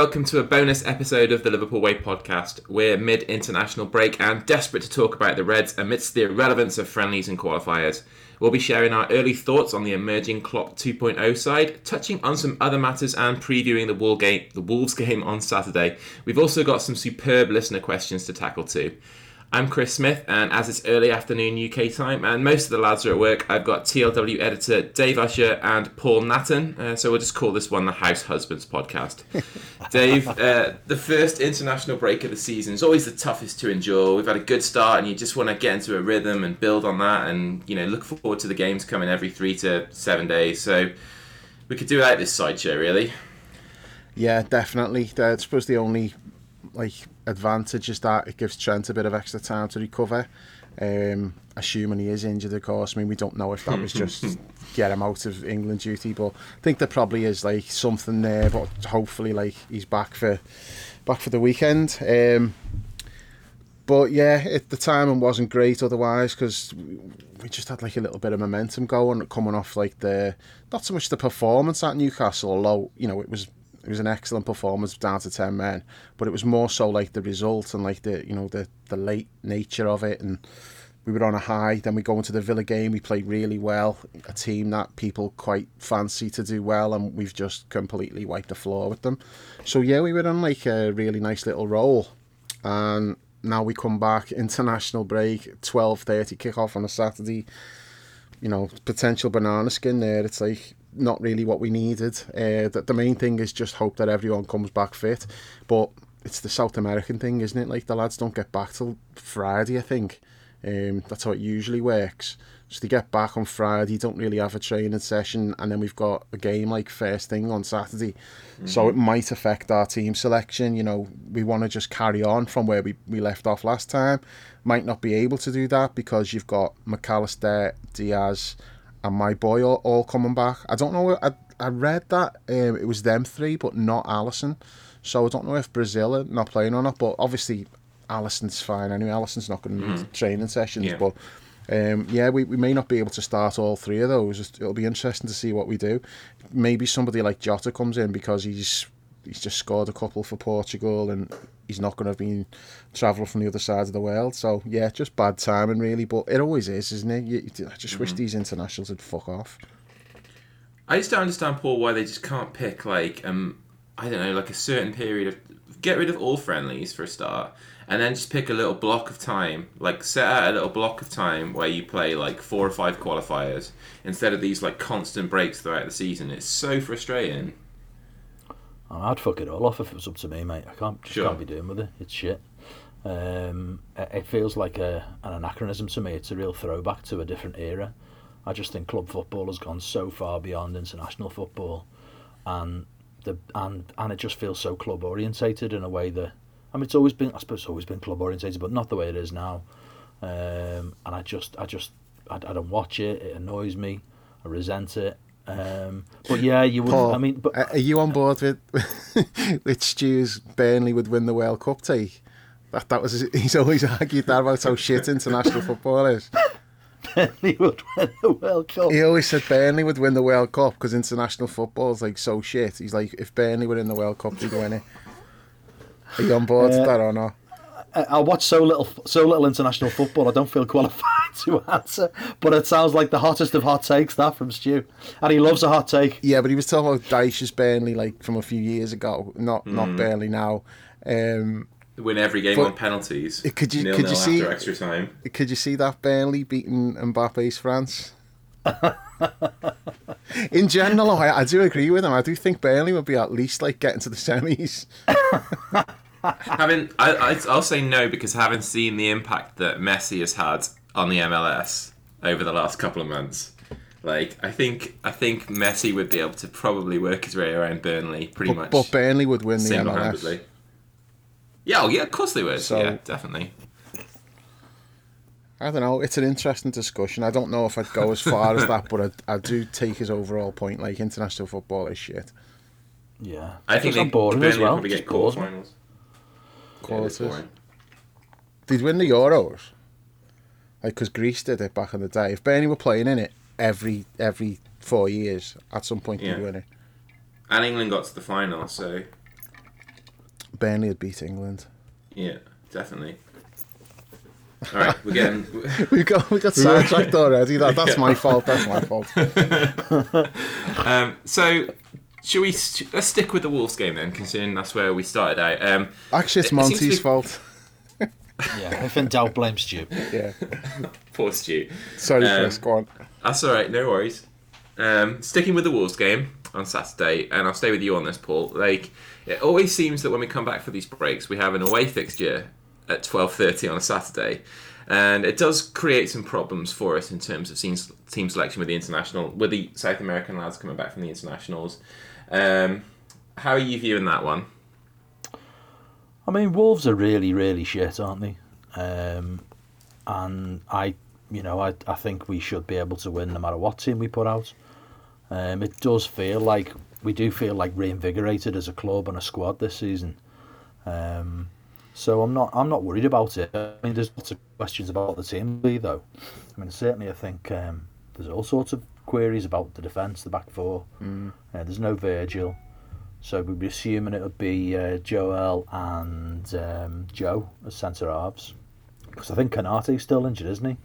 Welcome to a bonus episode of the Liverpool Way podcast. We're mid international break and desperate to talk about the Reds amidst the irrelevance of friendlies and qualifiers. We'll be sharing our early thoughts on the emerging Klopp 2.0 side, touching on some other matters and previewing the, game, the Wolves game on Saturday. We've also got some superb listener questions to tackle too. I'm Chris Smith, and as it's early afternoon UK time, and most of the lads are at work, I've got TLW editor Dave Usher and Paul Natton. Uh, so we'll just call this one the House Husbands podcast. Dave, uh, the first international break of the season is always the toughest to endure. We've had a good start, and you just want to get into a rhythm and build on that, and you know look forward to the games coming every three to seven days. So we could do without this sideshow, really. Yeah, definitely. I suppose the only like advantage is that it gives Trent a bit of extra time to recover. Um, assuming he is injured, of course. I mean, we don't know if that was just get him out of England duty, but I think there probably is like something there. But hopefully, like he's back for back for the weekend. Um, but yeah, it, the timing wasn't great otherwise because we just had like a little bit of momentum going, coming off like the not so much the performance at Newcastle, although you know it was it was an excellent performance down to 10 men but it was more so like the result and like the you know the the late nature of it. And we were on a high then we go into the Villa game we played really well a team that people quite fancy to do well and we've just completely wiped the floor with them. So yeah we were on like a really nice little roll. And now we come back international break 12:30 kick-off on a Saturday. You know potential banana skin there. It's like not really what we needed. Uh, the, the main thing is just hope that everyone comes back fit. But it's the South American thing, isn't it? Like the lads don't get back till Friday, I think. Um, that's how it usually works. So they get back on Friday, don't really have a training session, and then we've got a game like first thing on Saturday. Mm-hmm. So it might affect our team selection. You know, we want to just carry on from where we, we left off last time. Might not be able to do that because you've got Mac Allister, Diaz, and my boy all, all coming back. I don't know. I, I read that um, it was them three, but not Alisson. So I don't know if Brazil are not playing or not. But obviously, Alisson's fine anyway. Alisson's not going to need mm. training sessions. Yeah. But um, yeah, we, we may not be able to start all three of those. It'll be interesting to see what we do. Maybe somebody like Jota comes in because he's he's just scored a couple for Portugal and he's not going to have been travelling from the other side of the world. So yeah, just bad timing really, but it always is, isn't it? You, I just mm-hmm. wish these internationals would fuck off. I just don't understand, Paul, why they just can't pick like um I don't know, like a certain period of get rid of all friendlies for a start, and then just pick a little block of time, like set out a little block of time where you play like four or five qualifiers instead of these like constant breaks throughout the season. It's so frustrating. I'd fuck it all off if it was up to me, mate. I can't just sure. can't be doing with it. It's shit. Um, it feels like a, an anachronism to me. It's a real throwback to a different era. I just think club football has gone so far beyond international football, and the and and it just feels so club orientated in a way that I mean it's always been I suppose it's always been club orientated, but not the way it is now. Um, and I just I just I, I don't watch it. It annoys me. I resent it. Um, but yeah, you would. Paul, I mean, but are you on board with with Stu's Burnley would win the World Cup take? That that was he's always argued that about how shit international football is. Burnley would win the World Cup. He always said Burnley would win the World Cup because international football is like so shit. He's like, if Burnley were in the World Cup, they'd win it. Are you on board uh, with that or not? I watch so little, so little international football. I don't feel qualified to answer, but it sounds like the hottest of hot takes that from Stu, and he loves a hot take. Yeah, but he was talking about Dyche's Burnley like from a few years ago, not mm. not Burnley now. Um, Win every game on penalties. Could you nil, could you see extra time? Could you see that Burnley beating Mbappe's France? In general, I, I do agree with him. I do think Burnley would be at least like getting to the semis having, I, I'll say no because having seen the impact that Messi has had on the MLS over the last couple of months, like I think I think Messi would be able to probably work his way around Burnley pretty but, much. But Burnley would win the MLS. Yeah, oh yeah, of course they would. So, yeah, definitely. I don't know. It's an interesting discussion. I don't know if I'd go as far as that, but I, I do take his overall point. Like international football is shit. Yeah, I think they, boring as well. Probably get quarterfinals quarters. They'd win the Euros, like because Greece did it back in the day. If Burnley were playing in it every every four years, at some point yeah. they'd win it. And England got to the final, so Burnley had beat England. Yeah, definitely. All right, we're getting. we got we got sidetracked already. That, that's my fault. That's my fault. um, so, should we let's stick with the Wolves game then, considering that's where we started out. Um, Actually, it's Monty's be... fault. yeah, if in doubt, blame Stu. Yeah, poor Stu. Sorry, um, Chris. Go on. That's all right. No worries. Um, sticking with the Wolves game on Saturday, and I'll stay with you on this, Paul. Like it always seems that when we come back for these breaks, we have an away fixture at twelve thirty on a Saturday, and it does create some problems for us in terms of team, team selection with the international, with the South American lads coming back from the internationals. Um, how are you viewing that one? I mean, Wolves are really, really shit, aren't they? Um, and I, you know, I, I think we should be able to win no matter what team we put out. Um, it does feel like we do feel like reinvigorated as a club and a squad this season. Um, so I'm not I'm not worried about it. I mean, there's lots of questions about the team though. I mean, certainly I think um, there's all sorts of queries about the defence, the back four. Mm. Uh, there's no Virgil. So we'd be assuming it would be uh, Joel and um, Joe as centre halves. Because I think Konate's still injured, isn't he?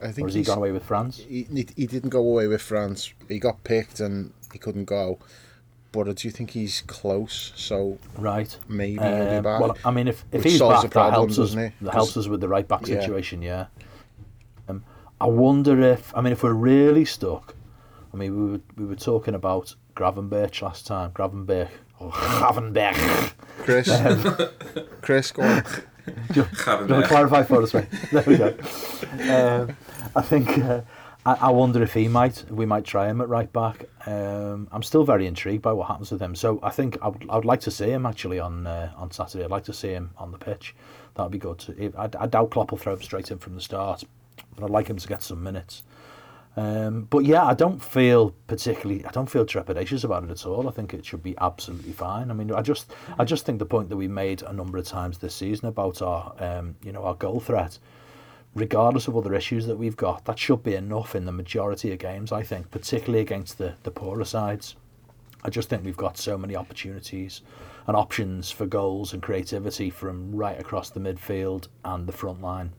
I think or has he gone away with France? He, he didn't go away with France. He got picked and he couldn't go. But I do think he's close, so right maybe um, he'll be um, back. Well, I mean, if, if he's back, problem, that helps us. That helps us with the right back situation. Yeah. yeah. Um, I wonder if I mean if we're really stuck. I mean, we were we were talking about Gravenberch last time. Gravenberch Oh, Gravenberch. Chris. Um, Chris, go on. do, you, do you clarify for us, mate? There we go. Um, I think uh, I, I, wonder if he might. We might try him at right back. Um, I'm still very intrigued by what happens with him. So I think I would, I would like to see him actually on uh, on Saturday. I'd like to see him on the pitch. That'd be good. To, I, I doubt Klopp will throw him straight in from the start, but I'd like him to get some minutes. Um, but yeah, I don't feel particularly. I don't feel trepidatious about it at all. I think it should be absolutely fine. I mean, I just, I just think the point that we made a number of times this season about our, um, you know, our goal threat, regardless of other issues that we've got, that should be enough in the majority of games. I think, particularly against the the poorer sides. I just think we've got so many opportunities and options for goals and creativity from right across the midfield and the front line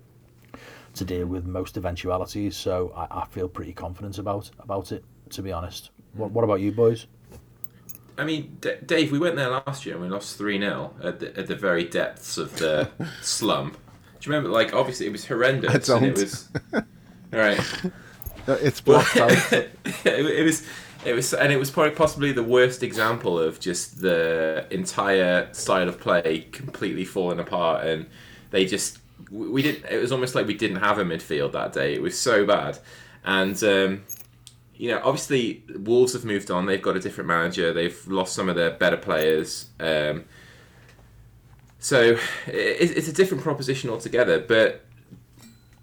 to deal with most eventualities. So I, I feel pretty confident about about it. To be honest, what, what about you boys? I mean, D- Dave, we went there last year and we lost 3 0 at the, at the very depths of the slump. Do you remember? Like, obviously, it was horrendous. I don't. And it was. All right. It's blocked out. it, it was. It was, and it was probably possibly the worst example of just the entire style of play completely falling apart, and they just we didn't. It was almost like we didn't have a midfield that day. It was so bad, and um, you know, obviously Wolves have moved on. They've got a different manager. They've lost some of their better players. Um, so it, it's a different proposition altogether. But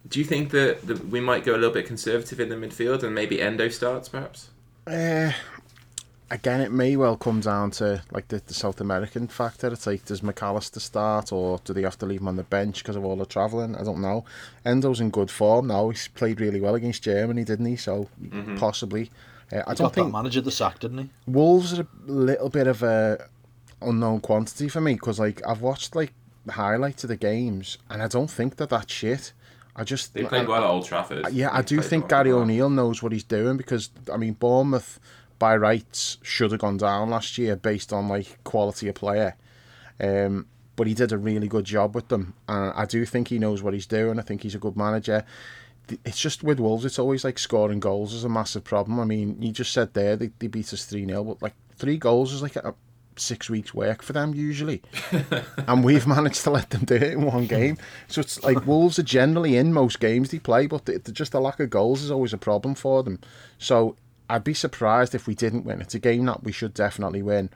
do you think that, that we might go a little bit conservative in the midfield and maybe Endo starts perhaps? Uh, again, it may well come down to like the, the South American factor. It's like does Mac Allister start or do they have to leave him on the bench because of all the travelling? I don't know. Endo's in good form now. He's played really well against Germany, didn't he? So mm-hmm. possibly. Uh, I don't think manager the sack, didn't he? Wolves are a little bit of a unknown quantity for me because like I've watched like highlights of the games and I don't think that that's shit. I just they played well at Old Trafford. Yeah, I do think Gary well. O'Neill knows what he's doing because I mean Bournemouth by rights should have gone down last year based on like quality of player. Um, but he did a really good job with them, and I do think he knows what he's doing. I think he's a good manager. It's just with Wolves, it's always like scoring goals is a massive problem. I mean, you just said there they, they beat us 3 0, but like three goals is like a, six weeks' work for them usually, and we've managed to let them do it in one game. So it's like Wolves are generally in most games they play, but the, the, just the lack of goals is always a problem for them. So I'd be surprised if we didn't win. It's a game that we should definitely win.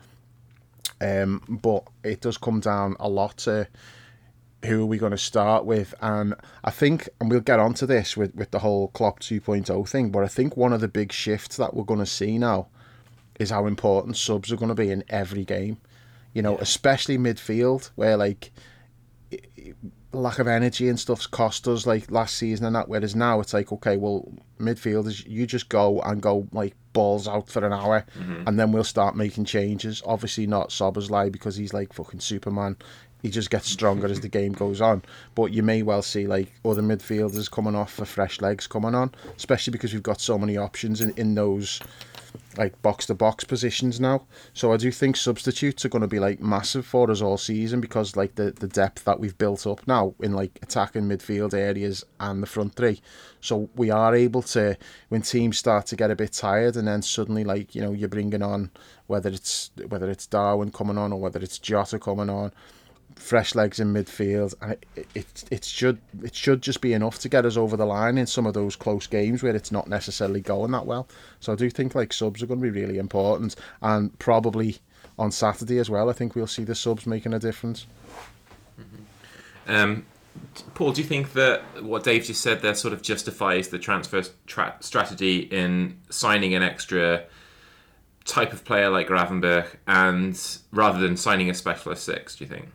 Um, but it does come down a lot to who are we going to start with, and I think, and we'll get onto this with with the whole Klopp 2.0 thing. But I think one of the big shifts that we're going to see now is how important subs are going to be in every game. You know, yeah. especially midfield, where like lack of energy and stuff's cost us like last season and that. Whereas now it's like, okay, well, midfielders, you just go and go like balls out for an hour, Mm-hmm. and then we'll start making changes. Obviously not Szoboszlai because he's like fucking Superman. He just gets stronger as the game goes on. But you may well see like other midfielders coming off for fresh legs coming on, especially because we've got so many options in, in those like box to box positions now. So I do think substitutes are going to be like massive for us all season because like the the depth that we've built up now in like attacking midfield areas and the front three. So we are able to when teams start to get a bit tired and then suddenly like you know you're bringing on whether it's whether it's Darwin coming on or whether it's Jota coming on fresh legs in midfield, and it, it should it should just be enough to get us over the line in some of those close games where it's not necessarily going that well. So I do think like subs are going to be really important, and probably on Saturday as well. I think we'll see the subs making a difference. Um, Paul, do you think that what Dave just said there sort of justifies the transfer tra- strategy in signing an extra type of player like Gravenberch, and rather than signing a specialist six? Do you think?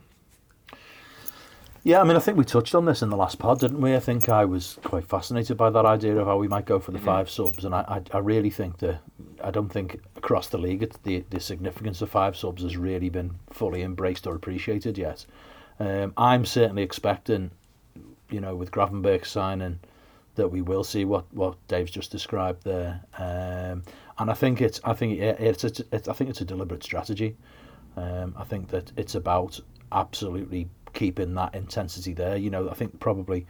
Yeah, I mean, I think we touched on this in the last pod, didn't we? I think I was quite fascinated by that idea of how we might go for the five subs, and I, I, I really think that I don't think across the league it's the the significance of five subs has really been fully embraced or appreciated yet. Um, I'm certainly expecting, you know, with Gravenberch signing, that we will see what, what Dave's just described there, um, and I think it's I think it, it's, it's, it's I think it's a deliberate strategy. Um, I think that it's about absolutely keeping that intensity there. You know, I think probably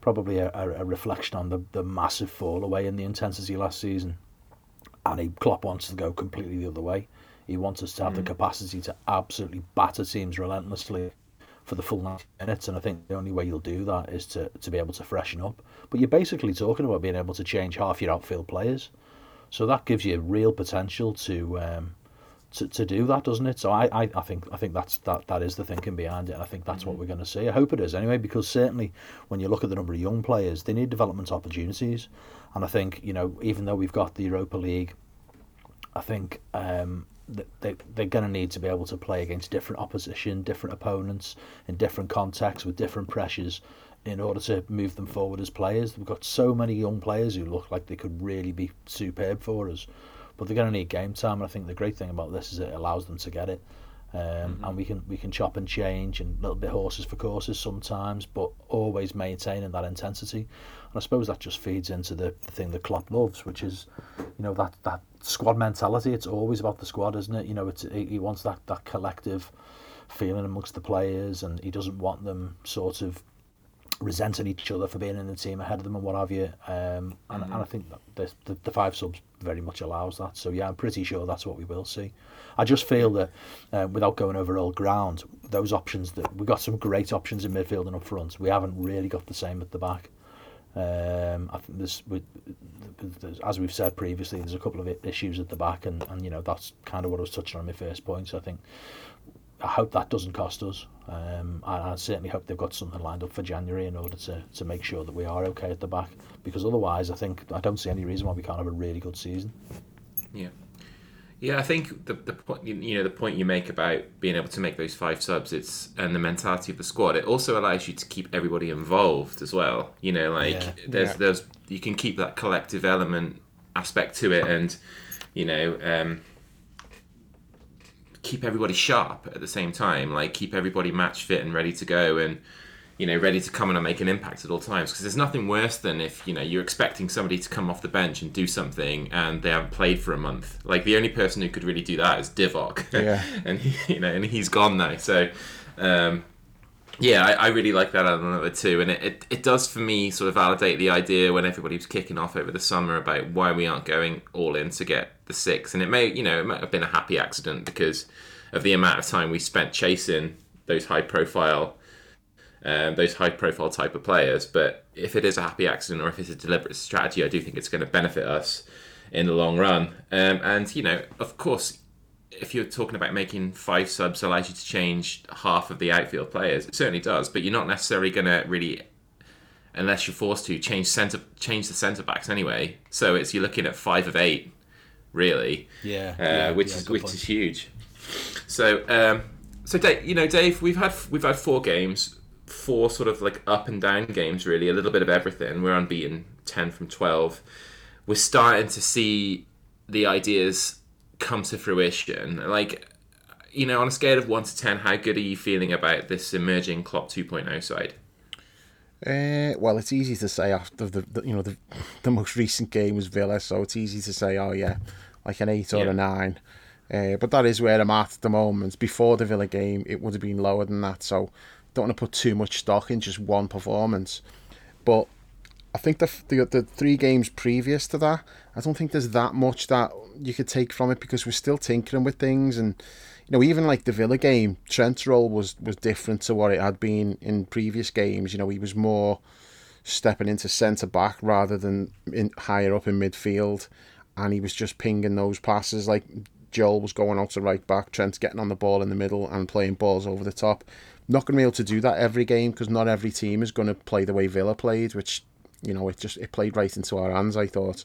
probably a, a, reflection on the, the massive fall away in the intensity last season. And he Klopp wants to go completely the other way. He wants us to have the capacity to absolutely batter teams relentlessly for the full 90 minutes. And I think the only way you'll do that is to, to be able to freshen up. But you're basically talking about being able to change half your outfield players. So that gives you real potential to um, to, to do that, doesn't it? So I, I, I think I think that's that that is the thinking behind it. I think that's what we're going to see. I hope it is anyway, because certainly when you look at the number of young players, they need development opportunities. And I think you know, even though we've got the Europa League, I think um, they they're going to need to be able to play against different opposition, different opponents, in different contexts with different pressures. In order to move them forward as players, we've got so many young players who look like they could really be superb for us but they're going to need game time. And I think the great thing about this is it allows them to get it, um, Mm-hmm. and we can we can chop and change and a little bit horses for courses sometimes, but always maintaining that intensity. And I suppose that just feeds into the, the thing that Klopp loves, which is, you know, that that squad mentality. It's always about the squad, isn't it? You know, it's he he wants that that collective feeling amongst the players, and he doesn't want them sort of resenting each other for being in the team ahead of them and what have you. Um, and, and I think that the, the, the five subs very much allows that. So yeah, I'm pretty sure that's what we will see. I just feel that uh, without going over old ground, those options that we've got some great options in midfield and up front. We haven't really got the same at the back. Um, I think we, as we've said previously, there's a couple of issues at the back, and, and you know that's kind of what I was touching on my first point. So I think I hope that doesn't cost us. Um, and I certainly hope they've got something lined up for January in order to, to make sure that we are okay at the back. Because otherwise, I think I don't see any reason why we can't have a really good season. Yeah. Yeah, I think the the point you you know the point you make about being able to make those five subs, it's and the mentality of the squad. It also allows you to keep everybody involved as well. You know, like Yeah. there's Yeah. there's you can keep that collective element aspect to it, and you know um, keep everybody sharp at the same time. Like keep everybody match fit and ready to go, and you know ready to come in and make an impact at all times. Because there's nothing worse than if you know you're expecting somebody to come off the bench and do something and they haven't played for a month. Like the only person who could really do that is Divock. Yeah. and he, you know, and he's gone now. So, um, yeah, I, I really like that element too, and it, it, it does for me sort of validate the idea when everybody was kicking off over the summer about why we aren't going all in to get the six, and it may you know it might have been a happy accident because of the amount of time we spent chasing those high profile. Um, those high profile type of players, but if it is a happy accident or if it's a deliberate strategy, I do think it's going to benefit us in the long run. Um, and you know, of course, if you're talking about making five subs allows you to change half of the outfield players, it certainly does. But you're not necessarily going to really, unless you're forced to, change center change the centre backs anyway. So it's you're looking at five of eight, really, Yeah, uh, yeah, which yeah, is which point. is huge. So um, so Dave, you know, Dave, we've had we've had four games, four sort of like up and down games, really, a little bit of everything. We're unbeaten, 10 from 12. We're starting to see the ideas come to fruition. Like, you know, on a scale of 1 to 10, how good are you feeling about this emerging Klopp 2.0 side? Uh, well, it's easy to say after the, the, you know the the most recent game was Villa, so it's easy to say, oh yeah, like an eight or yeah. a nine. Uh, but that is where I'm at at the moment. Before the Villa game, it would have been lower than that. So don't want to put too much stock in just one performance. But I think the, the the three games previous to that, I don't think there's that much that you could take from it because we're still tinkering with things and you know even like the Villa game, Trent's role was was different to what it had been in previous games. You know he was more stepping into centre back rather than in higher up in midfield, and he was just pinging those passes like Joel was going out to right back, Trent's getting on the ball in the middle and playing balls over the top. Not going to be able to do that every game because not every team is going to play the way Villa played, which you know it just it played right into our hands. I thought.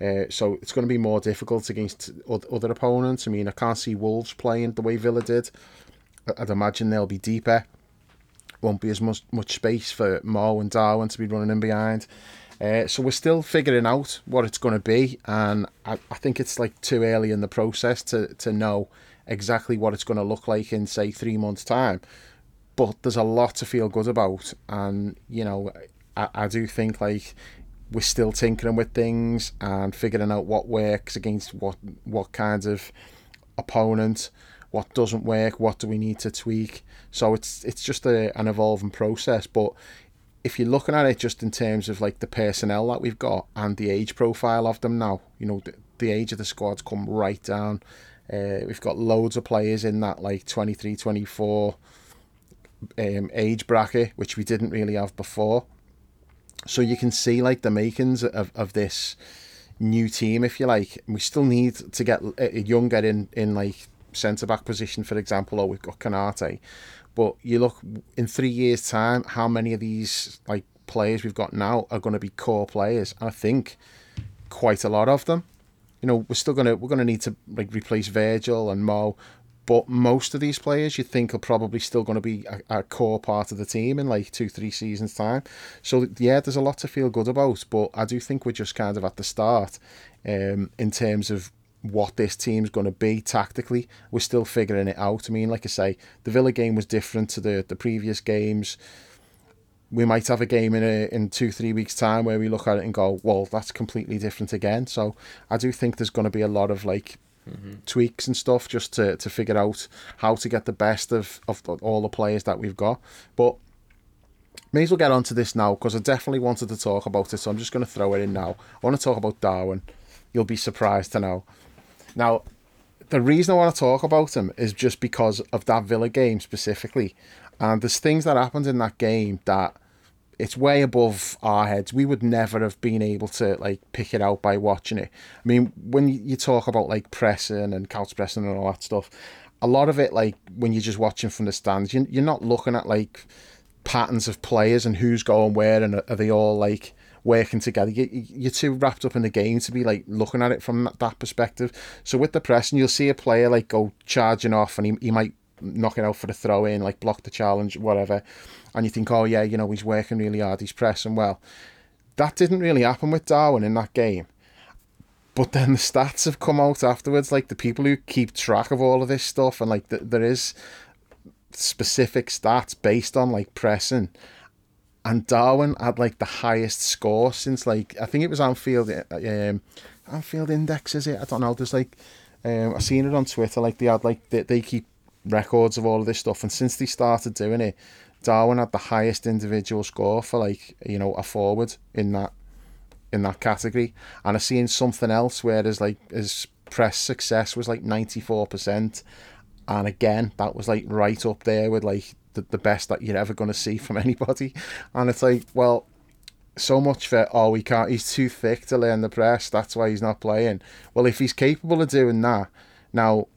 Uh, so it's going to be more difficult against other opponents. I mean, I can't see Wolves playing the way Villa did. I'd imagine they'll be deeper. Won't be as much much space for Mo and Darwin to be running in behind. Uh, so we're still figuring out what it's going to be, and I, I think it's like too early in the process to to know exactly what it's going to look like in say three months' time. But there's a lot to feel good about, and you know, I, I do think like we're still tinkering with things and figuring out what works against what what kinds of opponent, what doesn't work, what do we need to tweak. So it's it's just a, an evolving process, but if you're looking at it just in terms of like the personnel that we've got and the age profile of them now, you know, the, the age of the squad's come right down. Uh, we've got loads of players in that like 23, 24 um, age bracket, which we didn't really have before. So you can see like the makings of, of this new team, if you like. We still need to get a younger in, in like centre back position, for example, or we've got Konaté. But you look in three years' time, how many of these like players we've got now are going to be core players? I think quite a lot of them. You know, we're still gonna we're gonna need to like replace Virgil and Mo, but most of these players you think are probably still going to be a, a, core part of the team in like two three seasons time. So yeah, there's a lot to feel good about, but I do think we're just kind of at the start um, in terms of what this team's going to be tactically. We're still figuring it out. I mean, like I say, the Villa game was different to the the previous games. We might have a game in a, in two three weeks time where we look at it and go, well, that's completely different again. So I do think there's going to be a lot of like mm-hmm. tweaks and stuff just to to figure out how to get the best of of all the players that we've got. But may as well get onto this now because I definitely wanted to talk about it. So I'm just going to throw it in now. I want to talk about Darwin. You'll be surprised to know now, the reason I want to talk about him is just because of that Villa game specifically. And there's things that happened in that game that it's way above our heads. We would never have been able to like pick it out by watching it. I mean, when you talk about like pressing and couch pressing and all that stuff, a lot of it, like when you're just watching from the stands, you're not looking at like patterns of players and who's going where and are they all like working together. You, you're too wrapped up in the game to be like looking at it from that perspective. So with the press, and you'll see a player like go charging off, and he, he might knock it out for the throw in, like block the challenge, whatever. And you think, oh yeah, you know, he's working really hard, he's pressing well. That didn't really happen with Darwin in that game. But then the stats have come out afterwards, like the people who keep track of all of this stuff, and like the, there is specific stats based on like pressing and Darwin had like the highest score since like I think it was Anfield um, Anfield Index is it? I don't know. There's like um, I've seen it on Twitter like they had like they, they keep records of all of this stuff. And since they started doing it Darwin had the highest individual score for like you know a forward in that in that category. And I've seen something else where there's like his press success was like 94% and again that was like right up there with like the, the best that you're ever going to see from anybody. And it's like, well, so much for oh he can't he's too thick to learn the press that's why he's not playing. Well if he's capable of doing that now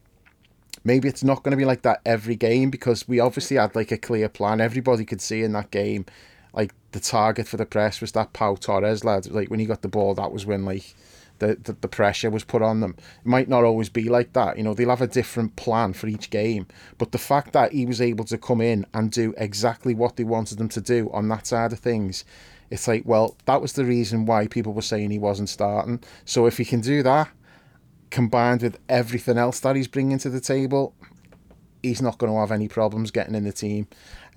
maybe it's not going to be like that every game because we obviously had like a clear plan. Everybody could see in that game like the target for the press was that Pau Torres lad. Like when he got the ball that was when like the, the, the pressure was put on them. It might not always be like that. You know, they'll have a different plan for each game. But the fact that he was able to come in and do exactly what they wanted him to do on that side of things, it's like, well, that was the reason why people were saying he wasn't starting. So if he can do that, combined with everything else that he's bringing to the table, he's not going to have any problems getting in the team.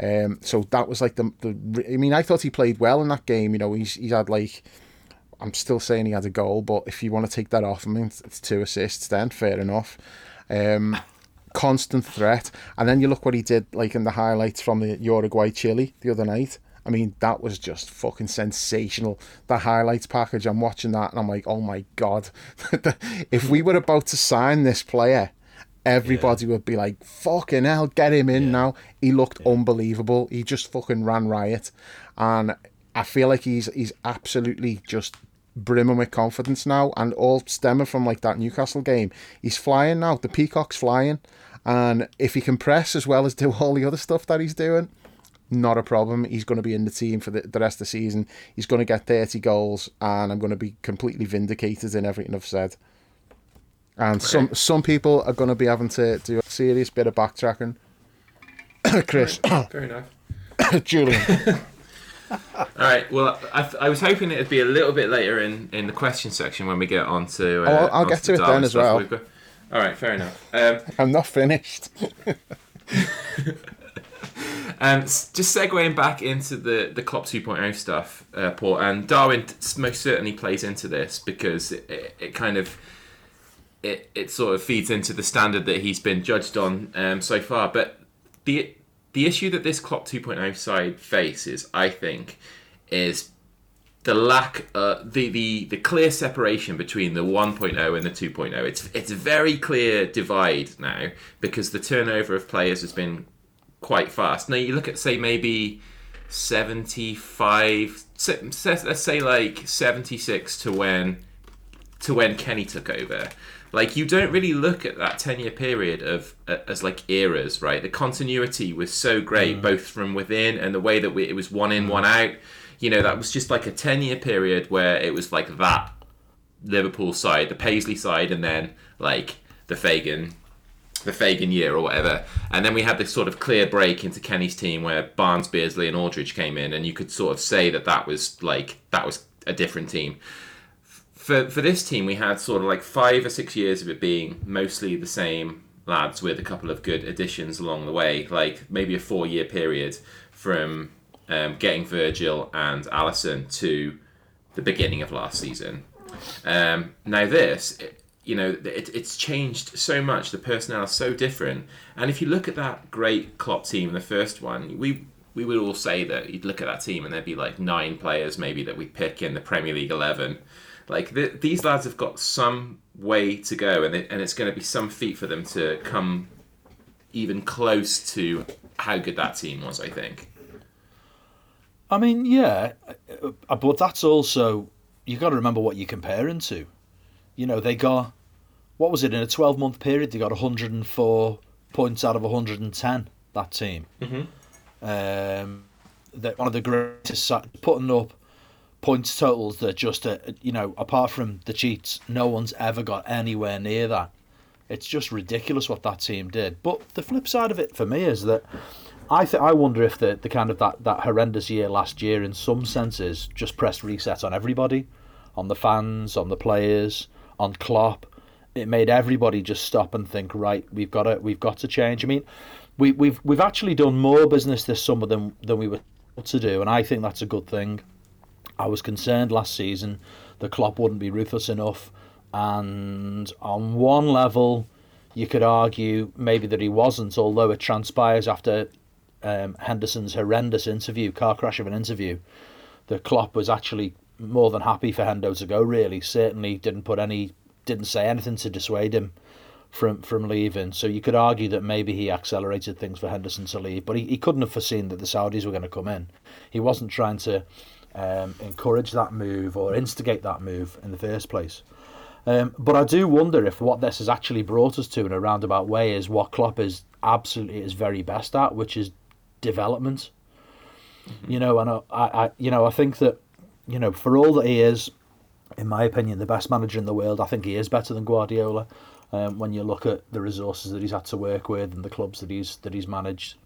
Um, so that was like the, the. I mean, I thought he played well in that game. You know, he's he's had like I'm still saying he had a goal, but if you want to take that off, I mean, it's two assists then, fair enough. Um, constant threat. And then you look what he did, like in the highlights from the Uruguay Chile the other night. I mean, that was just fucking sensational. The highlights package, I'm watching that and I'm like, oh my God. if we were about to sign this player, everybody yeah. would be like, fucking hell, get him in yeah. now. He looked yeah. unbelievable. He just fucking ran riot. And I feel like he's he's absolutely just brimming with confidence now, and all stemming from like that Newcastle game. He's flying now. The peacock's flying, and if he can press as well as do all the other stuff that he's doing, not a problem. He's going to be in the team for the, the rest of the season. He's going to get 30 goals, and I'm going to be completely vindicated in everything I've said. And some some people are going to be having to do a serious bit of backtracking. Chris. Fair enough. Julian. All right. Well, I, I was hoping it'd be a little bit later in, in the question section when we get on to. Uh, oh, I'll, I'll get to it then as well. Got... All right. Fair enough. Um, I'm not finished. um, just segueing back into the the Klopp 2.0 stuff, uh, Paul, and Darwin most certainly plays into this because it, it, it kind of it, it sort of feeds into the standard that he's been judged on um, so far. But the the issue that this Klopp 2.0 side faces, I think, is the lack, uh, the, the the clear separation between the 1.0 and the 2.0. It's it's a very clear divide now because the turnover of players has been quite fast. Now you look at say maybe 75, let's say like 76 to when to when Kenny took over like you don't really look at that 10 year period of uh, as like eras right the continuity was so great mm. both from within and the way that we, it was one in mm. one out you know that was just like a 10 year period where it was like that liverpool side the paisley side and then like the fagan the Fagan year or whatever. And then we had this sort of clear break into Kenny's team where Barnes, Beardsley, and Aldridge came in, and you could sort of say that that was like that was a different team for for this team, we had sort of like five or six years of it being mostly the same lads with a couple of good additions along the way, like maybe a four year period from um, getting Virgil and Alisson to the beginning of last season. Um, now this, it, you know, it, it's changed so much. The personnel is so different, and if you look at that great Klopp team, the first one, we we would all say that you'd look at that team and there'd be like nine players maybe that we pick in the Premier League eleven like the, these lads have got some way to go, and it, and it's going to be some feat for them to come even close to how good that team was. I think. I mean, yeah, uh, but that's also you've got to remember what you're comparing to. You know, they got what was it in a 12 month period? They got 104 points out of 110. That team. Mm-hmm. Um, that one of the greatest putting up points totals that just, uh, you know, apart from the cheats, no one's ever got anywhere near that. It's just ridiculous what that team did. But the flip side of it for me is that I th- I wonder if the, the kind of that, that horrendous year last year, in some senses, just pressed reset on everybody, on the fans, on the players, on Klopp. It made everybody just stop and think, right, we've got to we've got to change. I mean, we, we've we've actually done more business this summer than than we were to do, and I think that's a good thing. I was concerned last season the Klopp wouldn't be ruthless enough, and on one level, you could argue maybe that he wasn't, although it transpires after um, Henderson's horrendous interview, car crash of an interview, the Klopp was actually more than happy for Hendo to go. Really, certainly didn't put any, didn't say anything to dissuade him from from leaving. So you could argue that maybe he accelerated things for Henderson to leave, but he, he couldn't have foreseen that the Saudis were going to come in. He wasn't trying to um, encourage that move or instigate that move in the first place. Um, but I do wonder if what this has actually brought us to in a roundabout way is what Klopp is absolutely his very best at, which is development. Mm-hmm. You know, and I, I, you know, I think that, you know, for all that he is in my opinion, the best manager in the world. I think he is better than Guardiola. Um, when you look at the resources that he's had to work with and the clubs that he's that he's managed,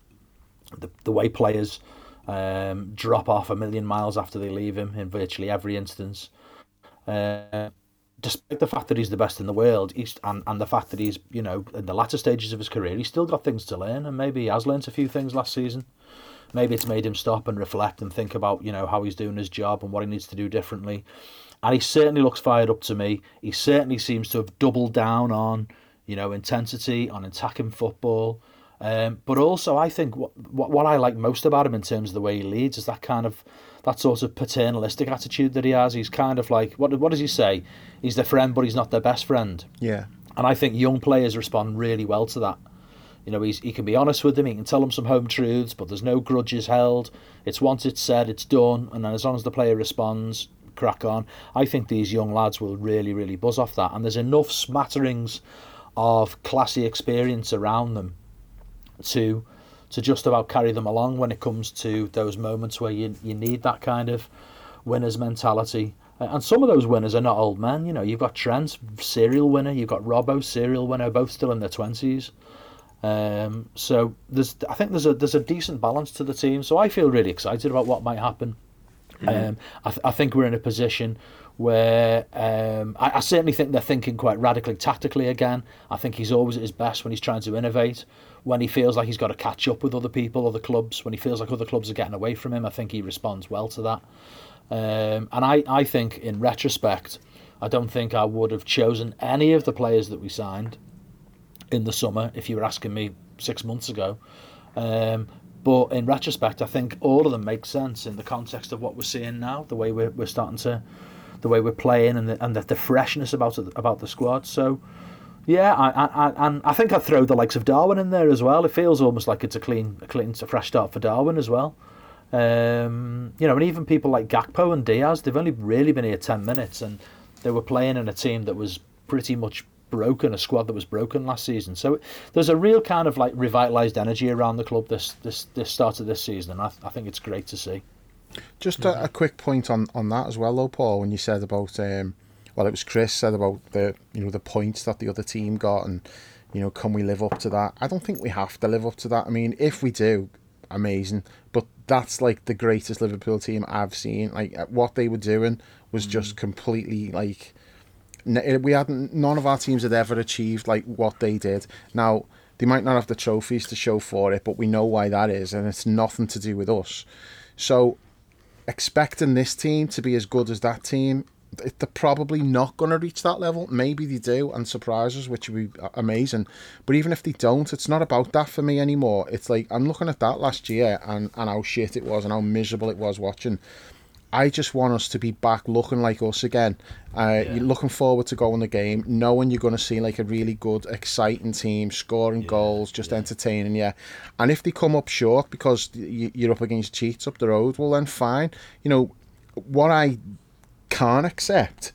the the way players um, drop off a million miles after they leave him in virtually every instance. Uh, despite the fact that he's the best in the world, he's, and, and the fact that he's, you know, in the latter stages of his career, he's still got things to learn, and maybe he has learned a few things last season. Maybe it's made him stop and reflect and think about, you know, how he's doing his job and what he needs to do differently. And he certainly looks fired up to me. He certainly seems to have doubled down on, you know, intensity, on attacking football. Um, but also, I think what, what what I like most about him in terms of the way he leads is that kind of that sort of paternalistic attitude that he has. He's kind of like what what does he say? He's their friend, but he's not their best friend. Yeah. And I think young players respond really well to that. You know, he's, he can be honest with them, he can tell them some home truths, but there's no grudges held. It's once it's said, it's done, and then as long as the player responds, crack on. I think these young lads will really, really buzz off that. And there's enough smatterings of classy experience around them to to just about carry them along when it comes to those moments where you, you need that kind of winner's mentality. And some of those winners are not old men. You know, you've got Trent, serial winner. You've got Robbo, serial winner, both still in their twenties. Um, so there's, I think there's a there's a decent balance to the team. So I feel really excited about what might happen. Mm-hmm. Um, I, th- I think we're in a position where um, I, I certainly think they're thinking quite radically tactically again. I think he's always at his best when he's trying to innovate when he feels like he's got to catch up with other people, other clubs, when he feels like other clubs are getting away from him, I think he responds well to that. Um, and I, I think, in retrospect, I don't think I would have chosen any of the players that we signed in the summer if you were asking me six months ago. Um, but in retrospect, I think all of them make sense in the context of what we're seeing now, the way we're, we're starting to, the way we're playing, and the, and the, the freshness about about the squad. So yeah, I, I, and I think I'd throw the likes of Darwin in there as well. It feels almost like it's a clean, a clean, a fresh start for Darwin as well. Um, you know, and even people like Gakpo and Diaz, they've only really been here ten minutes, and they were playing in a team that was pretty much broken, a squad that was broken last season. So there's a real kind of like revitalised energy around the club this this this start of this season, and I, I think it's great to see. Just a, a, quick point on, on that as well, though, Paul. When you said about um, well, it was Chris said about the you know the points that the other team got, and you know can we live up to that? I don't think we have to live up to that. I mean, if we do, amazing. But that's like the greatest Liverpool team I've seen. Like uh, what they were doing was mm. just completely like we hadn't. None of our teams had ever achieved like what they did. Now they might not have the trophies to show for it, but we know why that is, and it's nothing to do with us. So expecting this team to be as good as that team they're probably not going to reach that level. Maybe they do and surprise us, which would be amazing. But even if they don't, it's not about that for me anymore. It's like I'm looking at that last year and, and how shit it was and how miserable it was watching. I just want us to be back looking like us again. Uh, yeah. You're looking forward to going the game, knowing you're going to see like a really good, exciting team, scoring yeah. goals, just yeah. entertaining you. And if they come up short because you're up against cheats up the road, well then fine. You know what I can't accept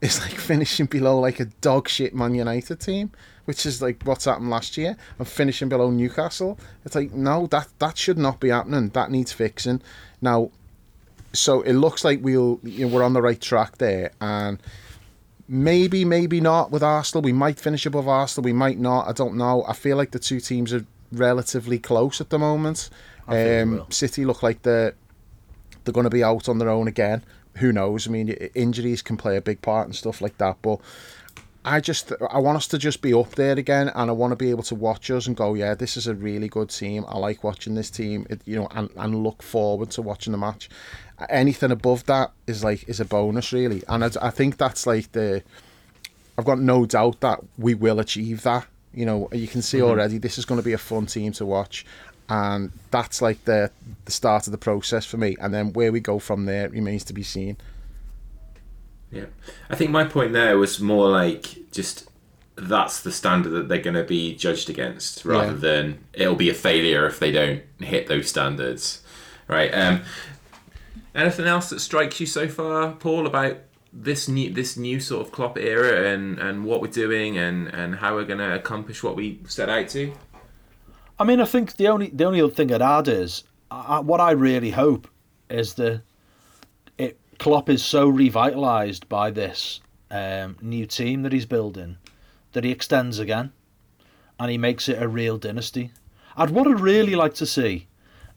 is like finishing below like a dog shit Man United team, which is like what's happened last year, and finishing below Newcastle. It's like no, that that should not be happening. That needs fixing. Now, so it looks like we'll you know, we're on the right track there, and maybe maybe not with Arsenal. We might finish above Arsenal. We might not. I don't know. I feel like the two teams are relatively close at the moment. Um, City look like they're they're going to be out on their own again who knows? I mean, injuries can play a big part and stuff like that. But I just I want us to just be up there again, and I want to be able to watch us and go, yeah, this is a really good team. I like watching this team, it, you know, and, and look forward to watching the match. Anything above that is like is a bonus, really, and I, I think that's like the. I've got no doubt that we will achieve that. You know, you can see mm-hmm. already this is going to be a fun team to watch and that's like the the start of the process for me. And then where we go from there remains to be seen. Yeah, I think my point there was more like just that's the standard that they're going to be judged against, rather yeah. than it'll be a failure if they don't hit those standards, right? Um, anything else that strikes you so far, Paul, about this new this new sort of Klopp era and and what we're doing and and how we're going to accomplish what we set out to? I mean, I think the only the only other thing I'd add is what I really hope is that it Klopp is so revitalised by this um, new team that he's building that he extends again and he makes it a real dynasty. I'd what I'd really like to see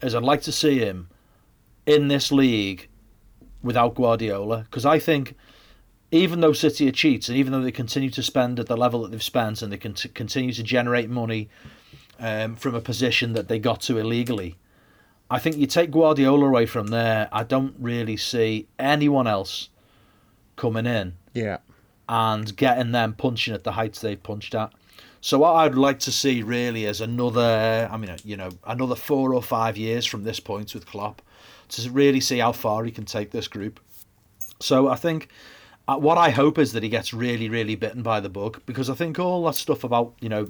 is I'd like to see him in this league without Guardiola because I think even though City are cheats and even though they continue to spend at the level that they've spent and they can t- continue to generate money um, from a position that they got to illegally, I think you take Guardiola away from there. I don't really see anyone else coming in Yeah. and getting them punching at the heights they've punched at. So what I'd like to see really is another, I mean, you know, another four or five years from this point with Klopp to really see how far he can take this group. So I think uh, what I hope is that he gets really, really bitten by the bug because I think all that stuff about you know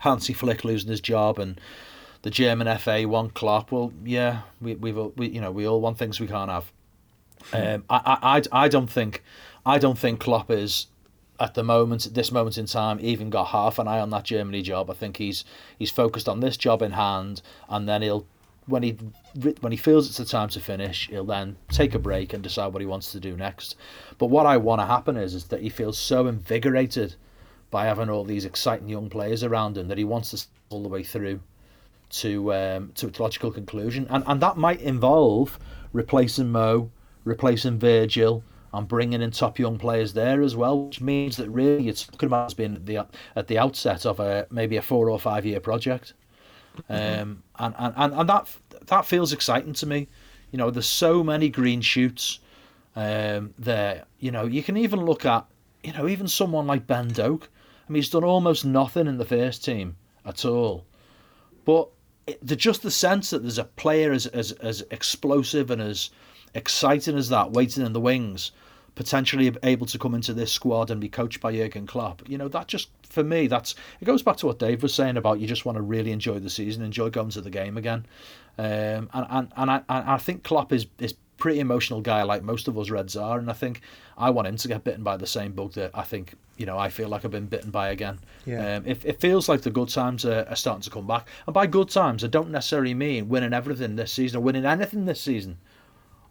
Hansi Flick losing his job and the German FA want Klopp. Well, yeah, we we've we you know we all want things we can't have. Um, I, I I I don't think I don't think Klopp is at the moment at this moment in time even got half an eye on that Germany job. I think he's he's focused on this job in hand, and then he'll when he when he feels it's the time to finish, he'll then take a break and decide what he wants to do next. But what I want to happen is is that he feels so invigorated by having all these exciting young players around him that he wants to all the way through to um, to its logical conclusion, and and that might involve replacing Mo, replacing Virgil, and bringing in top young players there as well, which means that really it's talking about as being at the at the outset of a maybe a four or five year project, um, and, and and and that that feels exciting to me. You know, there's so many green shoots um, there. You know, you can even look at you know even someone like Ben Doak. Mean, he's done almost nothing in the first team at all, but the just the sense that there's a player as as as explosive and as exciting as that waiting in the wings, potentially able to come into this squad and be coached by Jurgen Klopp. You know, that just for me, that's it goes back to what Dave was saying about you just want to really enjoy the season, enjoy going to the game again. Um, and and and I, and I think Klopp is is pretty emotional guy like most of us Reds are, and I think I want him to get bitten by the same bug that I think you know I feel like I've been bitten by again. Yeah. Um, it, it feels like the good times are, are starting to come back, and by good times I don't necessarily mean winning everything this season or winning anything this season.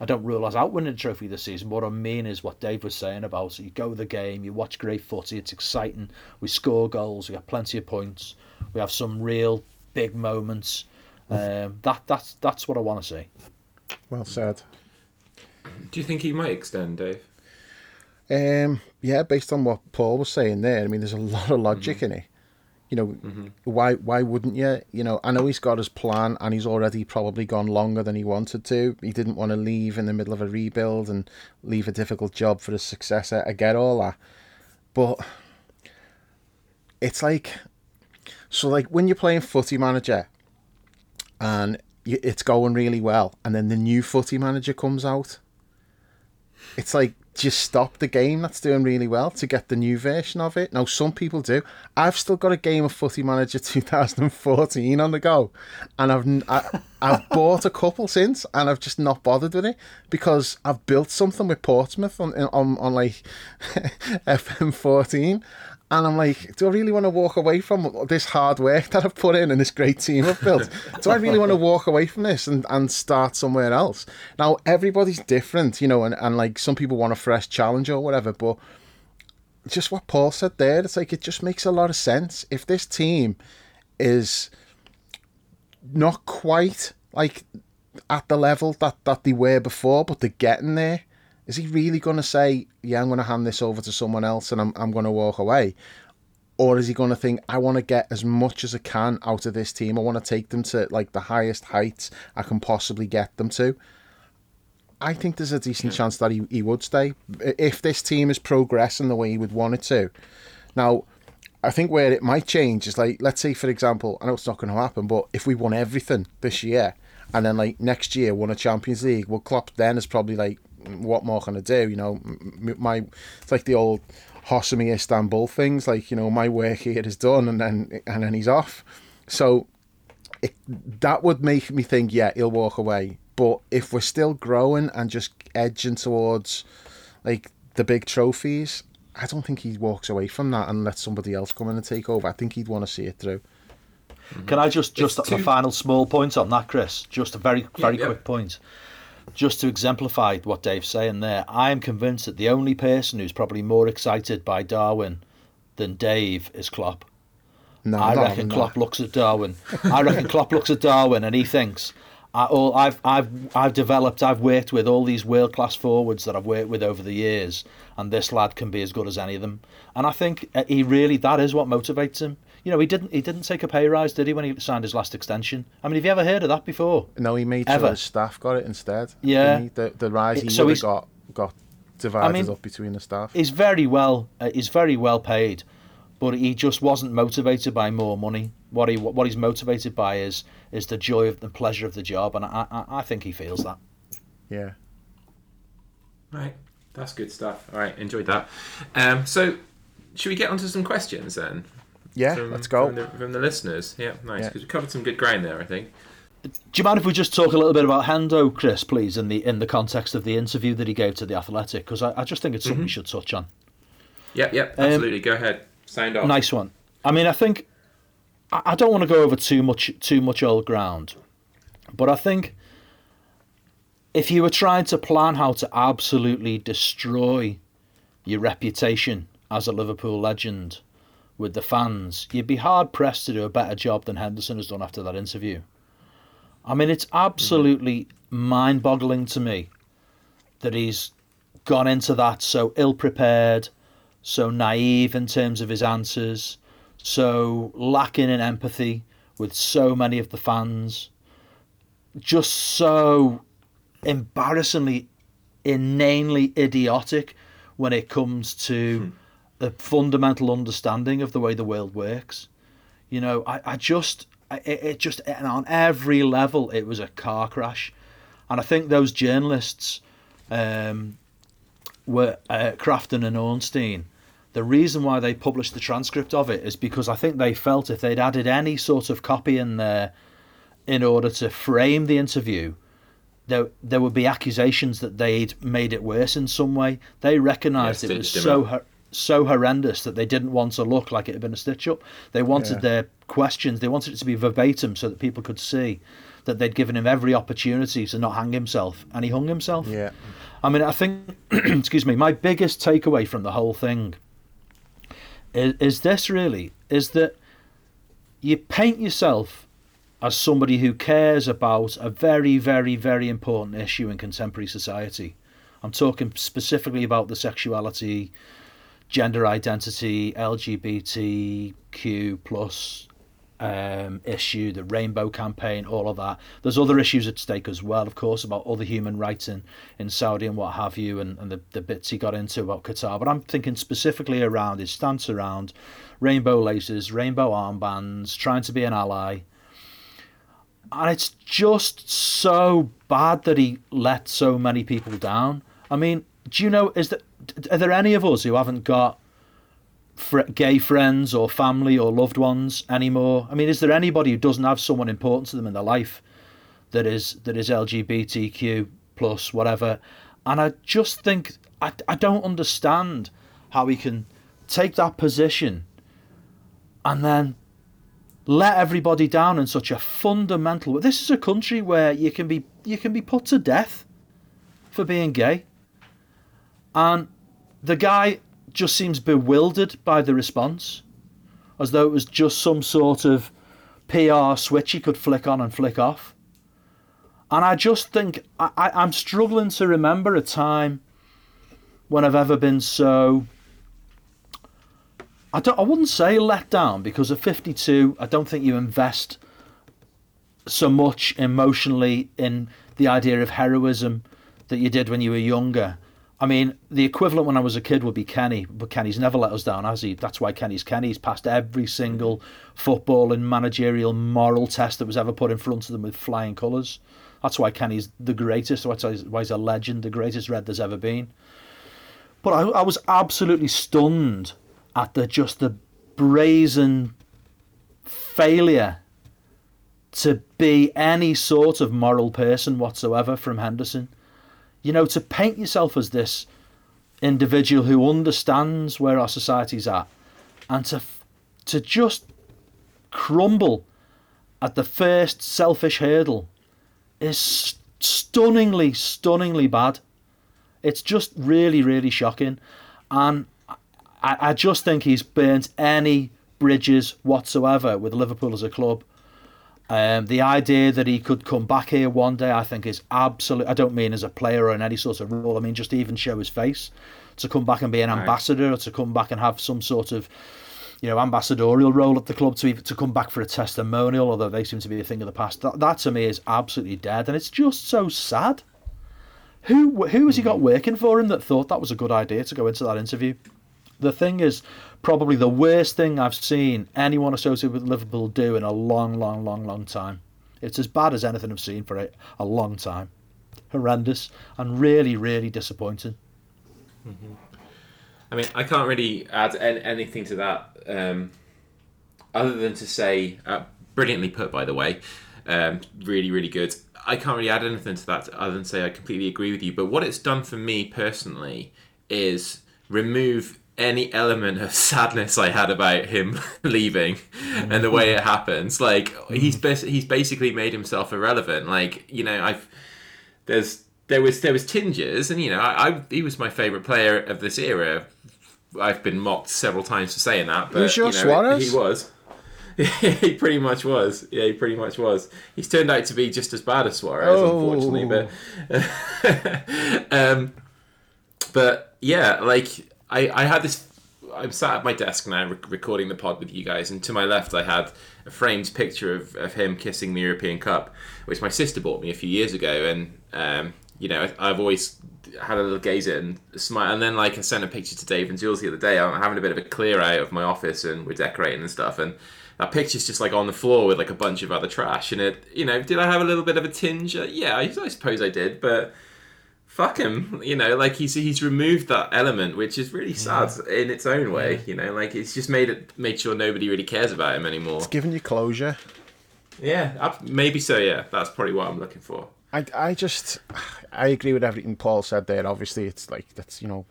I don't rule us out winning a trophy this season. What I mean is what Dave was saying about so you go the game, you watch great footy, it's exciting. We score goals, we have plenty of points, we have some real big moments. Um, that that's that's what I want to see. Well said. Do you think he might extend, Dave? Um, yeah, based on what Paul was saying there, I mean, there's a lot of logic in it. You know, why why wouldn't you? You know, I know he's got his plan, and he's already probably gone longer than he wanted to. He didn't want to leave in the middle of a rebuild and leave a difficult job for his successor. I get all that, but it's like, so like when you're playing Footy Manager, and you, it's going really well, and then the new Footy Manager comes out. It's like just stop the game that's doing really well to get the new version of it. Now some people do. I've still got a game of Footy Manager 2014 on the go, and I've I, I've bought a couple since, and I've just not bothered with it because I've built something with Portsmouth on on, on like FM14. And I'm like, do I really want to walk away from this hard work that I've put in and this great team I've built? do I really want to walk away from this and, and start somewhere else? Now, everybody's different, you know, and, and like some people want a fresh challenge or whatever, but just what Paul said there, it's like it just makes a lot of sense. If this team is not quite like at the level that, that they were before, but they're getting there, is he really going to say, yeah, I'm going to hand this over to someone else and I'm, I'm going to walk away? Or is he going to think, I want to get as much as I can out of this team. I want to take them to like the highest heights I can possibly get them to. I think there's a decent chance that he, he would stay if this team is progressing the way he would want it to. Now, I think where it might change is like, let's say, for example, I know it's not going to happen, but if we won everything this year and then like next year won a Champions League, well, Klopp then is probably like, what more can I do? You know, my it's like the old Hosami Istanbul things, like you know, my work here is done, and then and then he's off. So it, that would make me think, yeah, he'll walk away. But if we're still growing and just edging towards like the big trophies, I don't think he walks away from that and lets somebody else come in and take over. I think he'd want to see it through. Can I just just It's a too- final small point on that, Chris? Just a very very yeah. quick point. Just to exemplify what Dave's saying there, I am convinced that the only person who's probably more excited by Darwin than Dave is Klopp. No, I reckon having Klopp looks at Darwin. I reckon Klopp looks at Darwin and he thinks, I, all, I've, I've, I've developed, I've worked with all these world class forwards that I've worked with over the years, and this lad can be as good as any of them. And I think uh, he really, that is what motivates him. You know, he didn't, he didn't take a pay rise, did he, when he signed his last extension? I mean, have you ever heard of that before? No, he made Ever. sure his staff got it instead. Yeah. he? The, the rise he So would have got got divided mean, up between the staff. He's very well, uh, he's very well paid, but he just wasn't motivated by more money. What he, what he's motivated by is, is the joy of the pleasure of the job, and I, I, I think he feels that. Yeah. Right, that's good stuff. All right, enjoyed that. Um, so, should we get onto some questions then? Yeah, From, let's go. From the, from the listeners. Yeah, nice. Yeah. Because we covered some good ground there, I think. Do you mind if we just talk a little bit about Hendo, Chris, please, in the in the context of the interview that he gave to the Athletic? Because I, I just think it's something we should touch on. Yep, yep, Um, absolutely. Go ahead. Sound off. Nice one. I mean, I think I, I don't want to go over too much too much old ground, but I think if you were trying to plan how to absolutely destroy your reputation as a Liverpool legend with the fans, you'd be hard pressed to do a better job than Henderson has done after that interview. I mean, it's absolutely mind boggling to me that he's gone into that so ill prepared, so naive in terms of his answers, so lacking in empathy with so many of the fans, just so embarrassingly, inanely idiotic when it comes to hmm. The fundamental understanding of the way the world works. You know, I, I just, I- it, it just, and on every level, it was a car crash. And I think those journalists, um, were uh, Crafton and Ornstein. The reason why they published the transcript of it is because I think they felt if they'd added any sort of copy in there in order to frame the interview, there there would be accusations that they'd made it worse in some way. They recognised Yeah, it was so up. So horrendous that they didn't want to look like it had been a stitch up. They wanted Yeah. their questions, they wanted it to be verbatim so that people could see that they'd given him every opportunity to not hang himself, and he hung himself. Yeah. I mean, I think, excuse me, my biggest takeaway from the whole thing is, is this really is that you paint yourself as somebody who cares about a very, very, very important issue in contemporary society. I'm talking specifically about the sexuality, gender identity, LGBTQ plus um, issue, the Rainbow Campaign, all of that. There's other issues at stake as well, of course, about other human rights in, in Saudi and what have you, and, and the, the bits he got into about Qatar. But I'm thinking specifically around his stance around rainbow laces, rainbow armbands, trying to be an ally. And it's just so bad that he let so many people down. I mean, do you know, is that, are there any of us who haven't got fr- gay friends or family or loved ones anymore? I mean, is there anybody who doesn't have someone important to them in their life that is that is LGBTQ plus whatever? And I just think I, I don't understand how he can take that position and then let everybody down in such a fundamental way. This is a country where you can be you can be put to death for being gay. And the guy just seems bewildered by the response, as though it was just some sort of PR switch he could flick on and flick off. And I just think I, I'm struggling to remember a time when I've ever been so. I don't. I wouldn't say let down because at 52, I don't think you invest so much emotionally in the idea of heroism that you did when you were younger. I mean, the equivalent when I was a kid would be Kenny, but Kenny's never let us down, has he? That's why Kenny's Kenny. He's passed every single football and managerial moral test that was ever put in front of them with flying colours. That's why Kenny's the greatest. That's why he's- a legend, the greatest red there's ever been. But I, I was absolutely stunned at the just the brazen failure to be any sort of moral person whatsoever from Henderson. You know, to paint yourself as this individual who understands where our society's at and to to just crumble at the first selfish hurdle is stunningly, stunningly bad. It's just really, really shocking. And I, I just think he's burnt any bridges whatsoever with Liverpool as a club. Um, the idea that he could come back here one day, I think, is absolute. I don't mean as a player or in any sort of role. I mean just even show his face, to come back and be an right. ambassador, or to come back and have some sort of, you know, ambassadorial role at the club. To to come back for a testimonial, although they seem to be a thing of the past. That, that to me is absolutely dead, and it's just so sad. Who who has he got working for him that thought that was a good idea to go into that interview? The thing is, probably the worst thing I've seen anyone associated with Liverpool do in a long, long, long, long time. It's as bad as anything I've seen for a, a long time. Horrendous and really, really disappointing. Mm-hmm. I mean, I can't really add anything to that um, other than to say, uh, brilliantly put, by the way, um, really, really good. I can't really add anything to that other than say I completely agree with you. But what it's done for me personally is remove any element of sadness I had about him leaving and the way it happens. Like he's bas- he's basically made himself irrelevant. Like you know, I've there's there was there was tinges, and you know, I, I he was my favorite player of this era. I've been mocked several times for saying that, but you know, Suarez? he was. he pretty much was. Yeah, he pretty much was. He's turned out to be just as bad as Suarez, oh. unfortunately. But, um, but yeah, like I, I had this. I'm sat at my desk now re- recording the pod with you guys, and to my left I had a framed picture of, of him kissing the European Cup, which my sister bought me a few years ago, and um, you know I've always had a little gaze at and smile. And then like I sent a picture to Dave and Jules the other day. I'm having a bit of a clear out of my office, and we're decorating and stuff, and that picture's just like on the floor with like a bunch of other trash. And it, you know, did I have a little bit of a tinge? Uh, yeah, I, I suppose I did, but fuck him. You know, like he's he's removed that element, which is really sad yeah. in its own way. Yeah. You know, like it's just made it made sure nobody really cares about him anymore. It's giving you closure. Yeah, maybe so. Yeah, that's probably what I'm looking for. I, I just I agree with everything Paul said there. Obviously, it's like that's you know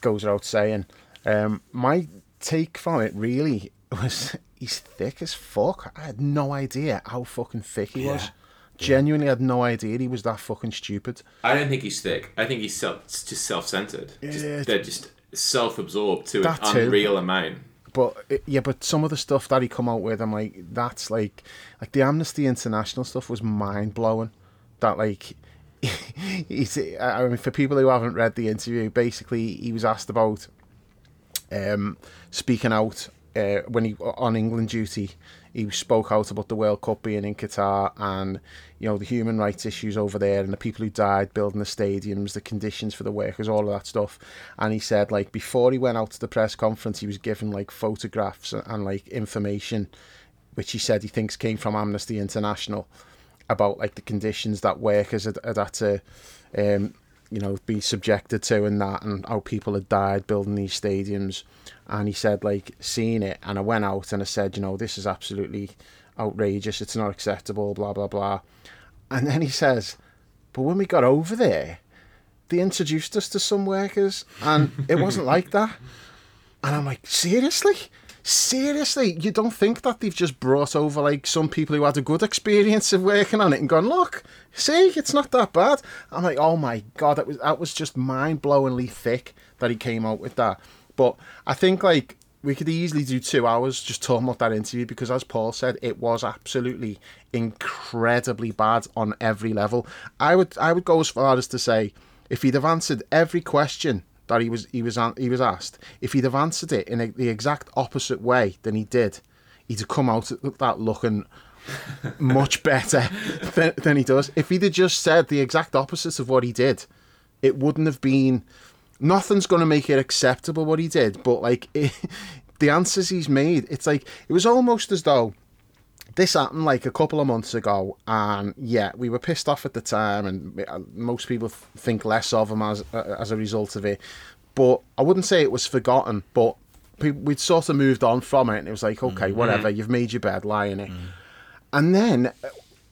goes without saying. Um, my take from it really was he's thick as fuck. I had no idea how fucking thick he yeah. was. Genuinely had no idea he was that fucking stupid. I don't think he's thick. I think he's self, just self-centered. Yeah, just, they're just self-absorbed to an unreal amount. But yeah, but some of the stuff that he come out with, I'm like, that's like, like the Amnesty International stuff was mind blowing. That like, he's, I mean, for people who haven't read the interview, basically he was asked about um, speaking out uh, when he on England duty he spoke out about the World Cup being in Qatar and you know the human rights issues over there and the people who died building the stadiums, the conditions for the workers, all of that stuff. And he said like before he went out to the press conference, he was given like photographs and, and like information, which he said he thinks came from Amnesty International about like the conditions that workers had, had had to. Um, you know, be subjected to and that, and how people had died building these stadiums. And he said, like, seeing it, and I went out and I said, you know, this is absolutely outrageous. It's not acceptable. Blah blah blah. And then he says, but when we got over there, they introduced us to some workers, and it wasn't like that. And I'm like, seriously? Seriously, you don't think that they've just brought over like some people who had a good experience of working on it and gone, look, see, it's not that bad. I'm like, oh my god, that was that was just mind blowingly thick that he came out with that. But I think like we could easily do two hours just talking about that interview because, as Paul said, it was absolutely incredibly bad on every level. I would I would go as far as to say if he'd have answered every question that he was he was he was asked, if he'd have answered it in a, the exact opposite way than he did, he'd have come out that looking much better than, than he does. If he'd have just said the exact opposite of what he did, it wouldn't have been. Nothing's going to make it acceptable what he did, but like it, the answers he's made, it's like it was almost as though this happened like a couple of months ago, and yeah, we were pissed off at the time, and uh, most people think less of him as uh, as a result of it. But I wouldn't say it was forgotten, but we'd sort of moved on from it, and it was like, okay, mm-hmm. whatever, you've made your bed, lie in it. Mm. And then, uh,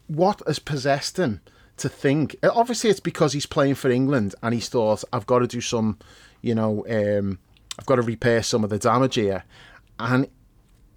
what has possessed him to think? Obviously, it's because he's playing for England, and he's thought, I've got to do some, you know, um, I've got to repair some of the damage here, and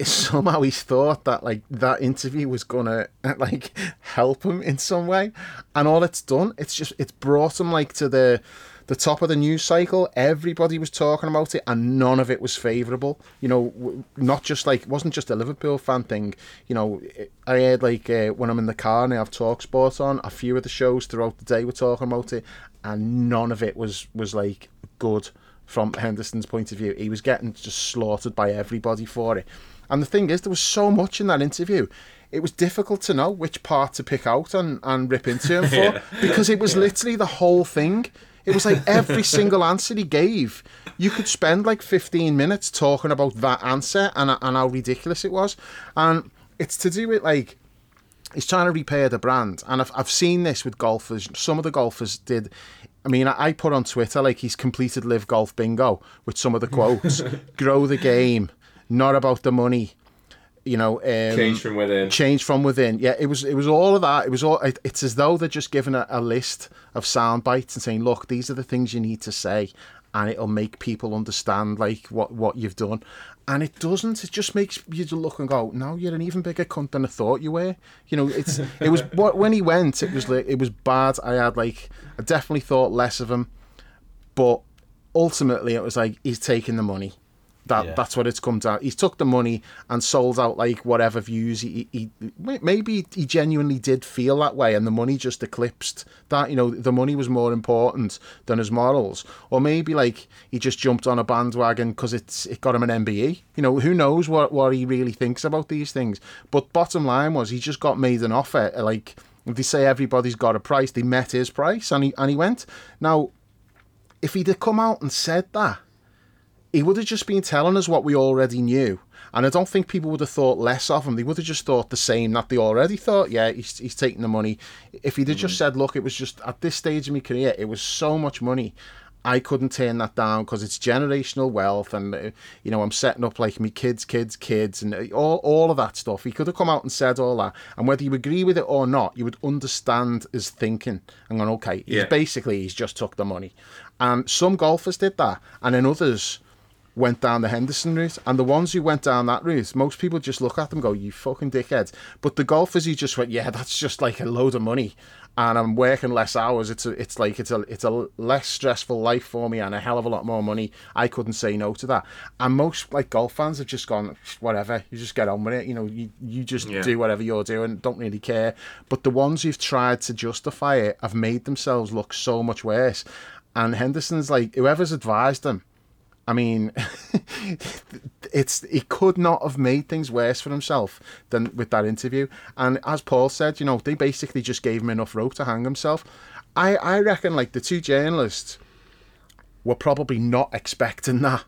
somehow he's thought that like that interview was gonna like help him in some way, and all it's done, it's just it's brought him like to the the top of the news cycle. Everybody was talking about it, and none of it was favourable. You know, not just like it wasn't just a Liverpool fan thing. You know, I heard like uh, when I'm in the car and I have Talk Sport on, a few of the shows throughout the day were talking about it, and none of it was was like good from Henderson's point of view. He was getting just slaughtered by everybody for it. And the thing is, there was so much in that interview it was difficult to know which part to pick out and, and rip into him for yeah. because it was yeah. literally the whole thing. It was like every single answer he gave, you could spend like 15 minutes talking about that answer and, and how ridiculous it was. And it's to do with like, he's trying to repair the brand. And I've, I've seen this with golfers. Some of the golfers did. I mean, I put on Twitter like he's completed live golf bingo with some of the quotes. Grow the game, not about the money you know um, change from within. Change from within. Yeah it was it was all of that. It was all it, it's as though they're just given a, a list of sound bites and saying look these are the things you need to say and it'll make people understand like what what you've done. And it doesn't. It just makes you look and go no you're an even bigger cunt than i thought you were. You know it's it was what when he went it was like it was bad. I had like i definitely thought less of him but ultimately it was like he's taking the money that yeah. that's what it's come down. He's took the money and sold out like whatever views he, he, he maybe he genuinely did feel that way, and the money just eclipsed that. You know, the money was more important than his morals, or maybe like he just jumped on a bandwagon because it's it got him an MBE. You know, who knows what what he really thinks about these things. But bottom line was he just got made an offer. Like if they say everybody's got a price, they met his price, and he and he went. Now, if he'd have come out and said that he would have just been telling us what we already knew. And I don't think people would have thought less of him. They would have just thought the same that they already thought. Yeah, he's, he's taking the money. If he'd have mm-hmm. just said, look, it was just at this stage of my career, it was so much money. I couldn't turn that down because it's generational wealth, and uh, you know I'm setting up like me kids, kids, kids, and uh, all all of that stuff. He could have come out and said all that, and whether you agree with it or not, you would understand his thinking and going, okay, yeah. he's basically he's just took the money, and some golfers did that, and then others went down the Henderson route, and the ones who went down that route, most people just look at them go, "You fucking dickhead." But the golfers who just went, "Yeah, that's just like a load of money," and I'm working less hours. It's a, it's like it's a, it's a less stressful life for me, and a hell of a lot more money. I couldn't say no to that. And most like golf fans have just gone, whatever. You just get on with it. You know, you you just yeah. do whatever you're doing. Don't really care. But the ones who've tried to justify it have made themselves look so much worse. And Henderson's like, whoever's advised them I mean, it's he could not have made things worse for himself than with that interview. And as Paul said, you know, they basically just gave him enough rope to hang himself. I I reckon like the two journalists were probably not expecting that.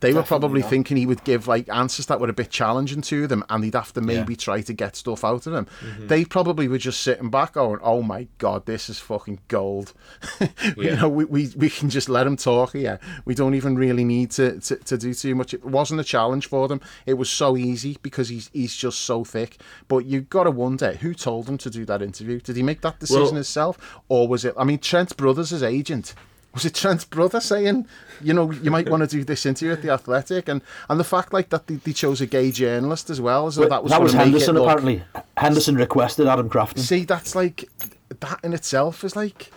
They Definitely were probably not. thinking he would give like answers that were a bit challenging to them, and he'd have to maybe yeah. try to get stuff out of them. Mm-hmm. They probably were just sitting back going, "Oh my god, this is fucking gold." yeah. You know, we, we we can just let him talk here. We don't even really need to, to, to do too much. It wasn't a challenge for them. It was so easy because he's he's just so thick. But you've got to wonder who told him to do that interview. Did he make that decision well, himself, or was it? I mean, Trent Brothers' his agent was it Trent's brother saying, you know, you might want to do this interview at the Athletic, and and the fact like that they, they chose a gay journalist as well, so that was that was Henderson apparently. Henderson requested Adam Crafton. See, that's like that in itself is like.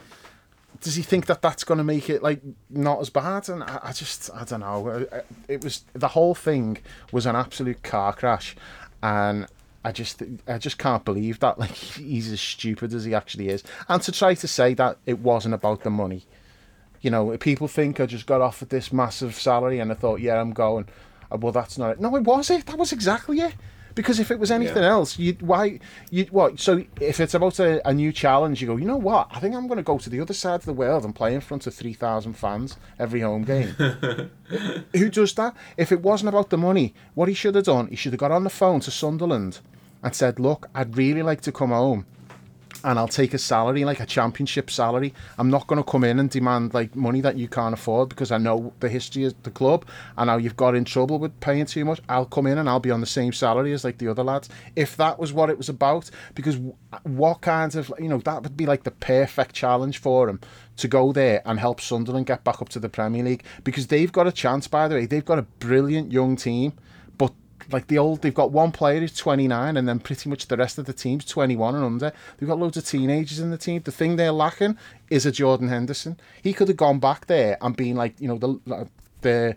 Does he think that that's going to make it like not as bad? And I, I just I don't know. It was the whole thing was an absolute car crash, and I just I just can't believe that like he's as stupid as he actually is. And to try to say that it wasn't about the money you know, people think I just got offered this massive salary and I thought, yeah, I'm going. Uh, well, that's not it. No, it was it. That was exactly it. Because if it was anything yeah. else, you'd why you what? So if it's about a, a new challenge, you go. You know what? I think I'm going to go to the other side of the world and play in front of three thousand fans every home game. Who does that? If it wasn't about the money, what he should have done, he should have got on the phone to Sunderland and said, "Look, I'd really like to come home." And I'll take a salary, like a championship salary. I'm not going to come in and demand like money that you can't afford because I know the history of the club and how you've got in trouble with paying too much. I'll come in and I'll be on the same salary as like the other lads. If that was what it was about, because what kind of you know that would be like the perfect challenge for him to go there and help Sunderland get back up to the Premier League because they've got a chance. By the way, they've got a brilliant young team like the old, they've got one player who's 29 and then pretty much the rest of the team's 21 and under. They've got loads of teenagers in the team. The thing they're lacking is a Jordan Henderson. He could have gone back there and been like, you know, the the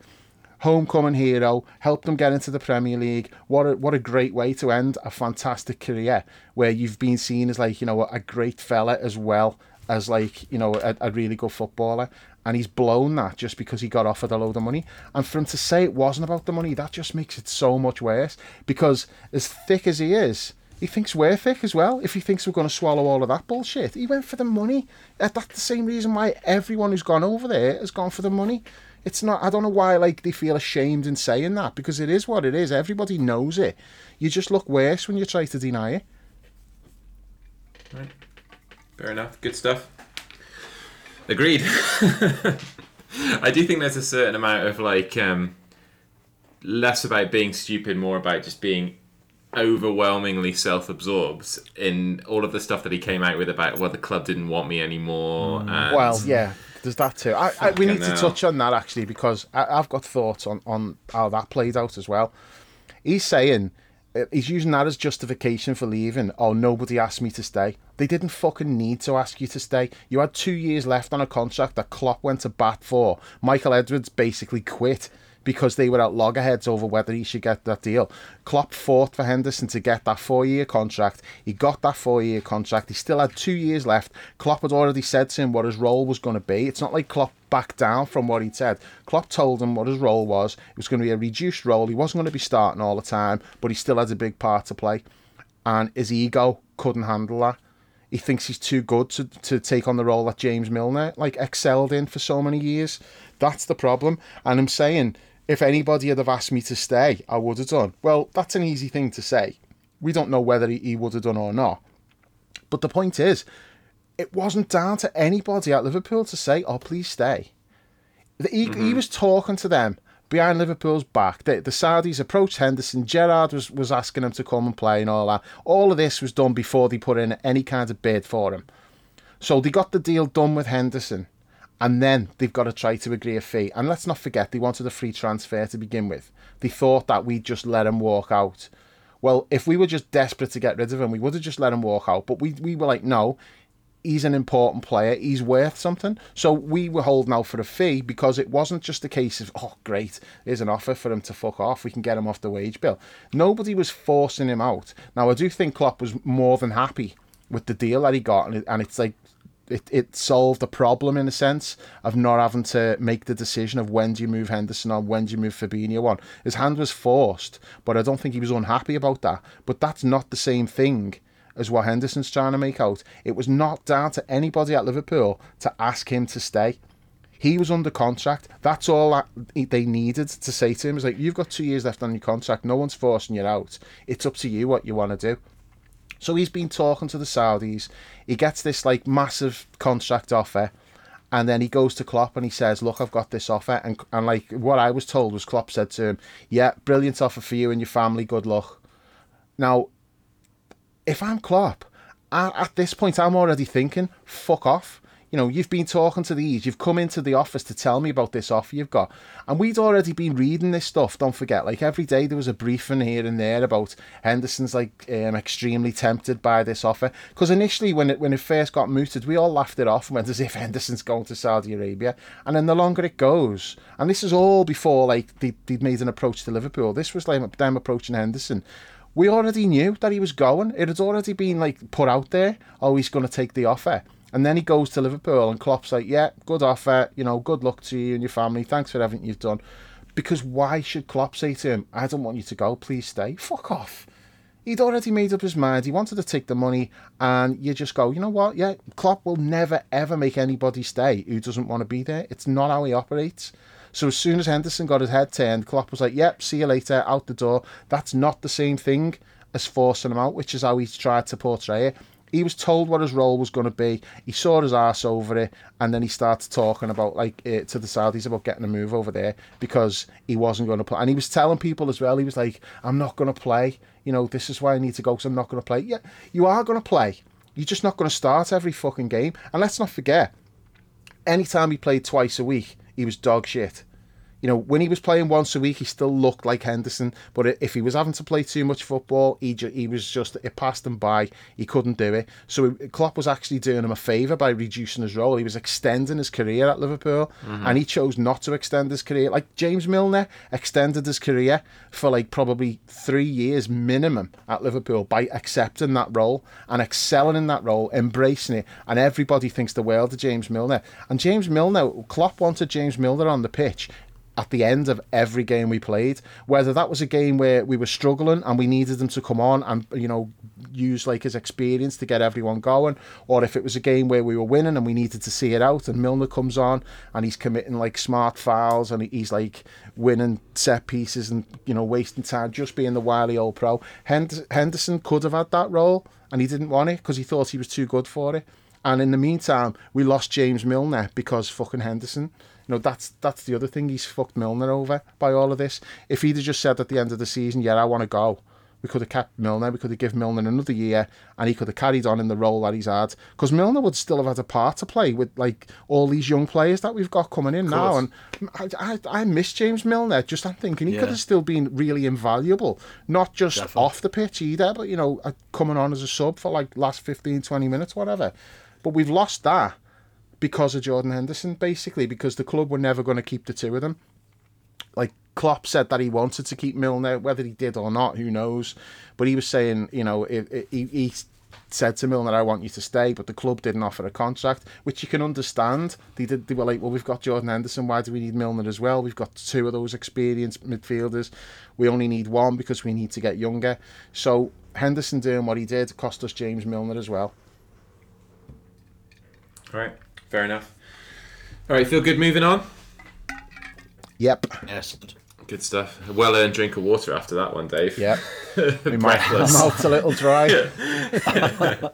homecoming hero, helped them get into the Premier League. What a, what a great way to end a fantastic career where you've been seen as like, you know, a great fella as well as like, you know, a, a really good footballer. And he's blown that just because he got offered a load of money. And for him to say it wasn't about the money, that just makes it so much worse. Because as thick as he is, he thinks we're thick as well. If he thinks we're going to swallow all of that bullshit, he went for the money. Uh, that's the same reason why everyone who's gone over there has gone for the money. It's not. I don't know why like they feel ashamed in saying that because it is what it is. Everybody knows it. You just look worse when you try to deny it. Right. Fair enough. Good stuff. Agreed. I do think there's a certain amount of like um, less about being stupid, more about just being overwhelmingly self-absorbed in all of the stuff that he came out with about well the club didn't want me anymore. Mm. And well, yeah, there's that too. I, I, we need to touch on that actually because I, I've got thoughts on on how that played out as well. He's saying Uh, he's using that as justification for leaving. Oh, nobody asked me to stay. They didn't fucking need to ask you to stay. You had two years left on a contract that Klopp went to bat for. Michael Edwards basically quit because they were at loggerheads over whether he should get that deal. Klopp fought for Henderson to get that four year contract. He got that four year contract. He still had two years left. Klopp had already said to him what his role was going to be. It's not like Klopp backed down from what he'd said. Klopp told him what his role was. It was going to be a reduced role. He wasn't going to be starting all the time, but he still had a big part to play. And his ego couldn't handle that he thinks he's too good to, to take on the role that James Milner like excelled in for so many years. That's the problem. And I'm saying if anybody had have asked me to stay, I would have done. Well, that's an easy thing to say. We don't know whether he, he would have done or not. But the point is, it wasn't down to anybody at Liverpool to say, "Oh, please stay." He, mm-hmm. he was talking to them behind Liverpool's back. The, the Saudis approached Henderson. Gerrard was, was asking him to come and play and all that. All of this was done before they put in any kind of bid for him. So they got the deal done with Henderson and then they've got to try to agree a fee. And let's not forget, they wanted a free transfer to begin with. They thought that we'd just let him walk out. Well, if we were just desperate to get rid of him, we would have just let him walk out. But we, we were like, no, he's an important player. He's worth something. So we were holding out for a fee because it wasn't just a case of, oh, great, here's an offer for him to fuck off. We can get him off the wage bill. Nobody was forcing him out. Now, I do think Klopp was more than happy with the deal that he got. And, it's like it, it solved a problem in a sense of not having to make the decision of when do you move Henderson on, when do you move Fabinho on. His hand was forced, but I don't think he was unhappy about that. But that's not the same thing as what Henderson's trying to make out. It was not down to anybody at Liverpool to ask him to stay. He was under contract. That's all that they needed to say to him. It's like, you've got two years left on your contract. No one's forcing you out. It's up to you what you want to do. So he's been talking to the Saudis. He gets this like massive contract offer, and then he goes to Klopp and he says, "Look, I've got this offer." And and like what I was told was Klopp said to him, "Yeah, brilliant offer for you and your family. Good luck." Now, if I'm Klopp, at this point I'm already thinking, "Fuck off." you know, you've been talking to these, you've come into the office to tell me about this offer you've got. And we'd already been reading this stuff, don't forget. Like every day there was a briefing here and there about Henderson's like um, extremely tempted by this offer. Because initially when it when it first got mooted, we all laughed it off and went as if Henderson's going to Saudi Arabia. And then the longer it goes, and this is all before like they, they'd made an approach to Liverpool. This was like them approaching Henderson we already knew that he was going. It had already been like put out there. Oh, he's going to take the offer. And then he goes to Liverpool and Klopp's like, yeah, good offer, you know, good luck to you and your family. Thanks for everything you've done. Because why should Klopp say to him, I don't want you to go, please stay? Fuck off. He'd already made up his mind. He wanted to take the money, and you just go, you know what? Yeah, Klopp will never ever make anybody stay who doesn't want to be there. It's not how he operates. So as soon as Henderson got his head turned, Klopp was like, "Yep, see you later, out the door." That's not the same thing as forcing him out, which is how he's tried to portray it. He was told what his role was going to be. He saw his ass over it, and then he started talking about like uh, to the Saudis about getting a move over there because he wasn't going to play. And he was telling people as well. He was like, "I'm not going to play. You know, this is why I need to go because I'm not going to play." Yeah, you are going to play. You're just not going to start every fucking game. And let's not forget, anytime he played twice a week, he was dog shit. You know, when he was playing once a week, he still looked like Henderson. But if he was having to play too much football, he, ju- he was just, it passed him by. He couldn't do it. So Klopp was actually doing him a favour by reducing his role. He was extending his career at Liverpool, mm-hmm. and he chose not to extend his career. Like James Milner extended his career for like probably three years minimum at Liverpool by accepting that role and excelling in that role, embracing it. And everybody thinks the world of James Milner. And James Milner, Klopp wanted James Milner on the pitch at the end of every game we played. Whether that was a game where we were struggling and we needed him to come on and you know use like his experience to get everyone going, or if it was a game where we were winning and we needed to see it out, and Milner comes on and he's committing like smart fouls and he's like winning set pieces and you know wasting time just being the wily old pro. Henderson could have had that role and he didn't want it because he thought he was too good for it. And in the meantime, we lost James Milner because fucking Henderson. Know, that's that's the other thing. He's fucked Milner over by all of this. If he'd have just said at the end of the season, yeah, I want to go, we could have kept Milner. We could have given Milner another year, and he could have carried on in the role that he's had. Because Milner would still have had a part to play with like all these young players that we've got coming in now. And I, I, I miss James Milner. Just I'm thinking he yeah. could have still been really invaluable, not just Definitely. off the pitch either, but you know, uh, coming on as a sub for like last 15, 20 minutes, whatever. But we've lost that because of Jordan Henderson, basically, because the club were never going to keep the two of them. Like Klopp said that he wanted to keep Milner, whether he did or not, who knows. But he was saying, you know, he, he said to Milner, "I want you to stay," but the club didn't offer a contract, which you can understand. They did. They were like, "Well, we've got Jordan Henderson. Why do we need Milner as well? We've got two of those experienced midfielders. We only need one because we need to get younger." So Henderson doing what he did cost us James Milner as well. All right. Fair enough. All right, feel good moving on? Yep. Yes. Good stuff. A Well earned drink of water after that one, Dave. Yep. My mouth's a little dry.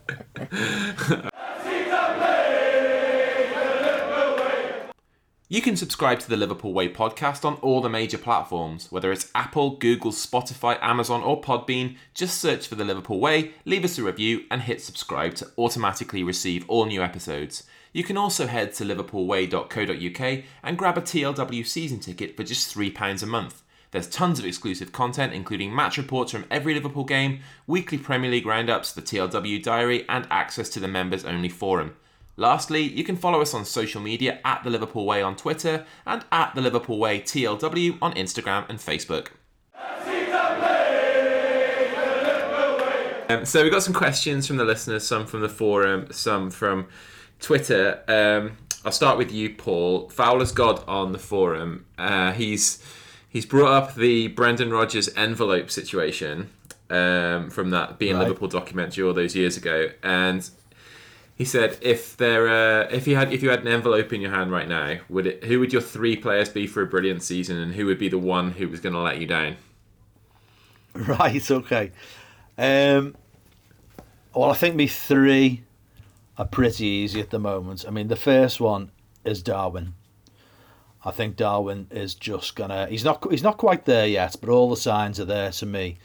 You can subscribe to the Liverpool Way podcast on all the major platforms, whether it's Apple, Google, Spotify, Amazon, or Podbean. Just search for the Liverpool Way, leave us a review, and hit subscribe to automatically receive all new episodes. You can also head to liverpoolway.co.uk and grab a TLW season ticket for just £3 a month. There's tons of exclusive content, including match reports from every Liverpool game, weekly Premier League roundups, the TLW diary, and access to the members only forum. Lastly, you can follow us on social media at The Liverpool Way on Twitter and at The Liverpool Way TLW on Instagram and Facebook. Um, so we've got some questions from the listeners, some from the forum, some from Twitter. Um, I'll start with you, Paul. Fowler's God on the forum. Uh, he's he's brought up the Brendan Rodgers envelope situation um, from that being right. Liverpool documentary all those years ago, and he said if there uh, if you had if you had an envelope in your hand right now, would it who would your three players be for a brilliant season, and who would be the one who was going to let you down? Right. Okay. Um, well, I think me three are pretty easy at the moment. I mean, the first one is Darwin. I think Darwin is just gonna. He's not. He's not quite there yet, but all the signs are there to me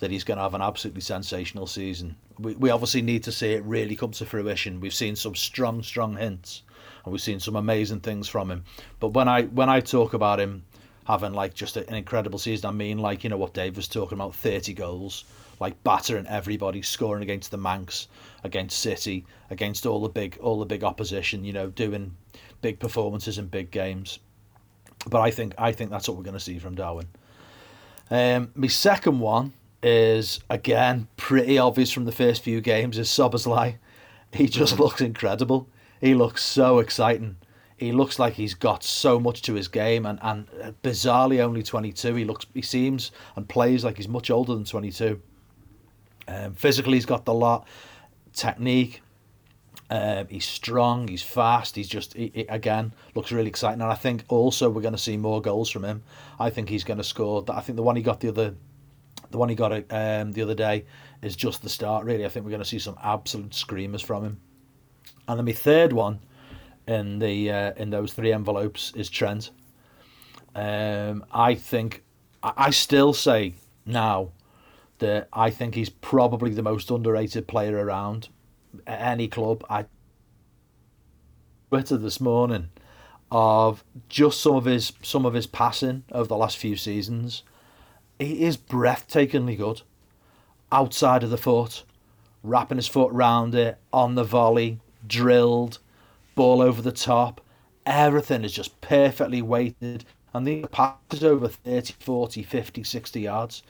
that he's going to have an absolutely sensational season. We, we obviously need to see it really come to fruition. We've seen some strong, strong hints, and we've seen some amazing things from him. But when I when I talk about him having like just an incredible season, I mean like you know what Dave was talking about, thirty goals, like battering everybody, scoring against the Mancs, against City, against all the big all the big opposition. You know, doing big performances in big games. But I think I think that's what we're going to see from Darwin. Um, my second one is again pretty obvious from the first few games. Is Szoboszlai. He just mm. looks incredible. He looks so exciting. He looks like he's got so much to his game, and, and bizarrely only 22. He looks, he seems and plays like he's much older than 22. Um, physically, he's got the lot. Technique, um, he's strong, he's fast, he's just, he, he, again, looks really exciting. And I think also we're going to see more goals from him. I think he's going to score. I think the one he got the other the one he got um, the other day is just the start, really. I think we're going to see some absolute screamers from him. And then my third one in the uh, in those three envelopes is Trent. Um, I think I still say now that I think he's probably the most underrated player around at any club. I Twitter this morning, of just some of his some of his passing over the last few seasons. He is breathtakingly good. Outside of the foot, wrapping his foot round it, on the volley, drilled, ball over the top. Everything is just perfectly weighted. And the passes over 30, 40, 50, 60 yards.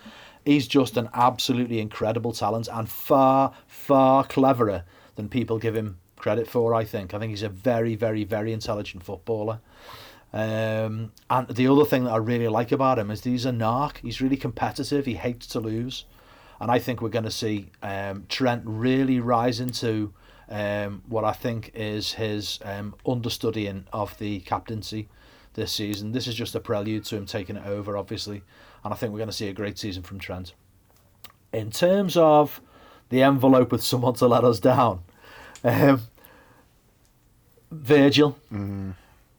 He's just an absolutely incredible talent and far, far cleverer than people give him credit for, I think. I think he's a very, very, very intelligent footballer. Um, and the other thing that I really like about him is he's a narc. He's really competitive. He hates to lose. And I think we're going to see um, Trent really rise into um, what I think is his um, understudying of the captaincy this season. This is just a prelude to him taking it over, obviously. And I think we're going to see a great season from Trent. In terms of the envelope with someone to let us down, um, Virgil. Mm.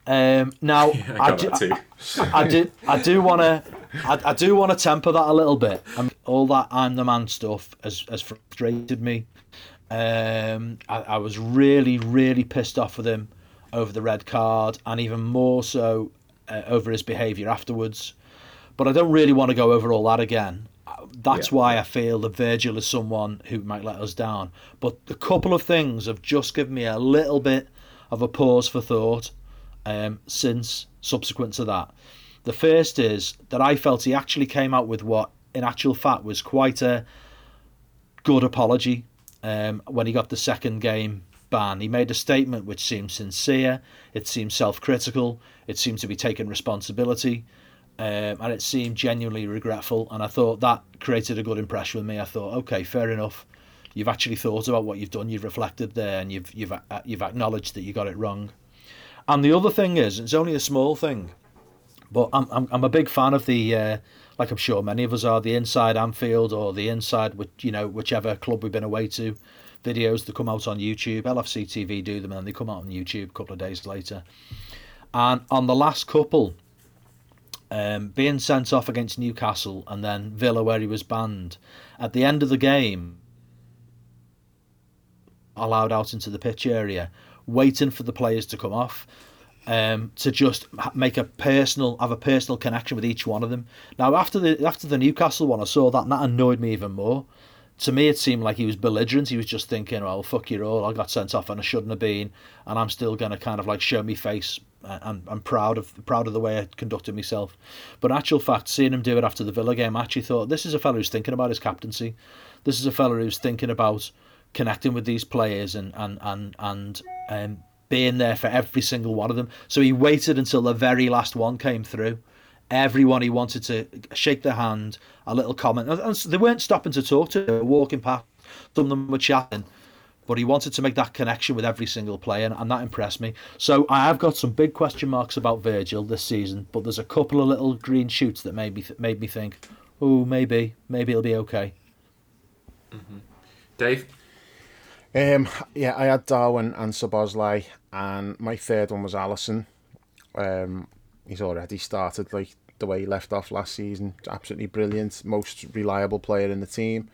Um, now, yeah, I, I, do, I, I, do, I do want to, I, do want to temper that a little bit. I mean, all that I'm the man stuff has, has frustrated me. Um, I, I was really, really pissed off with him over the red card, and even more so uh, over his behaviour afterwards. But I don't really want to go over all that again. That's yeah. why I feel that Virgil is someone who might let us down. But a couple of things have just given me a little bit of a pause for thought um, since subsequent to that. The first is that I felt he actually came out with what, in actual fact, was quite a good apology um, when he got the second game ban. He made a statement which seemed sincere, it seemed self critical, it seemed to be taking responsibility, um, and it seemed genuinely regretful. And I thought that created a good impression with me. I thought, okay, fair enough. You've actually thought about what you've done, you've reflected there, and you've, you've, uh, you've acknowledged that you got it wrong. And the other thing is, it's only a small thing, but I'm, I'm, I'm a big fan of the. Uh, like I'm sure many of us are, the inside Anfield or the inside, you know, whichever club we've been away to, videos that come out on YouTube. LFC TV do them and then they come out on YouTube a couple of days later. And on the last couple, um, being sent off against Newcastle and then Villa where he was banned, at the end of the game, allowed out into the pitch area, waiting for the players to come off um, to just make a personal, have a personal connection with each one of them. Now, after the after the Newcastle one, I saw that, and that annoyed me even more. To me, it seemed like he was belligerent. He was just thinking, "Well, fuck you all. I got sent off, and I shouldn't have been, and I'm still to kind of like show me face. I'm, I'm proud of proud of the way I conducted myself." But actual fact, seeing him do it after the Villa game, I actually thought this is a fellow who's thinking about his captaincy. This is a fellow who's thinking about connecting with these players and and and and um, being there for every single one of them. So he waited until the very last one came through. Everyone he wanted to shake their hand, a little comment. And they weren't stopping to talk to him, walking past, some of them were chatting. But he wanted to make that connection with every single player, and that impressed me. So I have got some big question marks about Virgil this season, but there's a couple of little green shoots that made me th- made me think, oh, maybe, maybe it'll be okay. Mm-hmm. Dave. Um, yeah, I had Darwin and Szoboszlai, and my third one was Alisson. Um, he's already started like the way he left off last season. Absolutely brilliant, most reliable player in the team.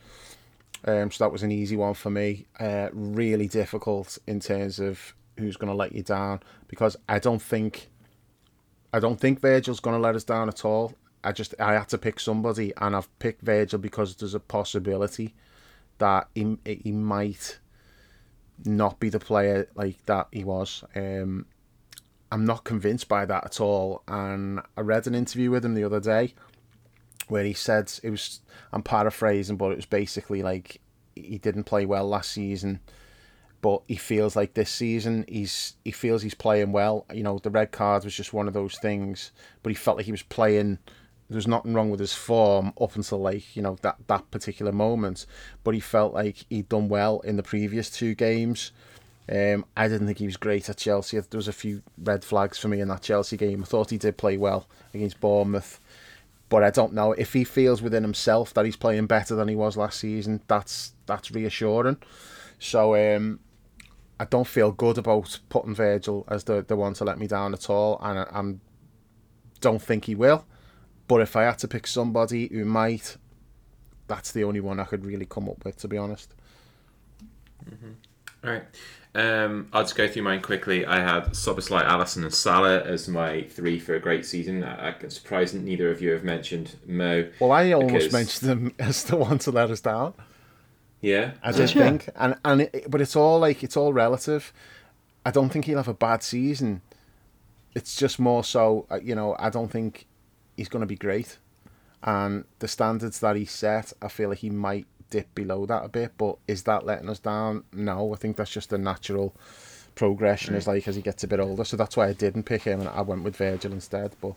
Um, so that was an easy one for me. Uh, really difficult in terms of who's going to let you down because I don't think I don't think Virgil's going to let us down at all. I just I had to pick somebody, and I've picked Virgil because there's a possibility that he he might not be the player like that he was. Um, I'm not convinced by that at all. And I read an interview with him the other day where he said it was. I'm paraphrasing, but it was basically like he didn't play well last season, but he feels like this season he's he feels he's playing well. You know, the red card was just one of those things, but he felt like he was playing there's nothing wrong with his form up until like you know that that particular moment but he felt like he'd done well in the previous two games um, I didn't think he was great at Chelsea. There was a few red flags for me in that Chelsea game. I thought he did play well against Bournemouth but I don't know. If he feels within himself that he's playing better than he was last season that's that's reassuring. So um, I don't feel good about putting Virgil as the, the one to let me down at all and I I'm, don't think he will. But if I had to pick somebody who might, that's the only one I could really come up with, to be honest. Mm-hmm. All right. Um, I'll just go through mine quickly. I had Szoboszlai, Alisson, and Salah as my three for a great season. I, I'm surprised neither of you have mentioned Mo. Well, I almost because- mentioned them as the one to let us down. Yeah. I just you? think, and and it, but it's all like it's all relative. I don't think he'll have a bad season. It's just more so, uh, you know. I don't think he's going to be great, and the standards that he set, I feel like he might dip below that a bit. But is that letting us down? No, I think that's just a natural progression. Is like as he gets a bit older. So that's why I didn't pick him, and I went with Virgil instead. But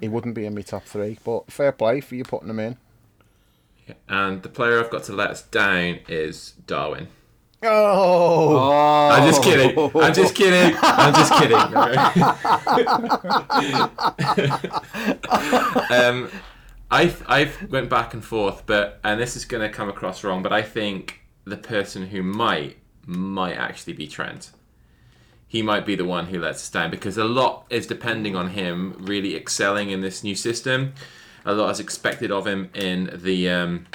he wouldn't be in my top three. But fair play for you putting him in. And the player I've got to let us down is Darwin. Oh, Oh, I'm just kidding. I'm just kidding. I'm just kidding. um, I I went back and forth, but and this is going to come across wrong, but I think the person who might might actually be Trent. He might be the one who lets us down because a lot is depending on him really excelling in this new system. A lot is expected of him in the um,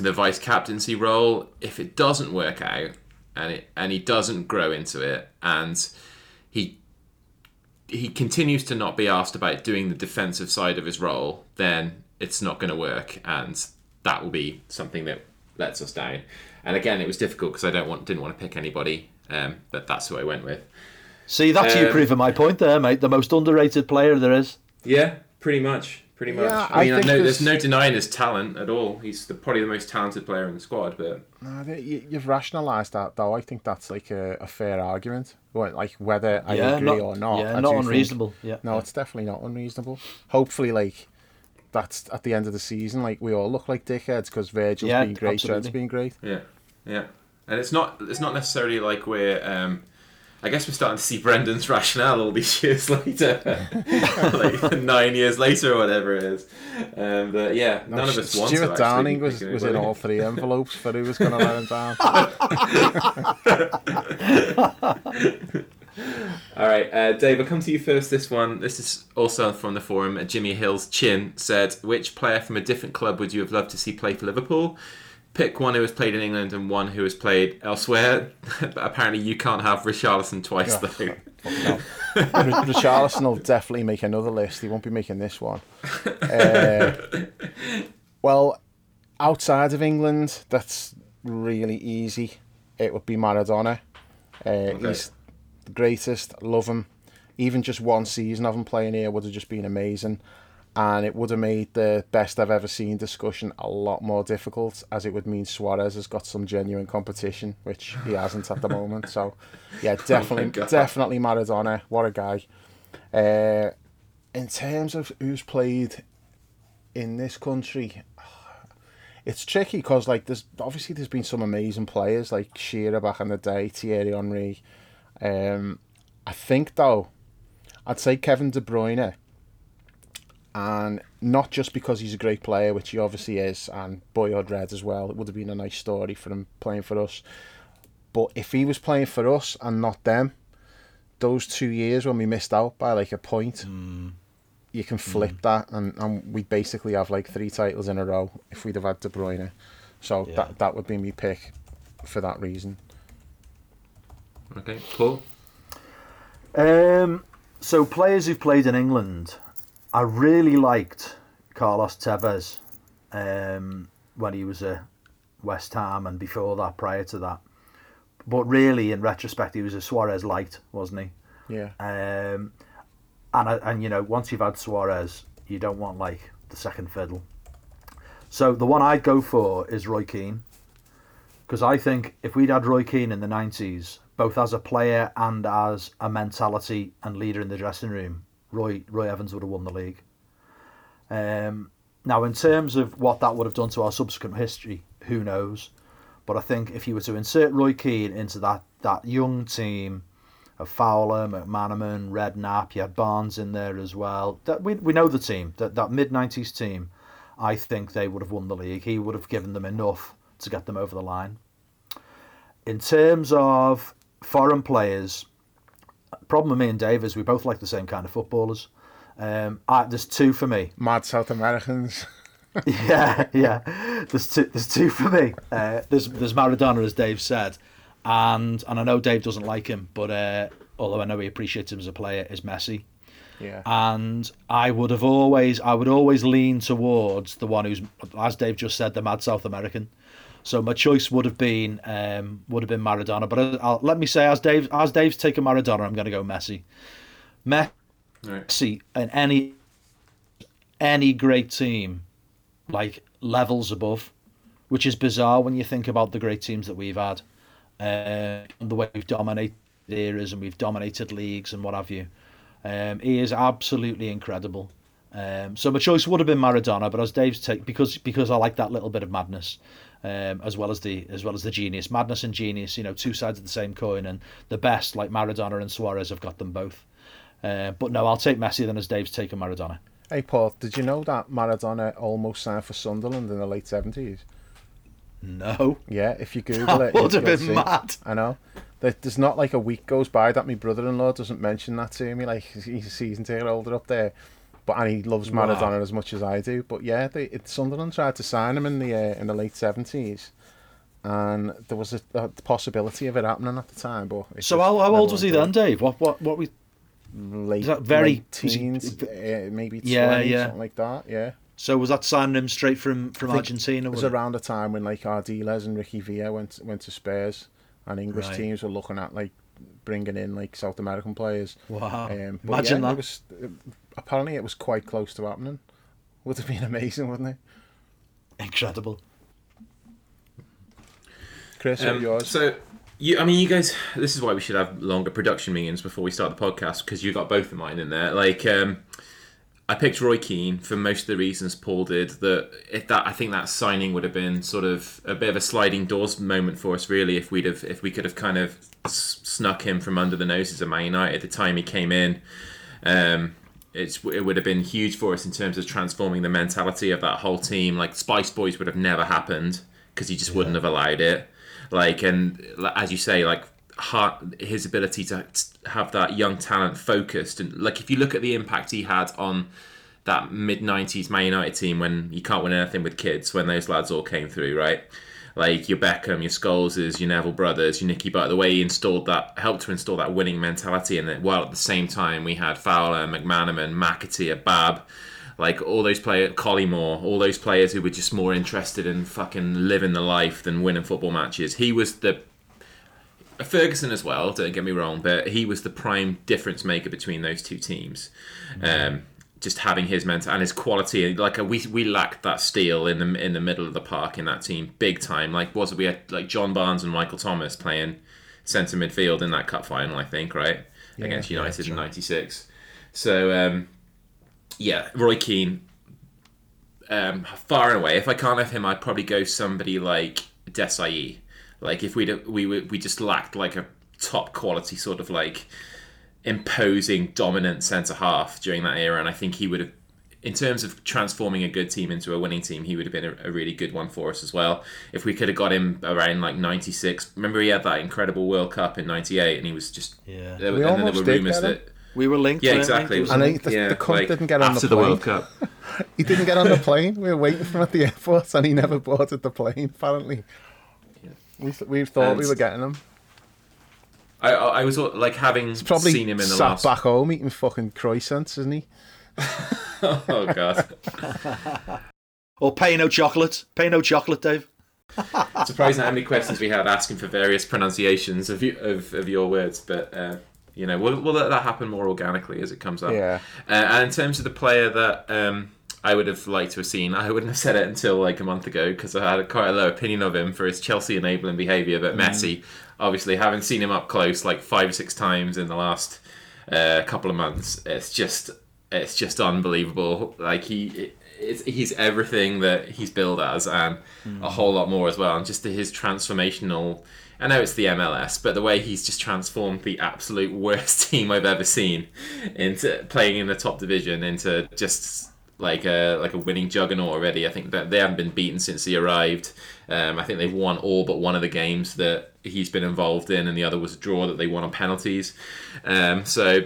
the vice captaincy role. If it doesn't work out, and it and he doesn't grow into it, and he he continues to not be asked about doing the defensive side of his role, then it's not going to work, and that will be something that lets us down. And again, it was difficult because I don't want didn't want to pick anybody, um, but that's who I went with. See, that's you Um, proving my point there, mate. The most underrated player there is. Yeah, pretty much. Pretty much. Yeah, I mean, I think no, there's- there's no denying his talent at all. He's the, probably the most talented player in the squad, but No, you, you've rationalised that though. I think that's like a, a fair argument. Well, like whether I yeah, agree not, or not. Yeah, I not do think- unreasonable. Yeah. no, it's definitely not unreasonable. Hopefully, like that's at the end of the season. Like we all look like dickheads because Virgil's Yeah, been great, Trent's absolutely. been great. Yeah, yeah, and it's not it's not necessarily like we're. Um, I guess we're starting to see Brendan's rationale all these years later, like nine years later or whatever it is. Um, but yeah, No, none of Stu- us want to. Stuart Downing was, was in all three envelopes for who was going to let him down. All right, uh, Dave, I'll come to you first. This one, this is also from the forum. Jimmy Hill's Chin said, "Which player from a different club would you have loved to see play for Liverpool? Pick one who has played in England and one who has played elsewhere. but apparently, you can't have Richarlison twice, Yeah. though. no. Richarlison will definitely make another list. He won't be making this one. Uh, well, outside of England, that's really easy. It would be Maradona. Uh, He's the greatest. Love him. Even just one season of him playing here would have just been amazing. And it would have made the best I've ever seen discussion a lot more difficult, as it would mean Suarez has got some genuine competition, which he hasn't at the moment. So, yeah, definitely, God. definitely Maradona. What a guy. Uh, in terms of who's played in this country, it's tricky because like there's obviously there's been some amazing players like Shearer back in the day, Thierry Henry. Um, I think though, I'd say Kevin De Bruyne, and not just because he's a great player, which he obviously is, and Boyhood Red as well. It would have been a nice story for him playing for us. But if he was playing for us and not them, those two years when we missed out by like a point, you can flip that, and, and we basically have like three titles in a row if we'd have had De Bruyne. So Yeah. that that would be my pick for that reason. Okay, Paul. Um, so players who've played in England, I really liked Carlos Tevez um, when he was at West Ham and before that, prior to that. But really, in retrospect, he was a Suarez light, wasn't he? Yeah. Um, and and you know, once you've had Suarez, you don't want like the second fiddle. So the one I'd go for is Roy Keane, because I think if we'd had Roy Keane in the nineties, both as a player and as a mentality and leader in the dressing room, Roy Roy Evans would have won the league. Um, now, in terms of what that would have done to our subsequent history, who knows? But I think if you were to insert Roy Keane into that that young team of Fowler, McManaman, Redknapp, you had Barnes in there as well. That we we know the team that that mid nineties team. I think they would have won the league. He would have given them enough to get them over the line. In terms of foreign players, problem with me and Dave is we both like the same kind of footballers. Um, I, there's two for me. Mad South Americans. yeah, yeah. There's two. There's two for me. Uh, there's there's Maradona, as Dave said, and and I know Dave doesn't like him, but uh, although I know he appreciates him as a player, is Messi. Yeah. And I would have always, I would always lean towards the one who's, as Dave just said, the mad South American. So my choice would have been, um, would have been Maradona. But I'll, let me say, as Dave, as Dave's taken Maradona, I'm going to go Messi. Messi right. in any, any great team, like levels above, which is bizarre when you think about the great teams that we've had, uh, the way we've dominated eras and we've dominated leagues and what have you. Um, he is absolutely incredible. Um, so my choice would have been Maradona, but as Dave's take because because I like that little bit of madness, um, as well as the as well as the genius, madness and genius, you know, two sides of the same coin, and the best like Maradona and Suarez have got them both. Uh, but no, I'll take Messi then as Dave's taken Maradona. Hey Paul, did you know that Maradona almost signed for Sunderland in the late seventies? No. Yeah, if you Google that it, would have been see. mad. I know. There's not like a week goes by that my brother-in-law doesn't mention that to me. Like he's a season ticket holder up there, but and he loves Maradona wow. as much as I do. But yeah, they, it, Sunderland tried to sign him in the uh, in the late seventies, and there was a, a, possibility of it happening at the time. But so how, how old was he then, Dave? What what what we late very late teens, he, uh, maybe 20, yeah, yeah, something like that. Yeah. So was that signing him straight from, from Argentina? It was, it? around the time when like Ardiles and Ricky Villa went went to Spurs and English right. teams were looking at like bringing in like South American players. Wow! Um, Imagine yeah, that. It was, apparently, it was quite close to happening. Would have been amazing, wouldn't it? Incredible. Chris, um, yours? So, you, I mean, you guys. This is why we should have longer production meetings before we start the podcast because you got both of mine in there. Like, um, I picked Roy Keane for most of the reasons Paul did. That if that I think that signing would have been sort of a bit of a sliding doors moment for us, really, if we'd have if we could have kind of snuck him from under the noses of Man United at the time he came in. Um, it's it would have been huge for us in terms of transforming the mentality of that whole team. Like Spice Boys would have never happened because he just yeah. wouldn't have allowed it. Like and as you say, like his ability to have that young talent focused and like if you look at the impact he had on that mid 90s Man United team when you can't win anything with kids when those lads all came through right like your Beckham your Scholeses your Neville brothers your Nicky Butt the way he installed that helped to install that winning mentality it while at the same time we had Fowler McManaman McAteer Babb like all those players, Collymore, all those players who were just more interested in fucking living the life than winning football matches. He was the Ferguson as well. Don't get me wrong, but he was the prime difference maker between those two teams. Um, just having his mental and his quality, like uh, we we lacked that steel in the in the middle of the park in that team, big time. Like was we had like John Barnes and Michael Thomas playing centre midfield in that cup final, I think, right yeah, against United yeah, in '96. So um, yeah, Roy Keane. Um, far and away, if I can't have him, I'd probably go somebody like Desailly like if we we we just lacked like a top quality sort of like imposing dominant centre half during that era, and I think he would have. In terms of transforming a good team into a winning team, he would have been a, a really good one for us as well. If we could have got him around like '96, remember he had that incredible World Cup in '98, and he was just yeah. There, we and then there were rumours that we were linked. Yeah, exactly. And I, the, yeah, the cunt like, didn't get on the plane. the World Cup. he didn't get on the plane. We were waiting for him at the airport, and he never boarded the plane. Apparently. We, we thought and we were getting him. I I was like having He's probably seen him in the sat last... back home eating fucking croissants, isn't he? oh god. or pay no chocolate. Pay no chocolate, Dave. Surprising how many questions we had asking for various pronunciations of you, of, of your words, but uh, you know we'll, we'll let that happen more organically as it comes up. Yeah. Uh, and in terms of the player that um, I would have liked to have seen. I wouldn't have said it until like a month ago because I had a, quite a low opinion of him for his Chelsea enabling behaviour. But mm. Messi, obviously, having seen him up close like five or six times in the last uh, couple of months, it's just it's just unbelievable. Like he. he's everything that he's billed as, and mm. a whole lot more as well. And just his transformational I know it's the MLS, but the way he's just transformed the absolute worst team I've ever seen into playing in the top division into just like a like a winning juggernaut already. I think that they haven't been beaten since he arrived. Um, I think they've won all but one of the games that he's been involved in, and the other was a draw that they won on penalties. Um, so,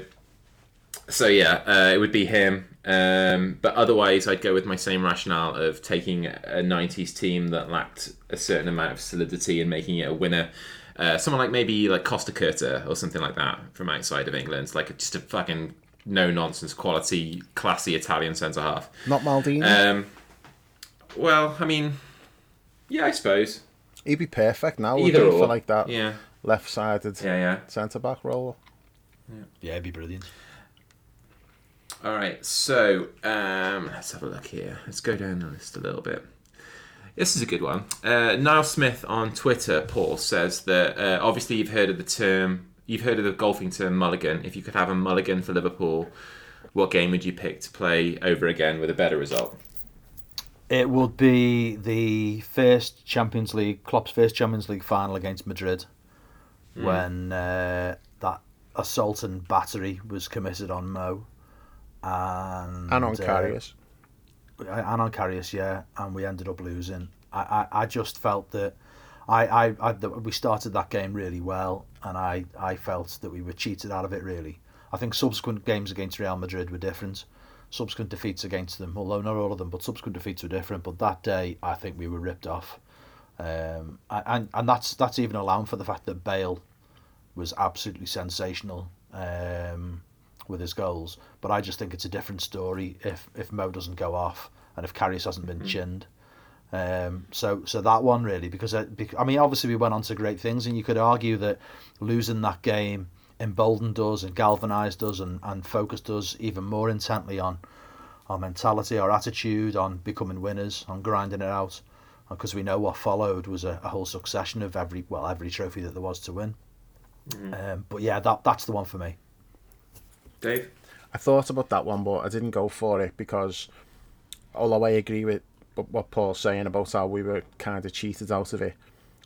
so yeah, uh, it would be him. Um, but otherwise, I'd go with my same rationale of taking a '90s team that lacked a certain amount of solidity and making it a winner. Uh, someone like maybe like Costacurta or something like that from outside of England, like just a fucking no nonsense quality, classy Italian centre half. Not Maldini. Um, well, I mean, yeah, I suppose He'd be perfect now. either Either or for like that Yeah, left-sided yeah, yeah. centre back role. Yeah, it'd be brilliant. All right, so um, let's have a look here. Let's go down the list a little bit. This is a good one. Uh, Niall Smith on Twitter, Paul says that uh, obviously you've heard of the term, you've heard of the golfing term mulligan. If you could have a mulligan for Liverpool, what game would you pick to play over again with a better result? It would be the first Champions League, Klopp's first Champions League final against Madrid, when uh, that assault and battery was committed on Mo, and And on uh, Karius. and on Karius, yeah, and we ended up losing. I, I, I just felt that I, I, I that we started that game really well, and I, I felt that we were cheated out of it. Really, I think subsequent games against Real Madrid were different. Subsequent defeats against them, although not all of them, but subsequent defeats were different. But that day, I think we were ripped off, um, and and that's that's even allowing for the fact that Bale was absolutely sensational. Um, with his goals. But I just think it's a different story if if Mo doesn't go off and if Karius hasn't been chinned. Um, so so that one really because I, I mean obviously we went on to great things and you could argue that losing that game emboldened us and galvanised us and, and focused us even more intently on our mentality, our attitude, on becoming winners, on grinding it out. Because we know what followed was a, a whole succession of every well every trophy that there was to win. Um, but yeah, that that's the one for me. Dave? I thought about that one, but I didn't go for it because, although I agree with what Paul's saying about how we were kind of cheated out of it,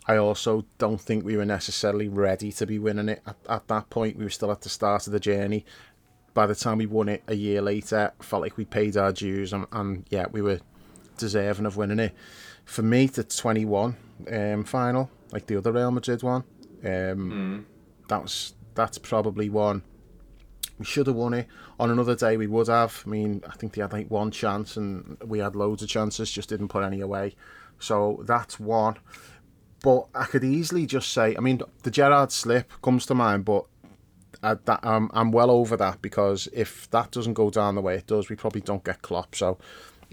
I also don't think we were necessarily ready to be winning it at, at that point. We were still at the start of the journey. By the time we won it a year later, felt like we paid our dues, and, and yeah, we were deserving of winning it. For me, the 21 um, final, like the other Real Madrid one, um, that was that's probably one we should have won it. On another day, we would have. I mean, I think they had like one chance, and we had loads of chances, just didn't put any away. So that's one. But I could easily just say, I mean, the Gerrard slip comes to mind, but I, that, um, I'm well over that because if that doesn't go down the way it does, we probably don't get Klopp. So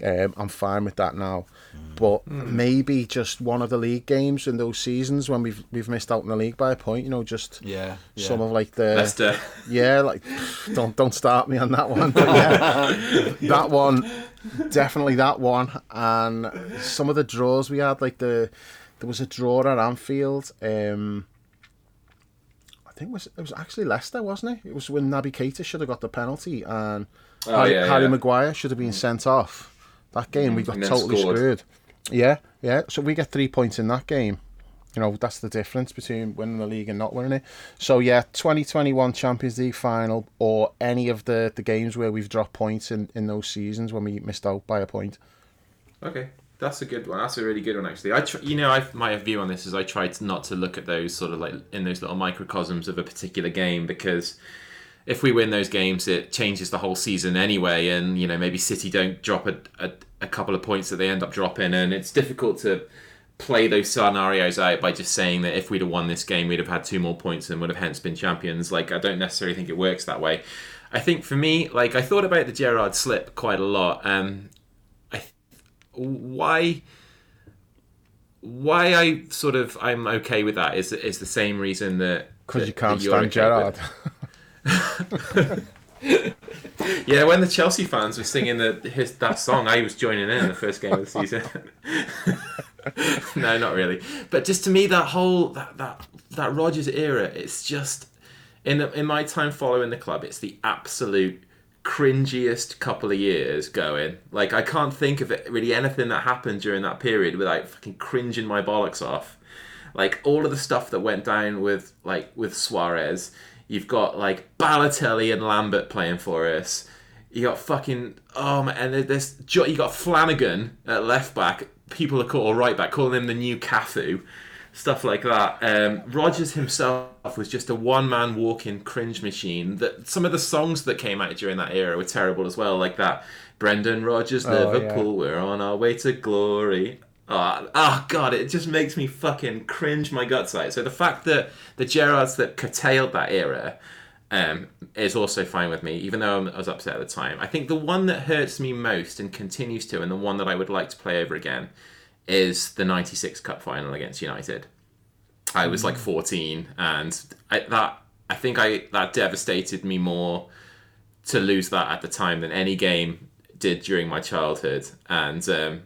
um, I'm fine with that now. But maybe just one of the league games in those seasons when we've we've missed out in the league by a point, you know, just Yeah, yeah. some of like the Leicester. yeah, like don't don't start me on that one. But yeah, that one, definitely that one, and some of the draws we had, like the there was a draw at Anfield. Um, I think it was it was actually Leicester, wasn't it? It was when Naby Keita should have got the penalty and Oh, Harry, yeah, Harry yeah. Maguire should have been sent off. That game we mm. got totally scored. screwed. Yeah, yeah. So we get three points in that game. You know, that's the difference between winning the league and not winning it. So yeah, 2021 Champions League final or any of the, the games where we've dropped points in, in those seasons when we missed out by a point. Okay, that's a good one. That's a really good one, actually. I, tr- you know, I my view on this is I tried not to look at those sort of like in those little microcosms of a particular game because if we win those games, it changes the whole season anyway. And you know, maybe City don't drop a, a, a couple of points that they end up dropping, and it's difficult to play those scenarios out by just saying that if we'd have won this game, we'd have had two more points and would have hence been champions. Like, I don't necessarily think it works that way. I think for me, like, I thought about the Gerrard slip quite a lot. Um, I why why I sort of I'm okay with that is is the same reason that Because you can't stand okay Gerrard. Yeah, when the Chelsea fans were singing the his that song, I was joining in the first game of the season. no, not really. But just to me, that whole that that that Rodgers era, it's just in the, in my time following the club, it's the absolute cringiest couple of years going. Like I can't think of it really anything that happened during that period without fucking cringing my bollocks off. Like all of the stuff that went down with like with Suarez, you've got like Balotelli and Lambert playing for us. You got fucking oh man, and there's you got Flanagan at left back. People are called right back, calling him the new Cafu, stuff like that. Um, Rodgers himself was just a one man walking cringe machine. That some of the songs that came out during that era were terrible as well, like that Brendan Rodgers Oh, yeah. Liverpool, we're on our way to glory. Oh, oh god, it just makes me fucking cringe my guts out. So the fact that the Gerrards that curtailed that era um, is also fine with me, even though I was upset at the time. I think the one that hurts me most and continues to, and the one that I would like to play over again, is the '96 Cup final against United. I was like 14, and I, that I think I that devastated me more to lose that at the time than any game did during my childhood. And um,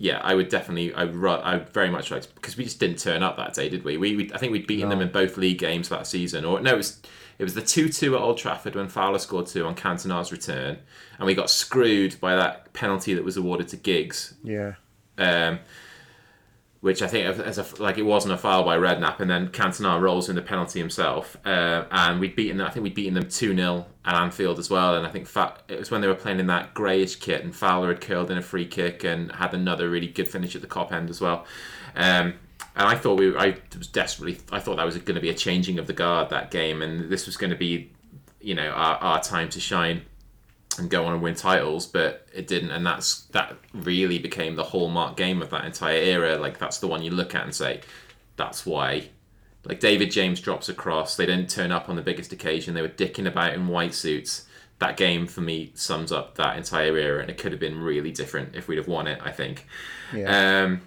yeah, I would definitely, I I very much like because we just didn't turn up that day, did we? We, we I think we'd beaten no. them in both league games that season, or no, it was it was the two two at Old Trafford when Fowler scored two on Cantona's return, and we got screwed by that penalty that was awarded to Giggs. Yeah. Um, which I think as a, like it wasn't a foul by Redknapp, and then Cantona rolls in the penalty himself, uh, and we'd beaten I think we'd beaten them two 0 at Anfield as well, and I think Fa- it was when they were playing in that greyish kit, and Fowler had curled in a free kick and had another really good finish at the Kop end as well, um, and I thought we I was desperately I thought that was going to be a changing of the guard that game, and this was going to be you know our, our time to shine and go on and win titles, but it didn't, and that's that really became the hallmark game of that entire era. Like that's the one you look at and say, that's why. Like David James drops across, they didn't turn up on the biggest occasion. They were dicking about in white suits. That game for me sums up that entire era, and it could have been really different if we'd have won it. I think. Yeah. Um,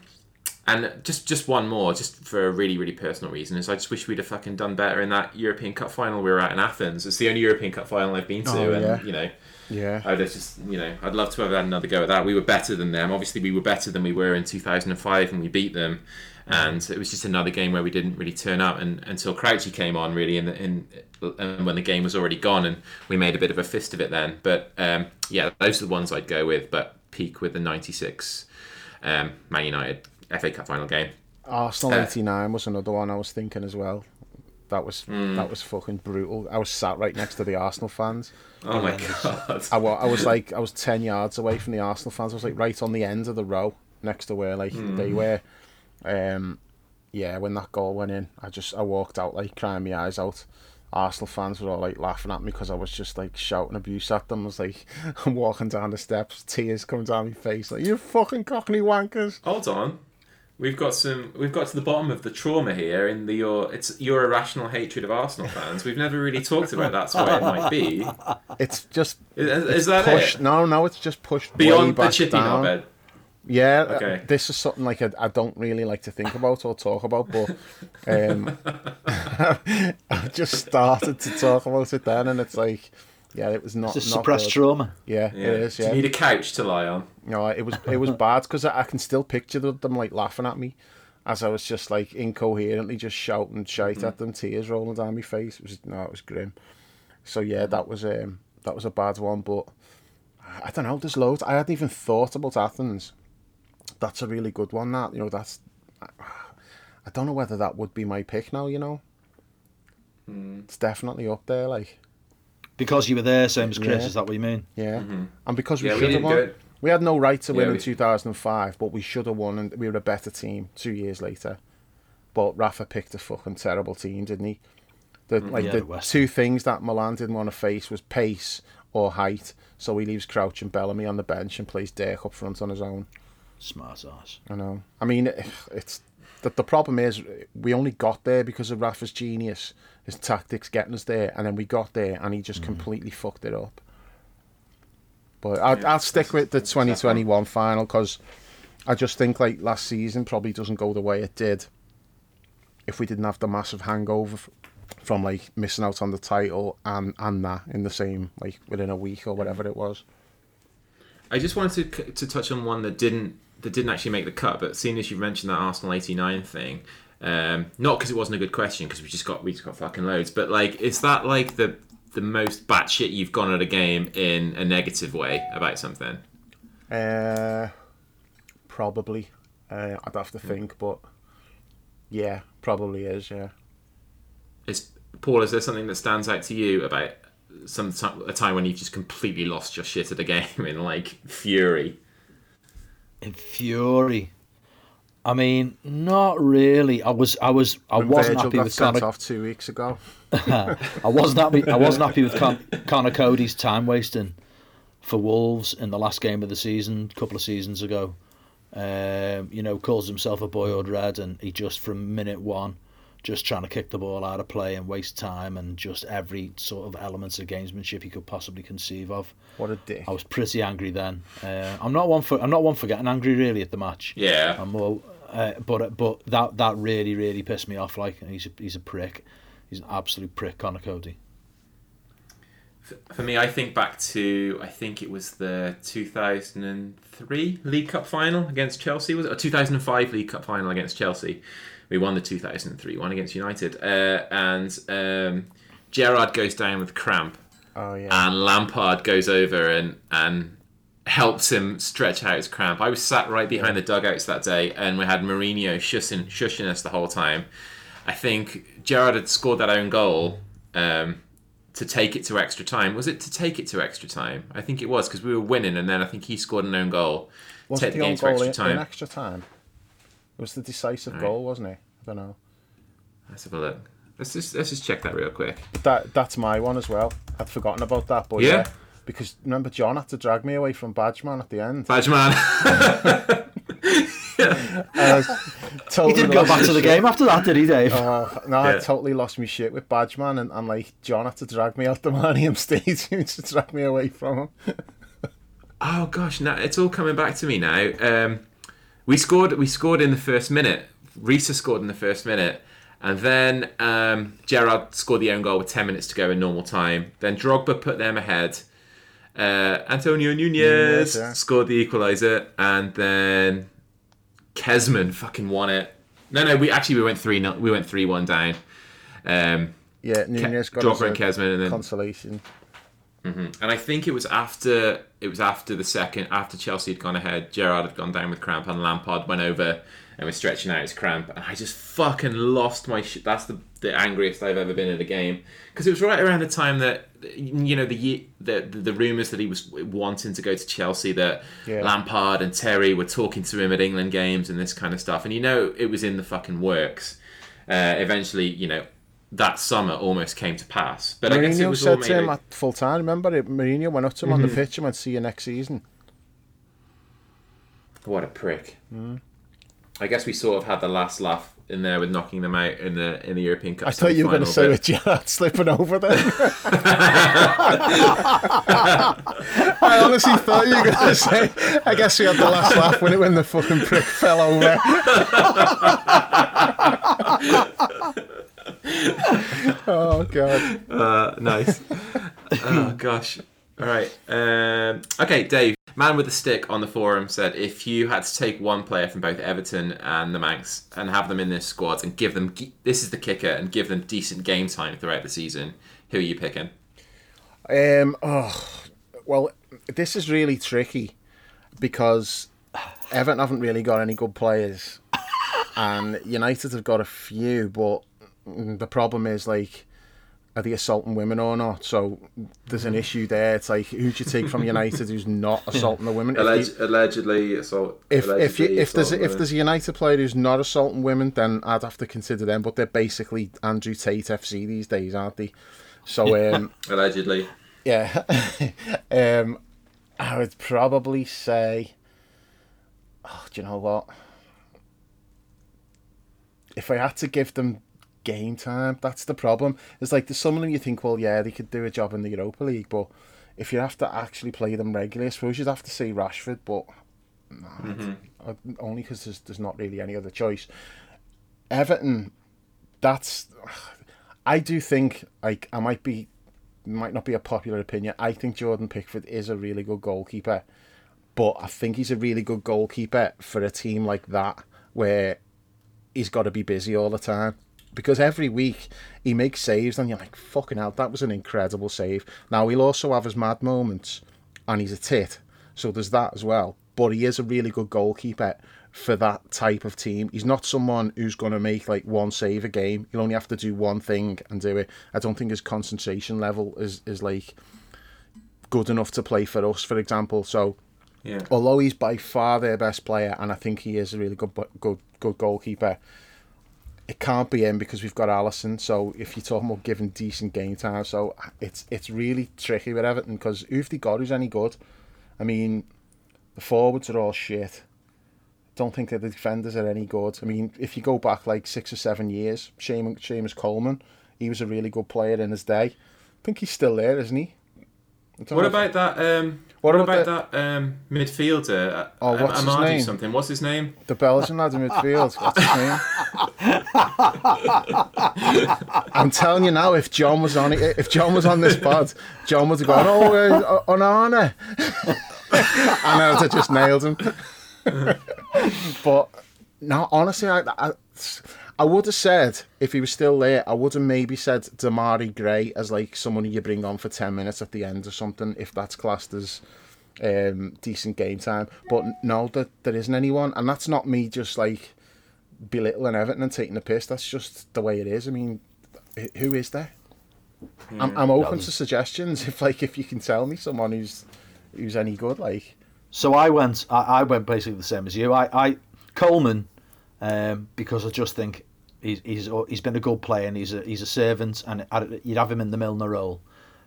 and just just one more, just for a really really personal reason, is I just wish we'd have fucking done better in that European Cup final we were at in Athens. It's the only European Cup final I've been to, oh, and yeah. you know yeah. I'd just, you know, I'd love to have had another go at that. We were better than them. Obviously, we were better than we were in 2005 and we beat them. And it was just another game where we didn't really turn up and, until Crouchy came on, really, in, the, in and when the game was already gone, and we made a bit of a fist of it then. But um, yeah, those are the ones I'd go with. But peak with the '96 um, Man United FA Cup final game. Arsenal '89 uh, was another one I was thinking as well. That was mm. that was fucking brutal. I was sat right next to the Arsenal fans. Oh my god! I, I was like I was ten yards away from the Arsenal fans. I was like right on the end of the row next to where like mm. they were. Um, yeah, when that goal went in, I just I walked out like crying my eyes out. Arsenal fans were all like laughing at me because I was just like shouting abuse at them. I was like, I'm walking down the steps, tears coming down my face, like you fucking cockney wankers. Hold on, We've got some. We've got to the bottom of the trauma here in the your. It's your irrational hatred of Arsenal fans. We've never really talked about that's why it might be. It's just. Is, it's is that pushed, it? No, no, it's just pushed beyond the chippy down. knobhead. Yeah, uh, okay. this is something like I, I don't really like to think about or talk about, but um, I just started to talk about it then, and it's like yeah, it was not. It's not suppressed good. trauma. Yeah, yeah, it is. Yeah. Do you need a couch to lie on? No, it was it was bad because I, I, can still picture them like laughing at me as I was just like incoherently just shouting shite mm. at them, tears rolling down my face. It was no, it was grim. So yeah, that was um that was a bad one, but I don't know. There's loads. I hadn't even thought about Athens. That's a really good one. That you know, that's. I don't know whether that would be my pick now. You know, mm. it's definitely up there. Like because you were there, same as Chris. Yeah. Is that what you mean? Yeah, mm-hmm. and because we yeah, should have won. We had no right to win yeah, in 2005, but we should have won, and we were a better team two years later. But Rafa picked a fucking terrible team, didn't he? The mm, like yeah, the, the two things that Milan didn't want to face was pace or height, so he leaves Crouch and Bellamy on the bench and plays Dirk up front on his own. Smart ass. I know. I mean, it's the, the problem is we only got there because of Rafa's genius, his tactics getting us there, and then we got there and he just mm. completely fucked it up. But I'll, yeah, I'll stick with the 2021 final because I just think like last season probably doesn't go the way it did if we didn't have the massive hangover from like missing out on the title and and that in the same like within a week or whatever it was. I just wanted to to touch on one that didn't that didn't actually make the cut, but seeing as you mentioned that Arsenal '89 thing, um, not because it wasn't a good question because we just got we just got fucking loads, but like is that like the the most batshit you've gone at a game in a negative way about something? Uh, probably. Uh, I'd have to hmm. think, but yeah, probably is. Yeah. Is Paul? Is there something that stands out to you about some a time when you've just completely lost your shit at a game in like fury? In fury. I mean, not really. I was, I was, I wasn't Virgil happy with Connor. off two weeks ago. I wasn't happy. I wasn't happy with Con- Conor Coady's time wasting for Wolves in the last game of the season, a couple of seasons ago. Um, you know, calls himself a boyhood red, and he just from minute one, just trying to kick the ball out of play and waste time, and just every sort of elements of gamesmanship he could possibly conceive of. What a dick! I was pretty angry then. Uh, I'm not one for I'm not one for getting angry really at the match. Yeah. I'm more, uh, but but that that really really pissed me off. Like he's a, he's a prick. He's an absolute prick, Conor Coady. For me, I think back to I think it was the 2003 League Cup final against Chelsea. Was it or 2005 League Cup final against Chelsea? We won the 2003 one against United, uh, and um, Gerrard goes down with cramp, Oh yeah. and Lampard goes over and and helps him stretch out his cramp. I was sat right behind the dugouts that day, and we had Mourinho shushing shushing us the whole time. I think Gerrard had scored that own goal. Um, to take it to extra time. Was it to take it to extra time? I think it was because we were winning, and then I think he scored an own goal. was take it the the game to extra time. in extra time? It was the decisive Right. goal, wasn't it? I don't know. Let's have a look. Let's just let's just check that real quick. That that's my one as well. I'd forgotten about that, but Yeah? yeah. Because remember, John had to drag me away from Badgeman at the end. Badgeman. I was totally He didn't go back to the shit. game after that, did he, Dave? Oh, no, I totally lost my shit with Badgeman, and, and like John had to drag me out the Millennium Stadium to drag me away from him. oh gosh, now it's all coming back to me now. Um, we scored. We scored in the first minute. Riise scored in the first minute, and then um, Gerrard scored the own goal with ten minutes to go in normal time. Then Drogba put them ahead. Uh, Antonio Nunez Nunez, yeah. scored the equaliser, and then Kezman fucking won it. No, no, we actually we went three. We went three one down. Um, Yeah, Nunez got Drogba and Kezman, and then consolation. And I think it was after it was after the second after Chelsea had gone ahead, Gerrard had gone down with cramp, and Lampard went over and was stretching out his cramp, and I just fucking lost my shit. That's the, the angriest I've ever been in a game because it was right around the time that you know the the the, the rumors that he was wanting to go to Chelsea, that Yeah. Lampard and Terry were talking to him at England games and this kind of stuff, and you know it was in the fucking works. Uh, eventually, you know. That summer almost came to pass, but I guess it Mourinho was said to him at full time. Remember, it, Mourinho went up to him on the mm-hmm. pitch and went, "See you next season." What a prick. I guess we sort of had the last laugh in there with knocking them out in the in the European Cup. I thought you were going to say with Gerrard slipping over there. I honestly thought you were going to say. I guess we had the last laugh when it when the fucking prick fell over. oh god. Uh, nice. oh gosh. All right. Um, okay, Dave. Man with the stick on the forum said if you had to take one player from both Everton and the Mancs and have them in this squad and give them this is the kicker and give them decent game time throughout the season, who are you picking? Um. Oh, well, this is really tricky because Everton haven't really got any good players, and United have got a few. But the problem is like, are they assaulting women or not? So there's an issue there. It's like who do you take from United who's not assaulting the women? If Alleg- they- allegedly assault. if if you, allegedly if there's assault a, if there's a United player who's not assaulting women, then I'd have to consider them. But they're basically Andrew Tate FC these days, aren't they? So um, allegedly. yeah, um, I would probably say, oh, do you know what? If I had to give them game time, that's the problem. It's like there's some of them you think, well, yeah, they could do a job in the Europa League, but if you have to actually play them regularly, I suppose you'd have to say Rashford, but no, uh, only because there's, there's not really any other choice. Everton, that's. I do think like I might be, might not be a popular opinion. I think Jordan Pickford is a really good goalkeeper, but I think he's a really good goalkeeper for a team like that where he's got to be busy all the time. Because every week he makes saves, and you're like, fucking hell, that was an incredible save. Now, he'll also have his mad moments, and he's a tit, so there's that as well. But he is a really good goalkeeper for that type of team. He's not someone who's going to make like one save a game. He'll only have to do one thing and do it. I don't think his concentration level is, is like good enough to play for us, for example. So Yeah. although he's by far their best player, and I think he is a really good, good, good goalkeeper, it can't be him because we've got Alisson. So if you're talking about giving decent game time, so it's it's really tricky with Everton because who've they got who's any good? I mean, the forwards are all shit. don't think that the defenders are any good. I mean, if you go back like six or seven years, Seamus, Seamus Coleman, he was a really good player in his day. I think he's still there, isn't he? What about that? Um, what, what, about, about the, that um, midfielder? Oh, what's Amadi his name? Something. What's his name? The Belgian lad in midfield. What's his name? I'm telling you now, if John was on it, if John was on this pod, John would have gone, "Oh, uh, Onana," and I would have just nailed him. but no, honestly, I, I, I would have said if he was still there, I would have maybe said Demarai Gray as like someone you bring on for ten minutes at the end or something, if that's classed as um, decent game time. But no, that there isn't anyone, and that's not me just like belittling Everton and taking the piss. That's just the way it is. I mean, who is there? I'm, I'm open to suggestions if like if you can tell me someone who's who's any good, like. So I went. I, I went basically the same as you. I, I Coleman, um, because I just think he's he's he's been a good player and he's a he's a servant and you'd have him in the Milner role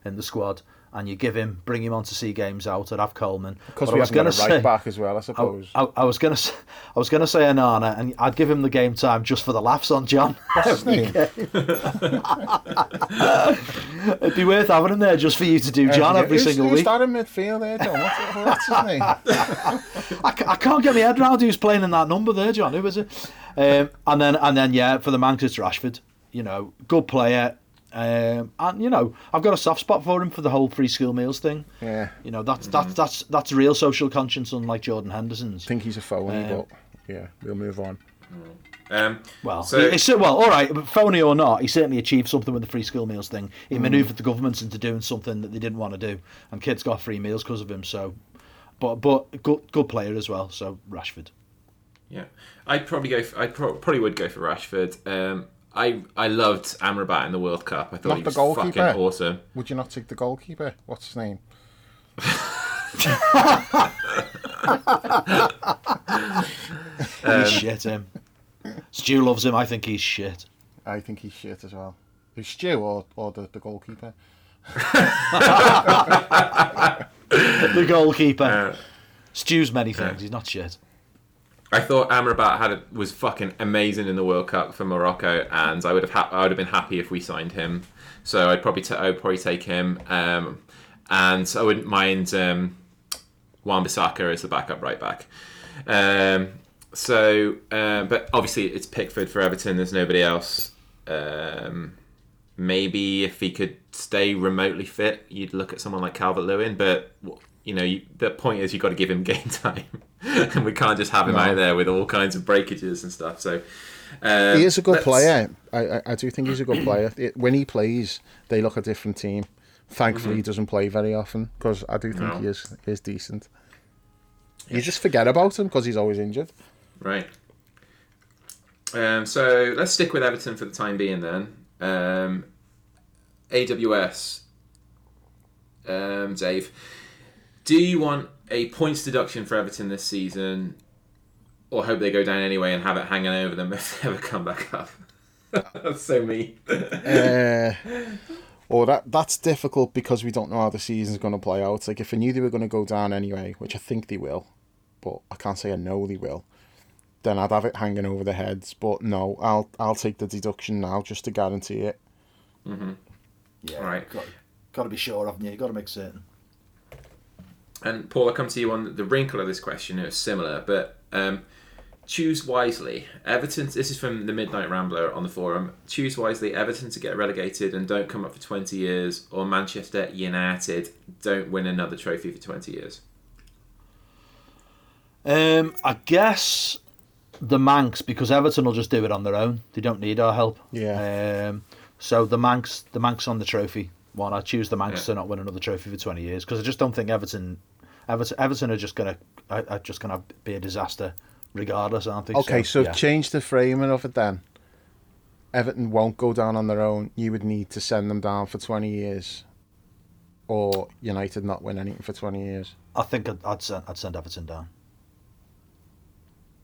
in the squad and you give him, bring him on to see games out. I'd have Coleman. Because we was going to right back as well, I suppose. I, I, I was going to, I was going to say Onana, and I'd give him the game time just for the laughs on John. That's It'd be worth having him there just for you to do John every who's, single who's week. In midfield there, John? What's, what's his name? I, I can't get my head around who's playing in that number there, John. Who is it? Um, and then, and then, yeah, for the Mancs, it's Rashford. You know, good player um, and you know, I've got a soft spot for him for the whole free school meals thing. Yeah, you know that's that's mm-hmm. that's that's real social conscience, unlike Jordan Henderson's. I think he's a phony, um, but yeah, we'll move on. Um, well, so he, he, well, all right, phony or not, he certainly achieved something with the free school meals thing. He mm. manoeuvred the governments into doing something that they didn't want to do, and kids got free meals because of him. So, but but good good player as well. So Rashford. Yeah, I'd probably go. For, I pro- probably would go for Rashford. Um, I I loved Amrabat in the World Cup. I thought not he was fucking awesome. Would you not take the goalkeeper? What's his name? um, he's shit, him. Stu loves him. I think he's shit. I think he's shit as well. Who's Stu or, or the, the goalkeeper? the goalkeeper. Uh, Stu's many things. He's not shit. I thought Amrabat had a, was fucking amazing in the World Cup for Morocco, and I would have ha- I would have been happy if we signed him. So I'd probably t- I would probably take him, um, and I wouldn't mind um, Wan-Bissaka as the backup right back. Um, so, uh, but obviously it's Pickford for Everton. There's nobody else. Um, maybe if he could stay remotely fit, you'd look at someone like Calvert Lewin. But you know, you, the point is you've got to give him game time, and we can't just have him no. out there with all kinds of breakages and stuff. So um, he is a good player. I, I, I do think he's a good player. When he plays, they look a different team. Thankfully, mm-hmm. he doesn't play very often because I do think no. he is he is decent. Yeah. You just forget about him because he's always injured. Right. Um, so let's stick with Everton for the time being then. Um, AWS, um, Dave. Do you want a points deduction for Everton this season, or hope they go down anyway and have it hanging over them if they ever come back up? that's so mean. uh, or that that's difficult because we don't know how the season's going to play out. Like if I knew they were going to go down anyway, which I think they will, but I can't say I know they will. Then I'd have it hanging over their heads. But no, I'll I'll take the deduction now just to guarantee it. Mm-hmm. Yeah, All right. Got, got to be sure, haven't you? You got to make certain. And Paul, I come to you on the wrinkle of this question. It was similar, but um, choose wisely. Everton. This is from the Midnight Rambler on the forum. Choose wisely. Everton to get relegated and don't come up for twenty years, or Manchester United don't win another trophy for twenty years. Um, I guess the Mancs because Everton will just do it on their own. They don't need our help. Yeah. Um, so the Mancs, the Mancs on the trophy one. I choose the Mancs yeah. to not win another trophy for twenty years because I just don't think Everton Everton, Everton are just gonna are just gonna be a disaster regardless, aren't they? Okay, so, so yeah. change the framing of it then. Everton won't go down on their own. You would need to send them down for twenty years, or United not win anything for twenty years. I think I'd, I'd send I'd send Everton down.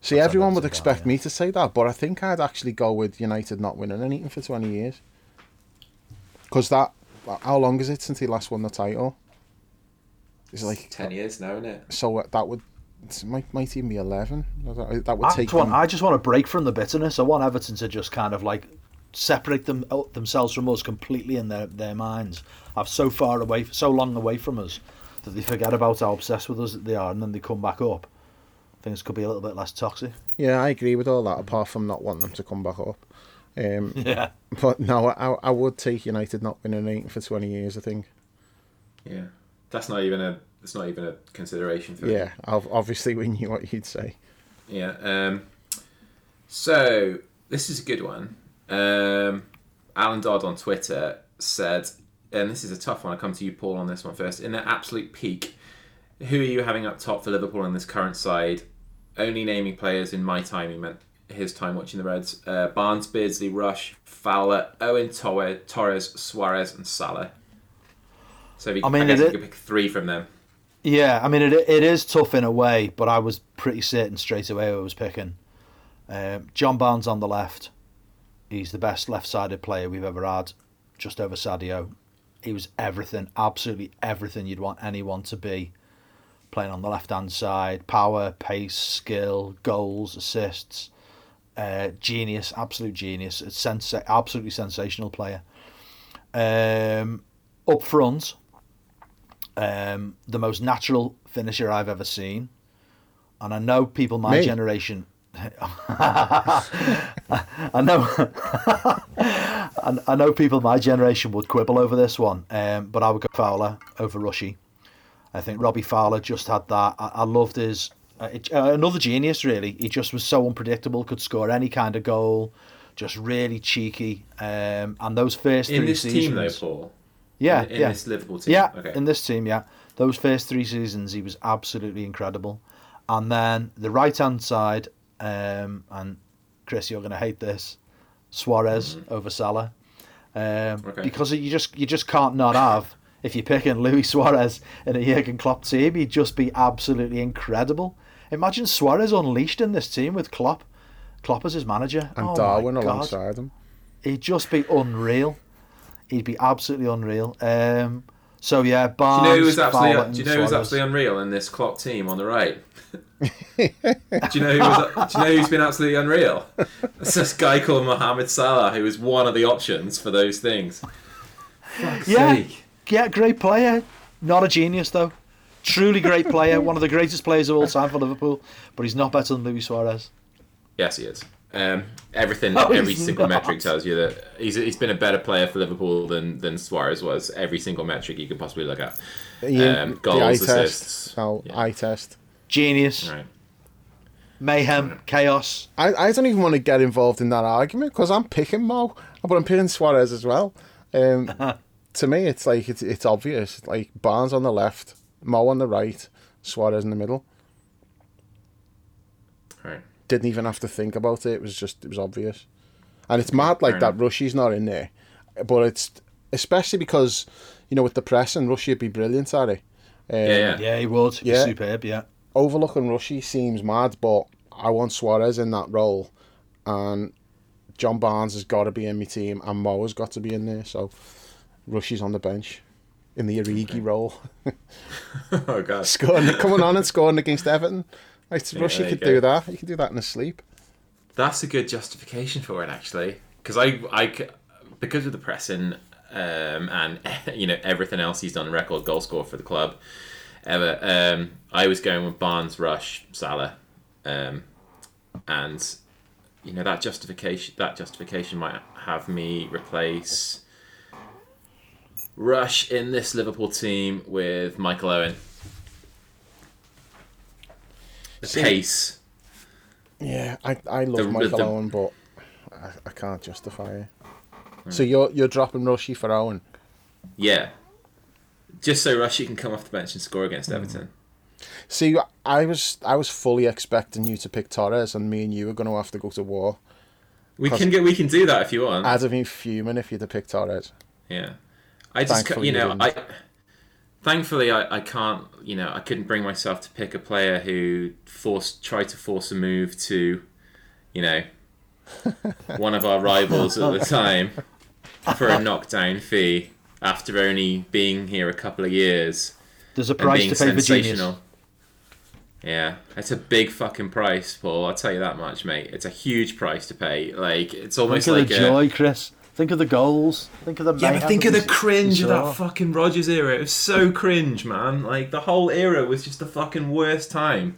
See, I'd everyone would expect down, yeah. me to say that, but I think I'd actually go with United not winning anything for twenty years. Because that, how long is it since he last won the title? It's like ten years now, isn't it? So that would it might might even be eleven. That, that would I take. just, want, them- I just want a break from the bitterness. I want Everton to just kind of like separate them themselves from us completely in their, their minds. Have so far away, so long away from us that they forget about how obsessed with us that they are, and then they come back up. Things could be a little bit less toxic. Yeah, I agree with all that. Apart from not wanting them to come back up. Um, Yeah. but no, I, I would take United not winning anything for twenty years. I think. Yeah, that's not even a. It's not even a consideration for. Yeah, ob- obviously we knew what you'd say. Yeah. Um, so this is a good one. Um, Alan Dodd on Twitter said, and this is a tough one. I come to you, Paul, on this one first. In their absolute peak, who are you having up top for Liverpool on this current side? Only naming players in my time. He meant his time watching the Reds. Uh, Barnes, Beardsley, Rush, Fowler, Owen, Torre, Torres, Suarez, and Salah. So I mean, I guess it you could pick three from them. Yeah, I mean it. It is tough in a way, but I was pretty certain straight away who I was picking. Um, John Barnes on the left. He's the best left-sided player we've ever had, just over Sadio. He was everything, absolutely everything you'd want anyone to be. Playing on the left-hand side, power, pace, skill, goals, assists, uh, genius, absolute genius. Sensa- absolutely sensational player. Um, up front, um, the most natural finisher I've ever seen. And I know people my Me? generation. I know, I, I know people my generation would quibble over this one, um, but I would go Fowler over Rushy. I think Robbie Fowler just had that. I, I loved his uh, it- uh, another genius. Really, he just was so unpredictable. Could score any kind of goal, just really cheeky. Um, and those first In three this seasons, team, though, Paul. Yeah, in, in yeah. this Liverpool team. Yeah, Okay. in this team, yeah. Those first three seasons, he was absolutely incredible. And then the right hand side, um, and Chris, you're going to hate this, Suarez over Salah, um, Mm-hmm. Okay. because you just you just can't not have if you're picking Luis Suarez in a Jurgen Klopp team, he'd just be absolutely incredible. Imagine Suarez unleashed in this team with Klopp, Klopp as his manager, And oh Darwin alongside him. he'd just be unreal. He'd be absolutely unreal. Um, so yeah, Do you know who was absolutely? Fowler, Do you know who's absolutely unreal in this Klopp team on the right? do you know who was, Do you know who's been absolutely unreal? It's this guy called Mohamed Salah, who was one of the options for those things. Fuck's Yeah, sake. yeah, great player. Not a genius though. Truly great player. One of the greatest players of all time for Liverpool. But he's not better than Luis Suarez. Yes, he is. Um, everything, No, every single not. metric tells you that he's, he's been a better player for Liverpool than, than Suarez was. Every single metric you could possibly look at. Yeah, Um, goals, eye assists. test. No, Yeah. eye test. Genius, Right. mayhem, chaos. I, I don't even want to get involved in that argument because I'm picking Mo, but I'm picking Suarez as well. Um, to me, it's like it's it's obvious. Like Barnes on the left, Mo on the right, Suarez in the middle. Right. Didn't even have to think about it. It was just it was obvious, and it's mad like that. Rushy's not in there, but it's especially because you know with the press and Rushy would be brilliant at it. Um, Yeah, yeah. Yeah, he would. He's Yeah. superb. Yeah. overlooking Rushy seems mad, but I want Suarez in that role, and John Barnes has got to be in my team, and Mo has got to be in there. So Rushy's on the bench in the Origi role, oh, God. scoring, coming on and scoring against Everton. Yeah, Rushy there you could go. do that. You could do that in a sleep. That's a good justification for it, actually, because I, I, because of the pressing um, and you know everything else he's done, record goal scorer for the club ever. Um, I was going with Barnes, Rush, Salah, um, and you know that justification. That justification might have me replace Rush in this Liverpool team with Michael Owen. The See- pace. Yeah, I, I love The- Michael the- Owen, but I, I can't justify it. Hmm. So you're you're dropping Rushy for Owen. Yeah. Just so Rushy can come off the bench and score against hmm. Everton. See, I was I was fully expecting you to pick Torres, and me and you were going to have to go to war. We can get we can do that if you want. I'd have been fuming if you'd have picked Torres. yeah. I just Thankfully you you know, I. thankfully I, I can't you know, I couldn't bring myself to pick a player who forced tried to force a move to, you know, one of our rivals at the time for a knockdown fee after only being here a couple of years There's a price to pay for genius. Yeah, it's a big fucking price, Paul. I'll tell you that much, mate. It's a huge price to pay. Like it's almost like the a, joy, Chris. Think of the goals. Think of the Yeah, but think of the we cringe of that fucking Rodgers era. It was so cringe, man. Like the whole era was just the fucking worst time.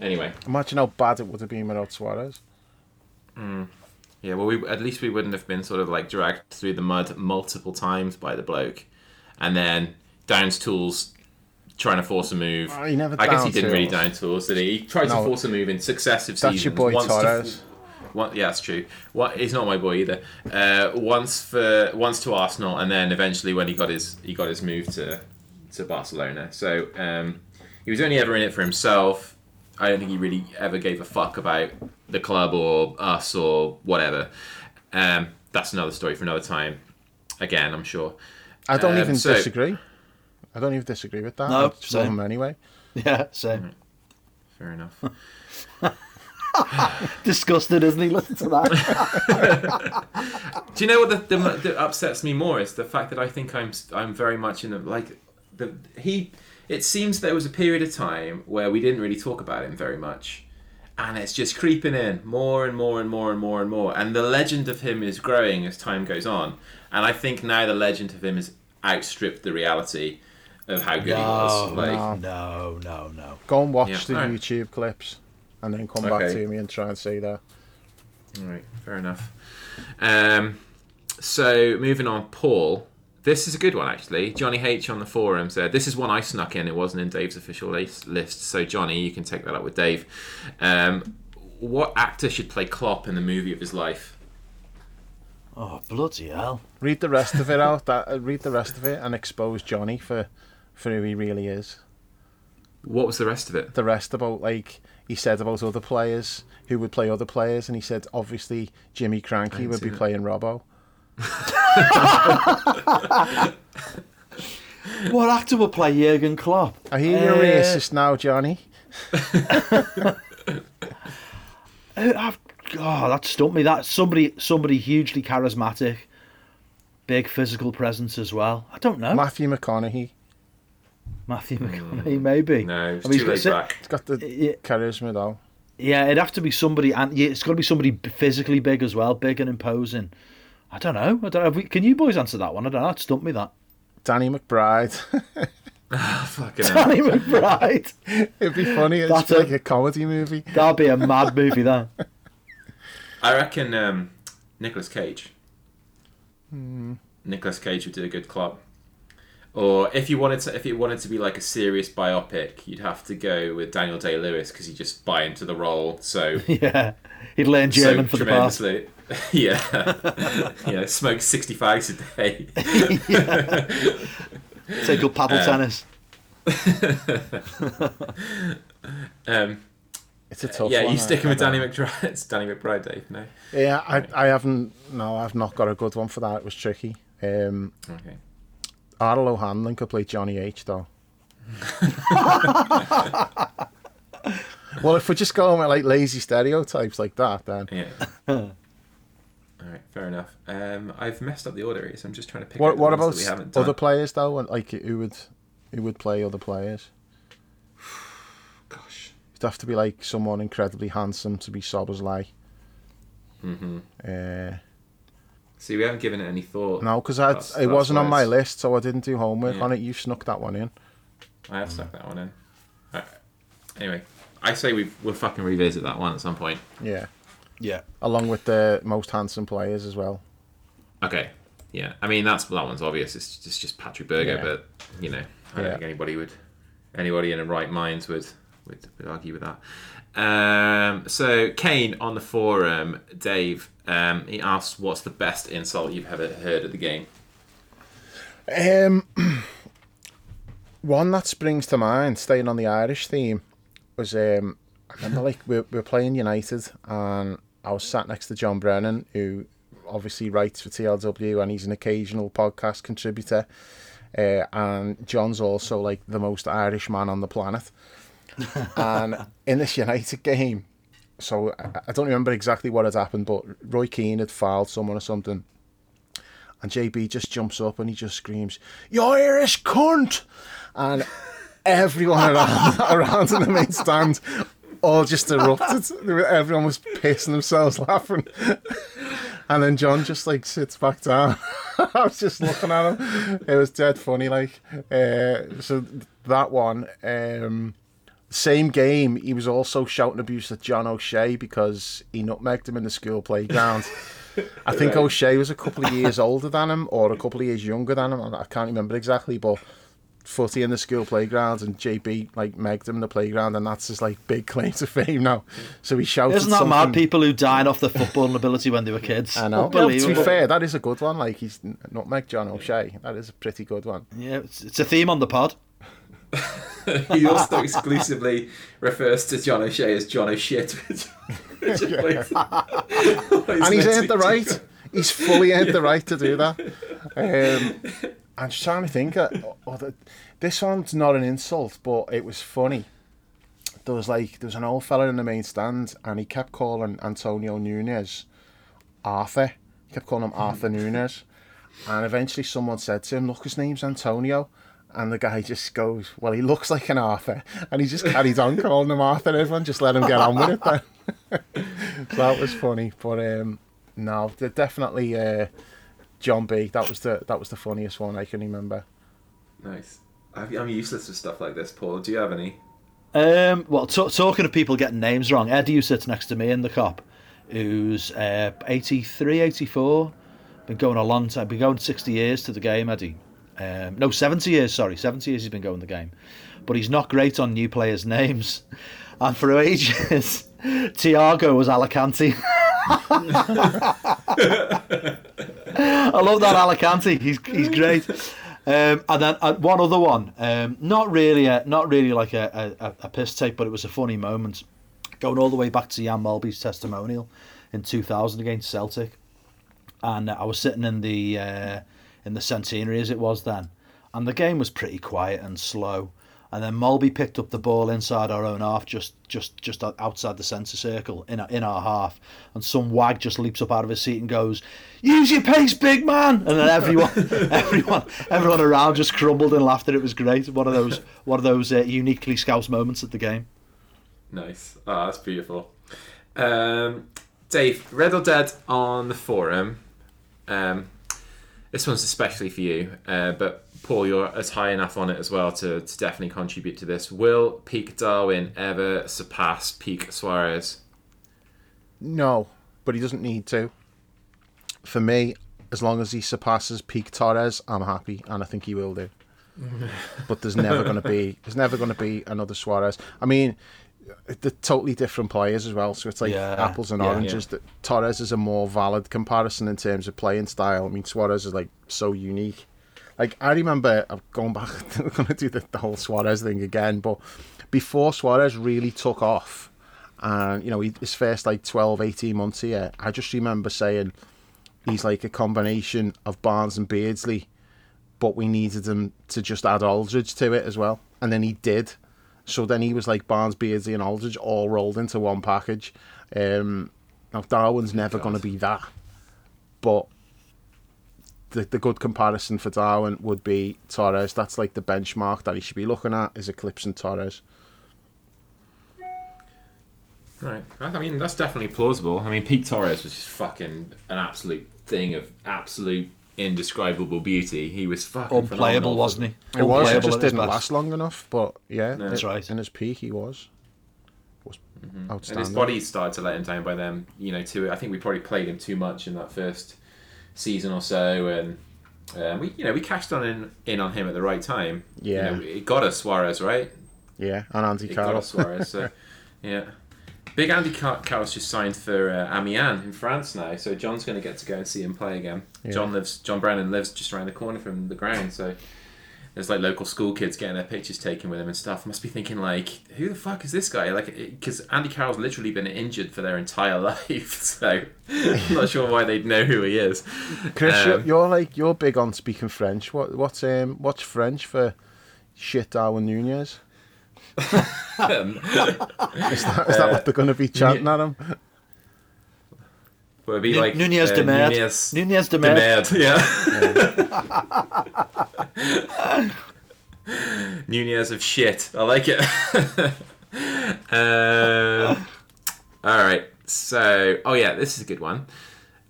Anyway, Imagine how bad it would have been without Suarez. Hmm. yeah. Well, we at least we wouldn't have been sort of like dragged through the mud multiple times by the bloke, and then Downs tools trying to force a move. Oh, he never I guess he didn't really down tools, did he? He tried No. to force a move in successive That's seasons. your boy once to- Torres. One, yeah, that's true. What he's not my boy either. Uh, once for once to Arsenal, and then eventually when he got his he got his move to to Barcelona. So um, he was only ever in it for himself. I don't think he really ever gave a fuck about the club or us or whatever. Um, that's another story for another time. Again, I'm sure. I don't Um, even so- disagree. I don't even disagree with that. No, I just love same. him anyway. Yeah, same. Fair enough. Disgusted, isn't he? Listen to that. Do you know what the, the, that upsets me more is the fact that I think I'm I'm very much in the like the he. It seems there was a period of time where we didn't really talk about him very much, and it's just creeping in more and more and more and more and more. And the legend of him is growing as time goes on. And I think now the legend of him has outstripped the reality of how good he was. No, Like, no, no, no. Go and watch Yeah, the alright. YouTube clips and then come back to me and try and say that. All right, fair enough. Um, so moving on, Paul. This is a good one actually. Johnny H on the forum said this is one I snuck in. It wasn't in Dave's official list. So Johnny, you can take that up with Dave. Um, what actor should play Klopp in the movie of his life? Oh, bloody hell. Read the rest of it out. That uh, read the rest of it and expose Johnny for for who he really is. What was the rest of it? The rest about like he said about other players who would play other players, and he said obviously Jimmy Krankie would be that. playing Robbo. What actor would play Jurgen Klopp? Hear you're Uh, racist now, Johnny. I've, oh, that stumped me. That somebody, somebody hugely charismatic, big physical presence as well. I don't know. Matthew McConaughey. Matthew McConaughey, maybe. Hmm. No, it's I mean, too he's laid got- back. He's got the Yeah, charisma though. yeah, it'd have to be somebody, and yeah, it's got to be somebody physically big as well, big and imposing. I don't know. I don't know. Have we- Can you boys answer that one? I don't know. That stumped me. That Danny McBride. Fucking hell. Danny McBride. It'd be funny. It's That's like a- a comedy movie. That'd be a mad movie. That. I reckon um, Nicolas Cage. Nicolas Cage would do a good Klopp. Or if you wanted to, if it wanted to be like a serious biopic, you'd have to go with Daniel Day Lewis because he just buy into the role so Yeah, he'd learn German so for the part. tremendously. yeah, yeah. Smoke sixty fags a day. Take up paddle tennis. Um, It's a tough yeah, one. you sticking I- with Danny don't- McBride? It's Danny McBride, Dave. No. Yeah, I, I haven't. No, I've not got a good one for that. It was tricky. Um, Okay. Ardal O'Hanlon could play Johnny H though. well, if we're just going with like lazy stereotypes like that, then Yeah. All right, fair enough. Um, I've messed up the order here, so I'm just trying to pick. what out the what ones about that we haven't done. other players though? And like who would who would play other players? Gosh. It'd have to be like someone incredibly handsome to be Szoboszlai. Mm-hmm. Uh, See, we haven't given it any thought. no, because That's- it wasn't on my it's- list, so I didn't do homework Yeah. on it. You snuck that one in. I have stuck that one in. Alright. Anyway, I say we we'll fucking revisit that one at some point. Yeah, Yeah. along with the most handsome players as well. Okay. Yeah. I mean, that's that one's obvious. It's just, just Patrick Berger, Yeah. but you know, I don't Yeah. think anybody would, anybody in a right mind would would, would argue with that. Um, so Kane on the forum, Dave, um, he asked, "What's the best insult you've ever heard at the game?" Um, one that springs to mind, staying on the Irish theme, was um, I remember like we we were playing United, and I was sat next to John Brennan, who obviously writes for TLW, and he's an occasional podcast contributor. Uh, and John's also like the most Irish man on the planet. and in this United game, so I, I don't remember exactly what had happened, but Roy Keane had fouled someone or something. And JB just jumps up and he just screams, "You Irish cunt!" And everyone around, around in the main stand all just erupted. Everyone was pissing themselves laughing. And then John just like sits back down. I was just looking at him. It was dead funny, like. Uh, so that one, um, same game, he was also shouting abuse at John O'Shea because he nutmegged him in the school playground. I think right. O'Shea was a couple of years older than him or a couple of years younger than him. I can't remember exactly, but footy in the school playground and JB like megged him in the playground and that's his like big claim to fame now. So he shouted Isn't that something... mad people who died off the football ability when they were kids? I know. Well, to be fair, that is a good one. Like he's not Meg John O'Shea. That is a pretty good one. Yeah, it's, it's a theme on the pod. He also exclusively refers to John O'Shea as John O'Shit. and he's earned the right. He's fully earned the right to do that. Um, I'm just trying to think. Uh, oh, the, this one's not an insult, but it was funny. There was like there was an old fella in the main stand, and he kept calling Antonio Nunez Arthur. He kept calling him Arthur Nunez, and eventually someone said to him, "Look, his name's Antonio." And the guy just goes, "Well, he looks like an Arthur," and he just carried on calling him Arthur. Everyone just let him get on with it. Then so that was funny, but um, no, definitely. Uh, John B. That was the that was the funniest one I can remember. Nice. I'm useless with stuff like this, Paul. Do you have any? Um, well, t- talking of people getting names wrong, Eddie, who sits next to me in the Kop, who's uh, 83, 84, been going a long time, been going 60 years to the game, Eddie. Um, no, 70 years, sorry, 70 years he's been going the game. But he's not great on new players' names. And for ages, Thiago was Alicante. I love that Alicante. He's he's great. Um, and then uh, one other one, um, not really, a, not really like a, a, a piss take, but it was a funny moment. Going all the way back to Jan Molby's testimonial in 2000 against Celtic, and I was sitting in the uh, in the centenary as it was then, and the game was pretty quiet and slow and then Molby picked up the ball inside our own half, just just just outside the centre circle in our, in our half, and some wag just leaps up out of his seat and goes, "Use your pace, big man!" And then everyone everyone everyone around just crumbled and laughed, and it was great. One of those one of those uh, uniquely Scouse moments at the game. Nice, oh, that's beautiful. Um, Dave, Red or Dead on the forum. Um, this one's especially for you, uh, but Paul, you're as high enough on it as well to, to definitely contribute to this. Will peak Darwin ever surpass peak Suarez? No, but he doesn't need to. For me, as long as he surpasses peak Torres, I'm happy, and I think he will do. but there's never going to be there's never going to be another Suarez. I mean, they're totally different players as well, so it's like yeah, apples and oranges. Yeah. That Torres is a more valid comparison in terms of playing style. I mean, Suarez is like so unique. Like I remember, I'm going back. We're going to do the, the whole Suarez thing again, but before Suarez really took off, and you know his first like 12, 18 months here, I just remember saying he's like a combination of Barnes and Beardsley, but we needed him to just add Aldridge to it as well, and then he did. So then he was like Barnes, Beardsley, and Aldridge all rolled into one package. Um, now Darwin's never going to be that, but the, the good comparison for Darwin would be Torres. That's like the benchmark that he should be looking at is eclipsing Torres. Right. I mean, that's definitely plausible. I mean, Pete Torres was just fucking an absolute thing of absolute indescribable beauty. He was fucking unplayable, wasn't he? It was. It just didn't last long enough. But yeah, no. that's right. In his peak, he was was mm-hmm. outstanding. And his body started to let him down by then. You know, too. I think we probably played him too much in that first season or so, and um, we you know we cashed on in, in on him at the right time. Yeah, you know, it got us Suarez right. Yeah, and Andy Carroll. Suarez. So yeah. Big Andy Car- Carroll's just signed for uh, Amiens in France now, so John's going to get to go and see him play again. Yeah. John lives. John Brennan lives just around the corner from the ground, so there's like local school kids getting their pictures taken with him and stuff. Must be thinking like, who the fuck is this guy? Like, because Andy Carroll's literally been injured for their entire life, so I'm not sure why they'd know who he is. Chris, um, you're, you're, like you're big on speaking French. What what's um what's French for shit Darwin Nunez? Um, is that, is that uh, what they're going to be chanting at him? Would it be like Nunez uh, de Merde? Nunez, de Merde. yeah. Nunez of shit. I like it. um, all right. So, oh yeah, this is a good one.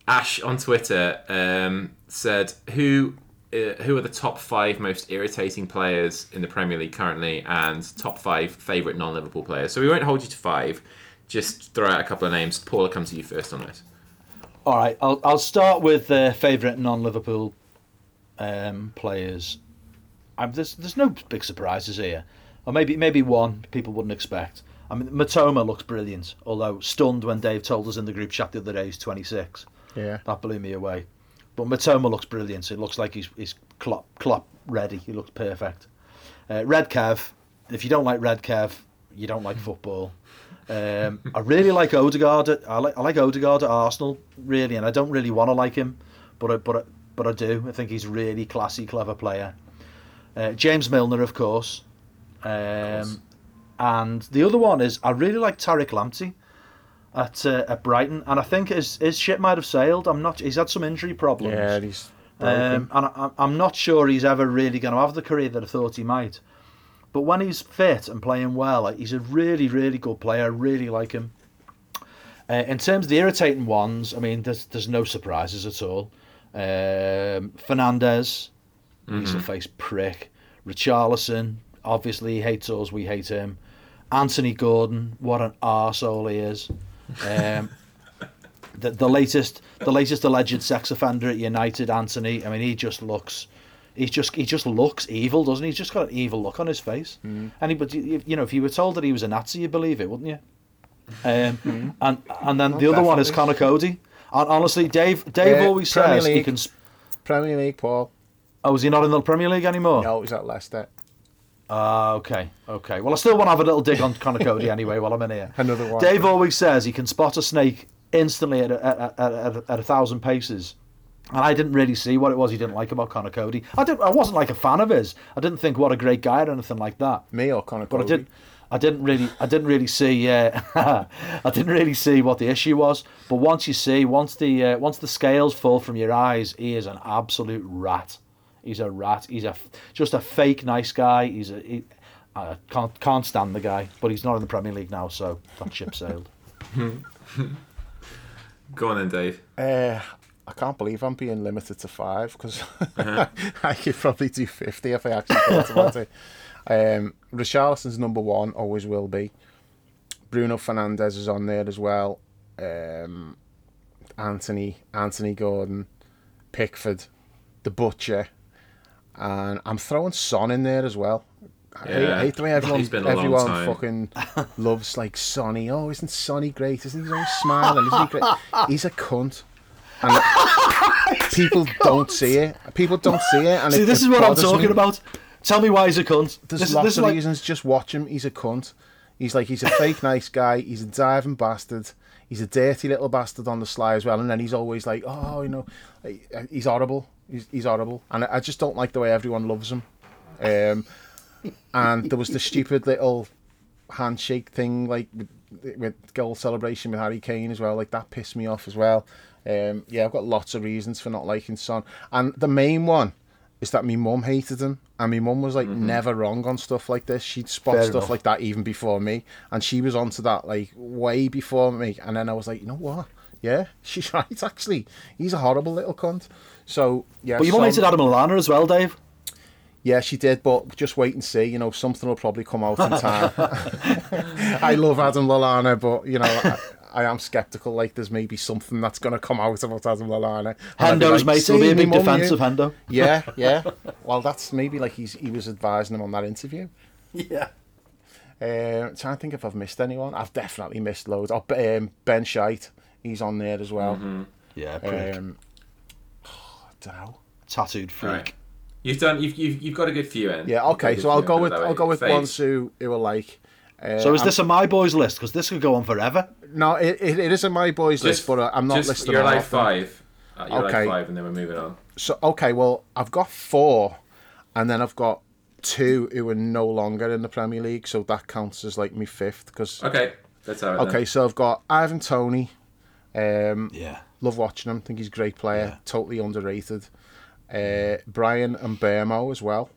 Ash on Twitter um, said, "Who uh, who are the top five most irritating players in the Premier League currently, and top five favourite non-Liverpool players?" So we won't hold you to five. Just throw out a couple of names. Paul, I'll come to you first on this. All right, I'll I'll start with uh, favourite non-Liverpool um, players. I'm, there's there's no big surprises here, or maybe maybe one people wouldn't expect. I mean, Mitoma looks brilliant, although stunned when Dave told us in the group chat the other day he's 26. Yeah. That blew me away. But Mitoma looks brilliant. It looks like he's he's Klopp, Klopp ready. He looks perfect. Uh, Red Kev, if you don't like Red Kev, you don't like football. Um, I really like Odegaard. At, I like I like Odegaard at Arsenal really, and I don't really want to like him, but I, but I, but I do. I think he's a really classy, clever player. Uh, James Milner, of course. Um, and the other one is I really like Tariq Lamptey at uh, at Brighton, and I think his his ship might have sailed. I'm not. He's had some injury problems. Yeah, he's Um, and I, I'm not sure he's ever really going to have the career that I thought he might. But when he's fit and playing well, like, he's a really, really good player. I really like him. Uh, in terms of the irritating ones, I mean, there's there's no surprises at all. Um, Fernandes, he's a face prick. Richarlison, obviously he hates us, we hate him. Anthony Gordon, what an arsehole he is. Um, the, the latest the latest alleged sex offender at United, Antony. I mean, he just looks. He just he just looks evil, doesn't he? He's just got an evil look on his face. Anybody, you know, if you were told that he was a Nazi, you'd believe it, wouldn't you? Um, And and then the other one is Conor Coady. And honestly, Dave Dave Yeah, always Premier says he can. Premier League, Paul. Oh, is he not in the Premier League anymore? No, he's at Leicester. Ah, okay, okay. Well, I still want to have a little dig on Conor Coady anyway while I'm in here. Another one. Dave always says he can spot a snake instantly at a, at, a- at, a- at, a thousand paces. And I didn't really see what it was he didn't like about Conor Coady. I didn't. I wasn't like a fan of his. I didn't think what a great guy or anything like that. Me or Connor But I Cody? did. I didn't really. I didn't really see. Uh, I didn't really see what the issue was. But once you see, once the uh, once the scales fall from your eyes, he is an absolute rat. He's a rat. He's a just a fake nice guy. He's a. He, I can't can't stand the guy. But he's not in the Premier League now, so that ship sailed. Go on then, Dave. Uh, I can't believe I'm being limited to five because Uh-huh. I could probably do 50 if I actually thought about it. Um, Richarlison's number one, always will be. Bruno Fernandes is on there as well. Um, Anthony, Anthony Gordon, Pickford, the Butcher, and I'm throwing Son in there as well. I hate, Yeah. I hate the way everyone, been a long everyone time. fucking loves like Sonny. Oh, isn't Sonny great? Isn't he always smiling? Isn't he great? He's a cunt. And people don't see it. People don't see it. And See, it, this it is what I'm talking me. about. Tell me why he's a cunt. There's this, lots this is of like, reasons. Just watch him. He's a cunt. He's like he's a fake nice guy. He's a diving bastard. He's a dirty little bastard on the sly as well. And then he's always like, oh, you know, he's horrible. He's, he's horrible. And I just don't like the way everyone loves him. Um, and there was the stupid little handshake thing, like with, with goal celebration with Harry Kane as well. Like that pissed me off as well. Um, yeah, I've got lots of reasons for not liking Son, and the main one is that my mum hated him, and my mum was like never wrong on stuff like this. She'd spot Fair stuff enough. like that even before me, and she was onto that like way before me. And then I was like, you know what? Yeah, she's right. Actually, he's a horrible little cunt. So yeah, But you hated Adam Lallana as well, Dave. yeah, she did, but just wait and see. You know, something will probably come out in time. I love Adam Lallana, but you know, I, I am skeptical. Like, there's maybe something that's going to come out about Adam Lallana. And I'd be Hendo's like, mate will be "See, a big defence of Hendo. Yeah, yeah. Well, that's maybe like he's he was advising him on that interview. Yeah. Uh, trying to think if I've missed anyone. I've definitely missed loads. Oh, um, Ben Shite, he's on there as well. Yeah, prick. Um, I don't know. Tattooed freak. Right. You've done. You've, you've you've got a good few in. Yeah, okay. So got a I'll go few, with put it that I'll go with Faves. ones who who are like. Uh, So is I'm- this a my boys list? Because this could go on forever. No, it, it, it is in my boys list, but uh, I'm not just, listing You're all like of five. Uh, you're Okay. like five, and then we're moving on. So okay, well I've got four, and then I've got two who are no longer in the Premier League, so that counts as like me fifth. Because Okay, let's have it. okay, so I've got Ivan Toney. Um, Yeah. love watching him. I think he's a great player. Yeah. Totally underrated. Uh, Bryan Mbeumo as well.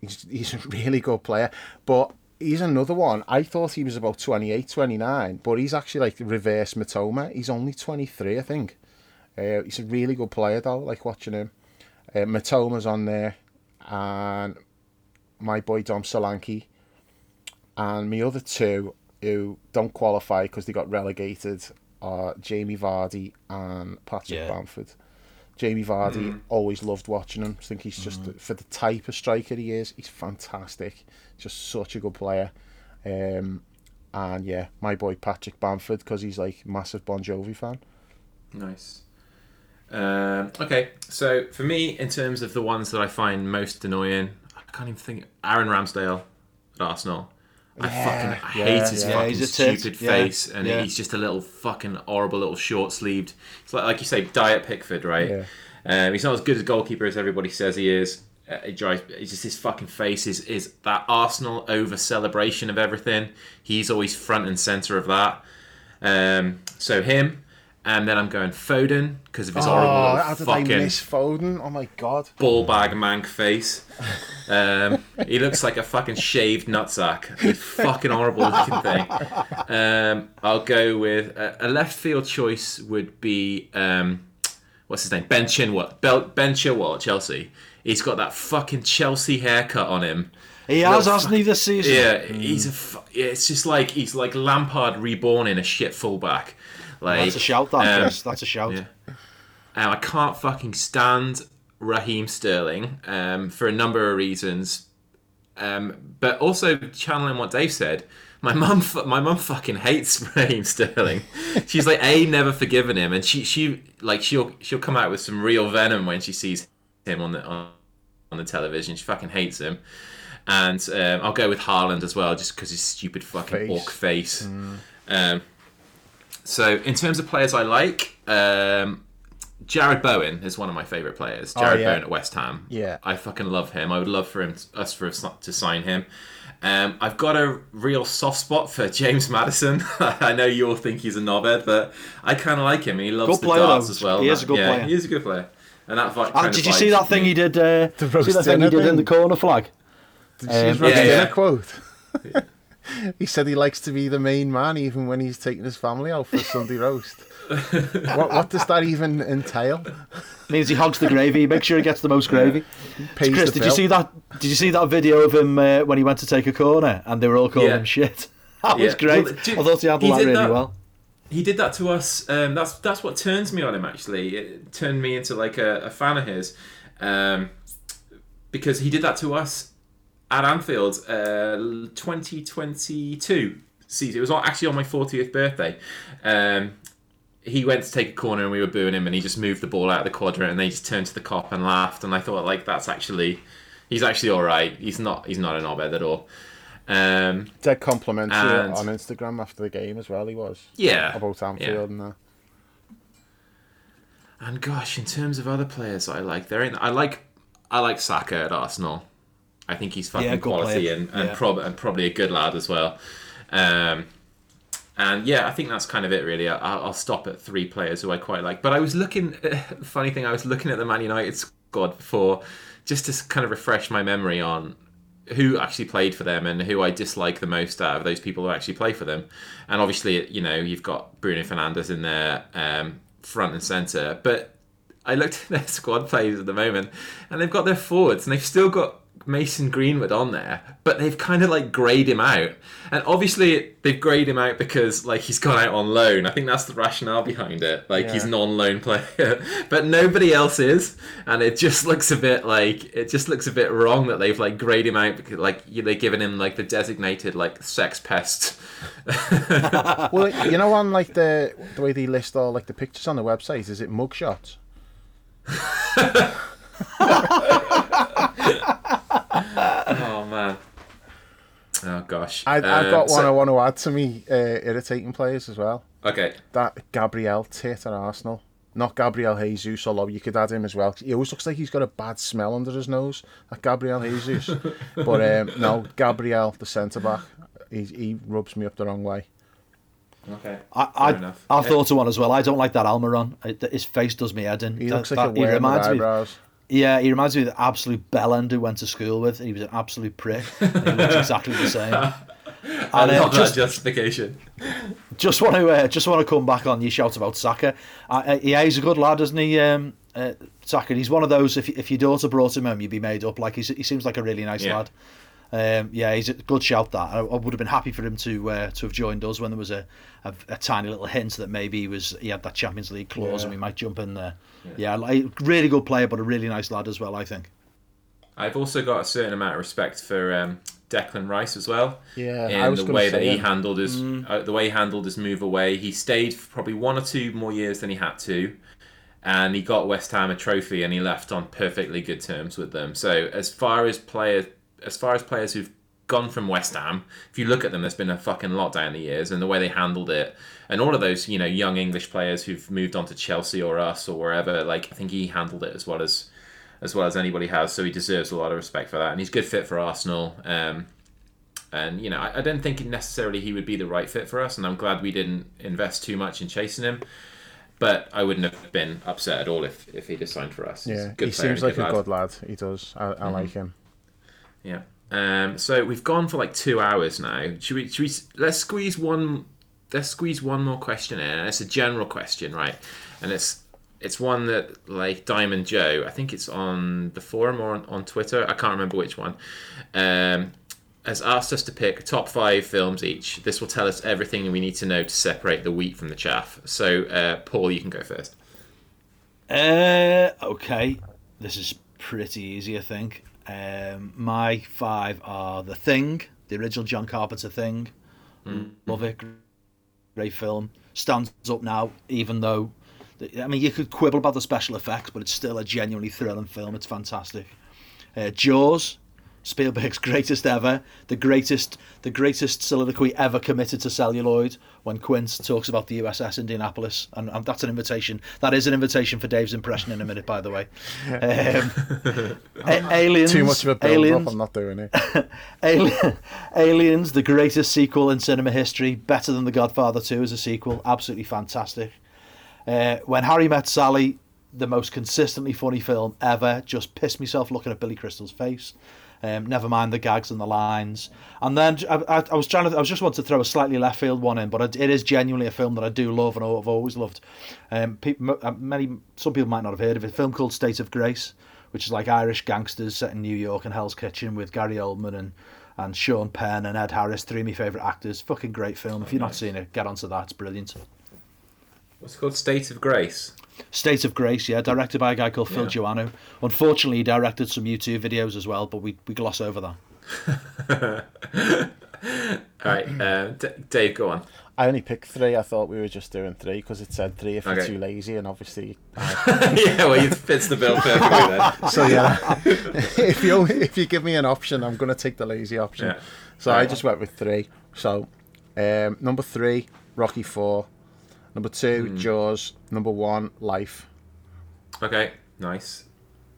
He's he's a really good player, but he's another one. I thought he was about 28, 29, but he's actually like reverse Mitoma. He's only 23, I think. Uh, he's a really good player though, like watching him. Uh, Mitoma's on there, and my boy Dom Solanke, and my other two who don't qualify because they got relegated are Jamie Vardy and Patrick Yeah. Bamford. Jamie Vardy, Mm. always loved watching him. I think he's just for the type of striker he is, he's fantastic. Just such a good player. Um, and yeah, my boy Patrick Bamford because he's like massive Bon Jovi fan. Nice. Um, okay, so for me, in terms of the ones that I find most annoying, I can't even think. Aaron Ramsdale at Arsenal. I Yeah, fucking I yeah, hate his yeah. fucking He's a stupid face, and he's just a little fucking horrible little short sleeved. It's like like you say, Diet Pickford, right? Um, he's not as good a goalkeeper as everybody says he is. Uh, it drives. It's just his fucking face is is that Arsenal over celebration of everything. He's always front and center of that. Um, so him, and then I'm going Foden because of his horrible Oh, little how did I fucking miss Foden? Oh my god. ball bag mank face. Um, he looks like a fucking shaved nutsack. He's fucking horrible looking thing. Um, I'll go with a, a left field choice would be um, what's his name? Ben Chilwell. Bel- Ben Chilwell at Chelsea. He's got that fucking Chelsea haircut on him. He has, Little hasn't he, this season? Yeah, he's a. Fu- yeah, it's just like he's like Lampard reborn in a shit fullback. Like That's a shout, that, um, Chris. That's a shout. yeah. Um, I can't fucking stand Raheem Sterling um, for a number of reasons, um, but also channeling what Dave said. My mum, my mum fucking hates Raheem Sterling. She's like a never forgiven him, and she she like she'll she'll come out with some real venom when she sees him on the on, on the television. She fucking hates him. And um, I'll go with Haaland as well, just because his stupid fucking Face. orc face. Um, so in terms of players I like, um, Jarrod Bowen is one of my favourite players. Jared Oh, yeah. Bowen at West Ham. Yeah. I fucking love him. I would love for him us for us to sign him. Um, I've got a real soft spot for James Maddison. I know you all think he's a knobhead, but I kind of like him. He loves Good the player, darts though. as well. He is a good yeah, player. He is a good player. And that vi- And kind did of you see that thing me. he did? Uh, The see that thing he did in the corner flag? Did you see his Um, yeah, yeah. quote? he said he likes to be the main man even when he's taking his family out for Sunday roast. what, what does that even entail? Means he hogs the gravy. Make sure he gets the most gravy. Pays Chris, the did you see that? Did you see that video of him uh, when he went to take a corner and they were all calling Yeah. him shit? That was great. Well, do- I thought he handled he that did really that. well. he did that to us. Um, that's that's what turns me on him. Actually, it turned me into like a, a fan of his, um, because he did that to us at Anfield, uh, 2022 season. It was actually on my 40th birthday. Um, he went to take a corner and we were booing him, and he just moved the ball out of the quadrant, and they just turned to the Kop and laughed. And I thought, like, that's actually, he's actually all right. He's not, he's not an knobhead at all. Um, Dead complimentary And- on Instagram after the game as well. He was yeah, about Anfield and that. And gosh, in terms of other players I like, there ain't. I like I like Saka at Arsenal. I think he's fucking Yeah, quality player. and and, Yeah. prob- and probably a good lad as well. Um, and yeah, I think that's kind of it really. I- I'll, I'll stop at three players who I quite like. But I was looking. funny thing, I was looking at the Man United squad before, just to kind of refresh my memory on who actually played for them and who I dislike the most out of those people who actually play for them. And obviously, you know, you've got Bruno Fernandes in there, um, front and centre. But I looked at their squad players at the moment, and they've got their forwards, and they've still got Mason Greenwood on there, but they've kind of like greyed him out. And obviously, they've greyed him out because like he's gone out on loan. I think that's the rationale behind it. Like he's Yeah. non-loan player, but nobody else is, and it just looks a bit like it just looks a bit wrong that they've like greyed him out because like they've given him like the designated like sex pest. Well, you know, on like the the way they list all like the pictures on the website, is it mugshots? oh man. Oh gosh. I, I've Um, got one so- I want to add to me uh, irritating players as well. Okay. That Gabriel tit at Arsenal. Not Gabriel Jesus, although you could add him as well. He always looks like he's got a bad smell under his nose. That Gabriel Jesus. but um, no, Gabriel, the centre back, he, he rubs me up the wrong way. Okay. I, Fair I, enough. I Uh, thought of one as well. I don't like that Almiron. His face does me head in. He That- looks like that- a worm with reminds me. eyebrows. Yeah, he reminds me of the absolute bellend who went to school with. He was an absolute prick. And he looks exactly the same. I And, uh, love just- that justification. Just want to uh, just want to come back on your shout about Saka. Uh, uh, yeah, he's a good lad, isn't he? Um, uh, Saka. He's one of those. If if your daughter brought him home, you'd be made up. Like he's, he seems like a really nice Yeah. lad. Um, yeah, he's a good shout. That I, I would have been happy for him to uh, to have joined us when there was a, a, a tiny little hint that maybe he was he had that Champions League clause Yeah. and we might jump in there. Yeah, like, really good player, but a really nice lad as well. I think. I've also got a certain amount of respect for um, Declan Rice as well. Yeah, in I was the gonna way that he him. handled his uh, the way he handled his move away. He stayed for probably one or two more years than he had to, and he got West Ham a trophy, and he left on perfectly good terms with them. So as far as players, as far as players who've gone from West Ham, if you look at them, there's been a fucking lot down the years, and the way they handled it, and all of those you know young English players who've moved on to Chelsea or us or wherever, like I think he handled it as well as as well as anybody has. So he deserves a lot of respect for that, and he's good fit for Arsenal. Um, and you know, I, I don't think necessarily he would be the right fit for us, and I'm glad we didn't invest too much in chasing him. But I wouldn't have been upset at all if, if he'd have signed for us. Yeah, good he seems like a good lad. He does. I, I like him. Yeah. Um, so we've gone for like two hours now. Should we? Should we? Let's squeeze one. Let's squeeze one more question in. And it's a general question, right? And it's it's one that like Diamond Joe. I think it's on the forum or on, on Twitter. I can't remember which one. Um, has asked us to pick top five films each. This will tell us everything we need to know to separate the wheat from the chaff. So, uh, Paul, you can go first. Uh, okay, this is pretty easy, I think. Um, my five are The Thing, the original John Carpenter Thing. Love it, great film. Stands up now, even though, I mean, you could quibble about the special effects, but it's still a genuinely thrilling film. It's fantastic. Uh, Jaws, Spielberg's greatest ever, the greatest, the greatest soliloquy ever committed to celluloid. When Quint talks about the USS Indianapolis, and, and that's an invitation. That is an invitation for Dave's impression in a minute, by the way. Um, A- aliens, Too much of a build aliens, up. I'm not doing it. Alien, Aliens, the greatest sequel in cinema history, better than The Godfather 2 as a sequel, absolutely fantastic. Uh, when Harry Met Sally, the most consistently funny film ever, just pissed myself looking at Billy Crystal's face. Um, never mind the gags and the lines. And then I, I, I was trying to, I was just want to throw a slightly left field one in, but it, it is genuinely a film that I do love and I've always loved. Um, people, many, some people might not have heard of it. A film called State of Grace, which is like Irish gangsters set in New York and Hell's Kitchen with Gary Oldman and, and Sean Penn and Ed Harris, three of my favourite actors. Fucking great film. If you've not seen it, get onto that. It's brilliant. What's it called? State of Grace. State of Grace, yeah, directed by a guy called Phil Yeah. Joanou. Unfortunately, he directed some U2 videos as well, but we, we gloss over that. All right, uh, D- Dave, go on. I only picked three. I thought we were just doing three because it said three if you're too lazy, and obviously. yeah, well, it fits the bill perfectly then. So yeah, if you if you give me an option, I'm gonna take the lazy option. Yeah. So I just went with three. So um, number three, Rocky Four. Number two, Hmm. Jaws. Number one, Life. Okay, nice.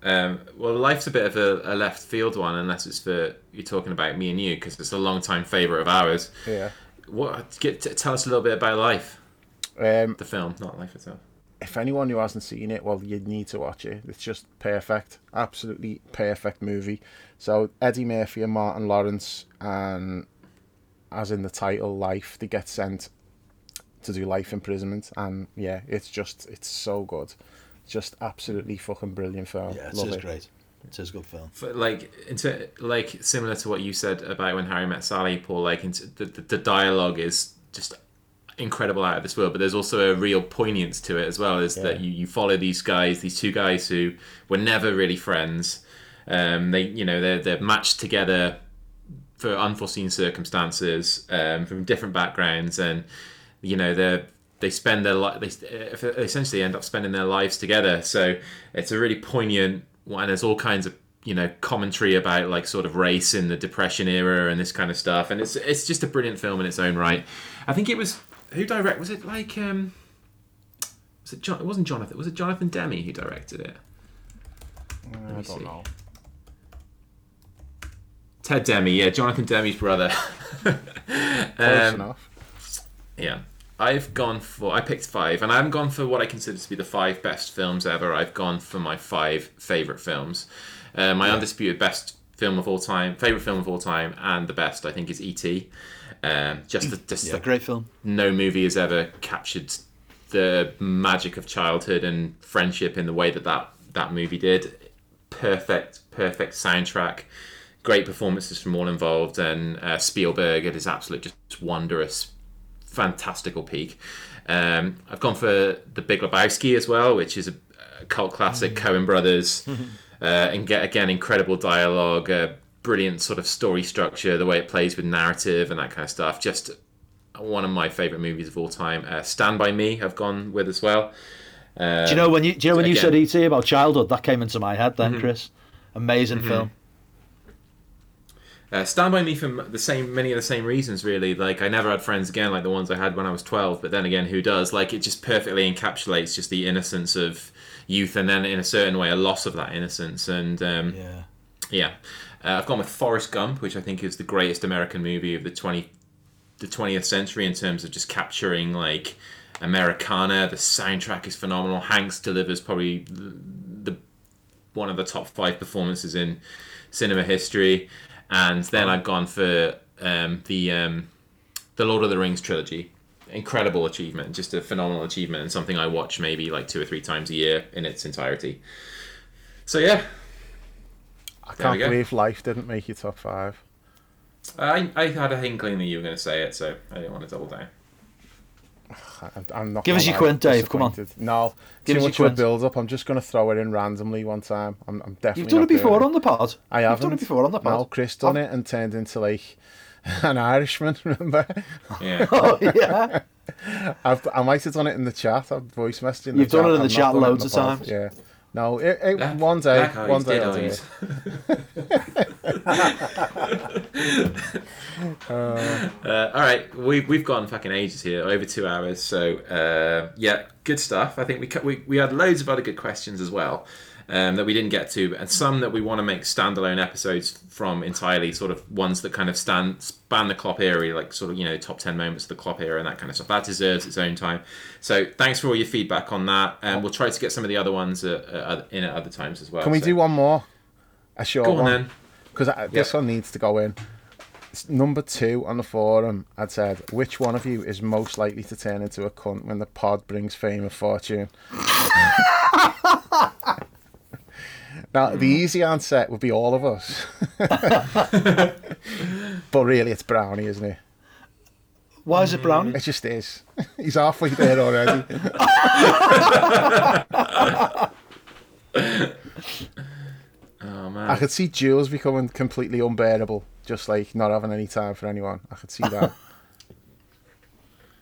Um, well, life's a bit of a, a left field one, unless it's for you're talking about me and you, because it's a long time favourite of ours. Yeah. What? Get, t- tell us a little bit about life, Um, the film, not life itself. if anyone who hasn't seen it, well, you need to watch it. It's just perfect, absolutely perfect movie. So Eddie Murphy and Martin Lawrence, and as in the title, Life, they get sent to do life imprisonment, and yeah, it's just it's so good, just absolutely fucking brilliant film. Yeah, it Love is it. great. It is a good film. For, like, into like similar to what you said about when Harry met Sally, Paul. Like, into, the, the the dialogue is just incredible out of this world, but there's also a real poignance to it as well. Is that you, you follow these guys, these two guys who were never really friends. Um, they you know they're they're matched together for unforeseen circumstances um, from different backgrounds, and you know they're they spend their life they they essentially end up spending their lives together. So it's a really poignant one. And there's all kinds of you know commentary about like sort of race in the depression era and this kind of stuff and it's it's just a brilliant film in its own right i think it was who direct was it like um was it John, it wasn't jonathan was it jonathan Demme who directed it I me don't see. know. ted Demme yeah jonathan Demme's brother um, enough. Yeah I've gone for I picked five, and I haven't gone for what I consider to be the five best films ever. I've gone for my five favorite films. Uh, my undisputed best film of all time, favorite film of all time, and the best I think is E.T. Um, just the, just Yeah, the, great film. no movie has ever captured the magic of childhood and friendship in the way that that, that movie did. Perfect, perfect soundtrack, great performances from all involved, and uh, Spielberg at his absolute just wondrous, fantastical peak. Um, I've gone for The Big Lebowski as well, which is a, a cult classic, Coen Brothers, uh, and get again incredible dialogue, uh, brilliant sort of story structure, the way it plays with narrative and that kind of stuff. Just one of my favorite movies of all time. Uh, Stand by Me, I've gone with as well. Do you know when you do you know when you again- Mm-hmm. said ET about childhood? That came into my head then, Chris. Amazing film. Uh, Stand by Me for the same, many of the same reasons, really. Like I never had friends again, like the ones I had when I was twelve. But then again, who does? Like it just perfectly encapsulates just the innocence of youth, and then in a certain way, a loss of that innocence. And um, Yeah. yeah, uh, I've gone with Forrest Gump, which I think is the greatest American movie of the twenty, the twentieth century in terms of just capturing like Americana. The soundtrack is phenomenal. Hanks delivers probably the, the one of the top five performances in cinema history. And then I've gone for um, the um, the Lord of the Rings trilogy. Incredible achievement, just a phenomenal achievement, and something I watch maybe like two or three times a year in its entirety. So yeah, There we can't believe life didn't make your top five. I, I had a inkling that you were going to say it, so I didn't want to double down. I, I'm not. Give us your lie, quint, Dave, come on. No, Give too us your much of a build up. I'm just going to throw it in randomly one time. I'm, I'm definitely. You've done not it before doing on the pod. I You've haven't. done it before on the pod. No, Chris done it and turned into like an Irishman. Remember? Yeah. Oh yeah. I've, I might have done it in the chat. I've voice messaged in You've the done chat. it in the I've not chat done it in loads the of times. Yeah. No, it, it, one day, one day dead I'll do eyes. it. Uh, all right, we've we've gone fucking ages here, over two hours. So uh, yeah, good stuff. I think we, cut- we we had loads of other good questions as well um, that we didn't get to, and some that we want to make standalone episodes from entirely, sort of ones that kind of stand span the Klopp era, like sort of you know top ten moments of the Klopp era and that kind of stuff. That deserves its own time. So thanks for all your feedback on that, and we'll try to get some of the other ones uh, uh, in at other times as well. Can we So do one more? A short Go on one. Because this one needs to go in. Number two on the forum had said, which one of you is most likely to turn into a cunt when the pod brings fame and fortune? now, the mm. easy answer would be all of us. but really, it's Brownie, isn't it? Why is it brownie? It just is. He's halfway there already. Oh man. I could see Jules becoming completely unbearable, just like not having any time for anyone. I could see that.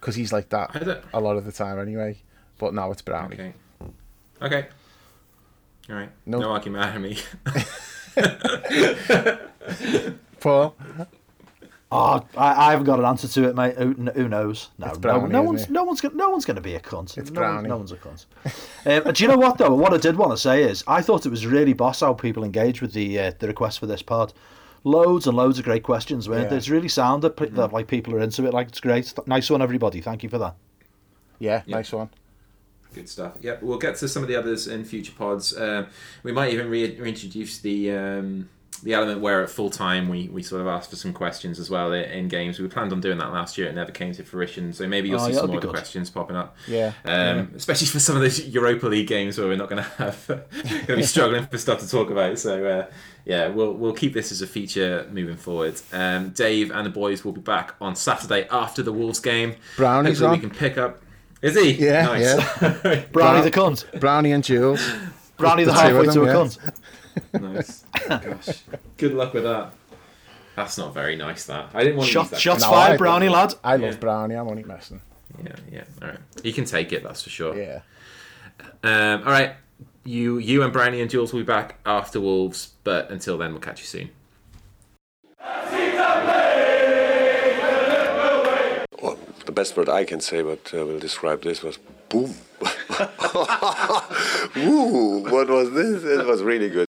Because he's like that a lot of the time anyway. But now it's Brownie. Okay. Okay. All right. No- No, argument out of me. Paul? Oh, I, I haven't got an answer to it, mate. Who, who knows? No, no, Brownie, no isn't one's no one's gonna, no one's going to be a cunt. It's no, Brownie. no one's a cunt. um, do you know what though? What I did want to say is, I thought it was really boss how people engage with the uh, the request for this part. Loads and loads of great questions, weren't Yeah. there? It's really sound that, pe- that like people are into it. Like it's great. Nice one, everybody. Thank you for that. Yeah, Yeah. nice one. Good stuff. Yep, we'll get to some of the others in future pods. Um, we might even re- reintroduce the um, the element where at full time we, we sort of ask for some questions as well in, games. We planned on doing that last year. It never came to fruition. So maybe you'll Oh, see yeah, some more be of the good. questions popping up. Yeah. Um, Especially for some of those Europa League games where we're not going to have going to be struggling for stuff to talk about. So uh, yeah, we'll we'll keep this as a feature moving forward. Um, Dave and the boys will be back on Saturday after the Wolves game. Brownie's Hopefully on. we can pick up. Is he? Yeah, nice. Brownie the cunt. Brownie and Jules. Brownie the, the halfway of to a yeah. cunt. nice. Gosh, good luck with that. That's not very nice. That I didn't want to use that. shots No, fired, I- Brownie lad. I love Yeah. Brownie. I'm only messing. Yeah, yeah. All right, you can take it. That's for sure. Yeah. Um, all right, you, you and Brownie and Jules will be back after Wolves, but until then, we'll catch you soon. Best word I can say, but uh, will describe this was boom. What was this? It was really good.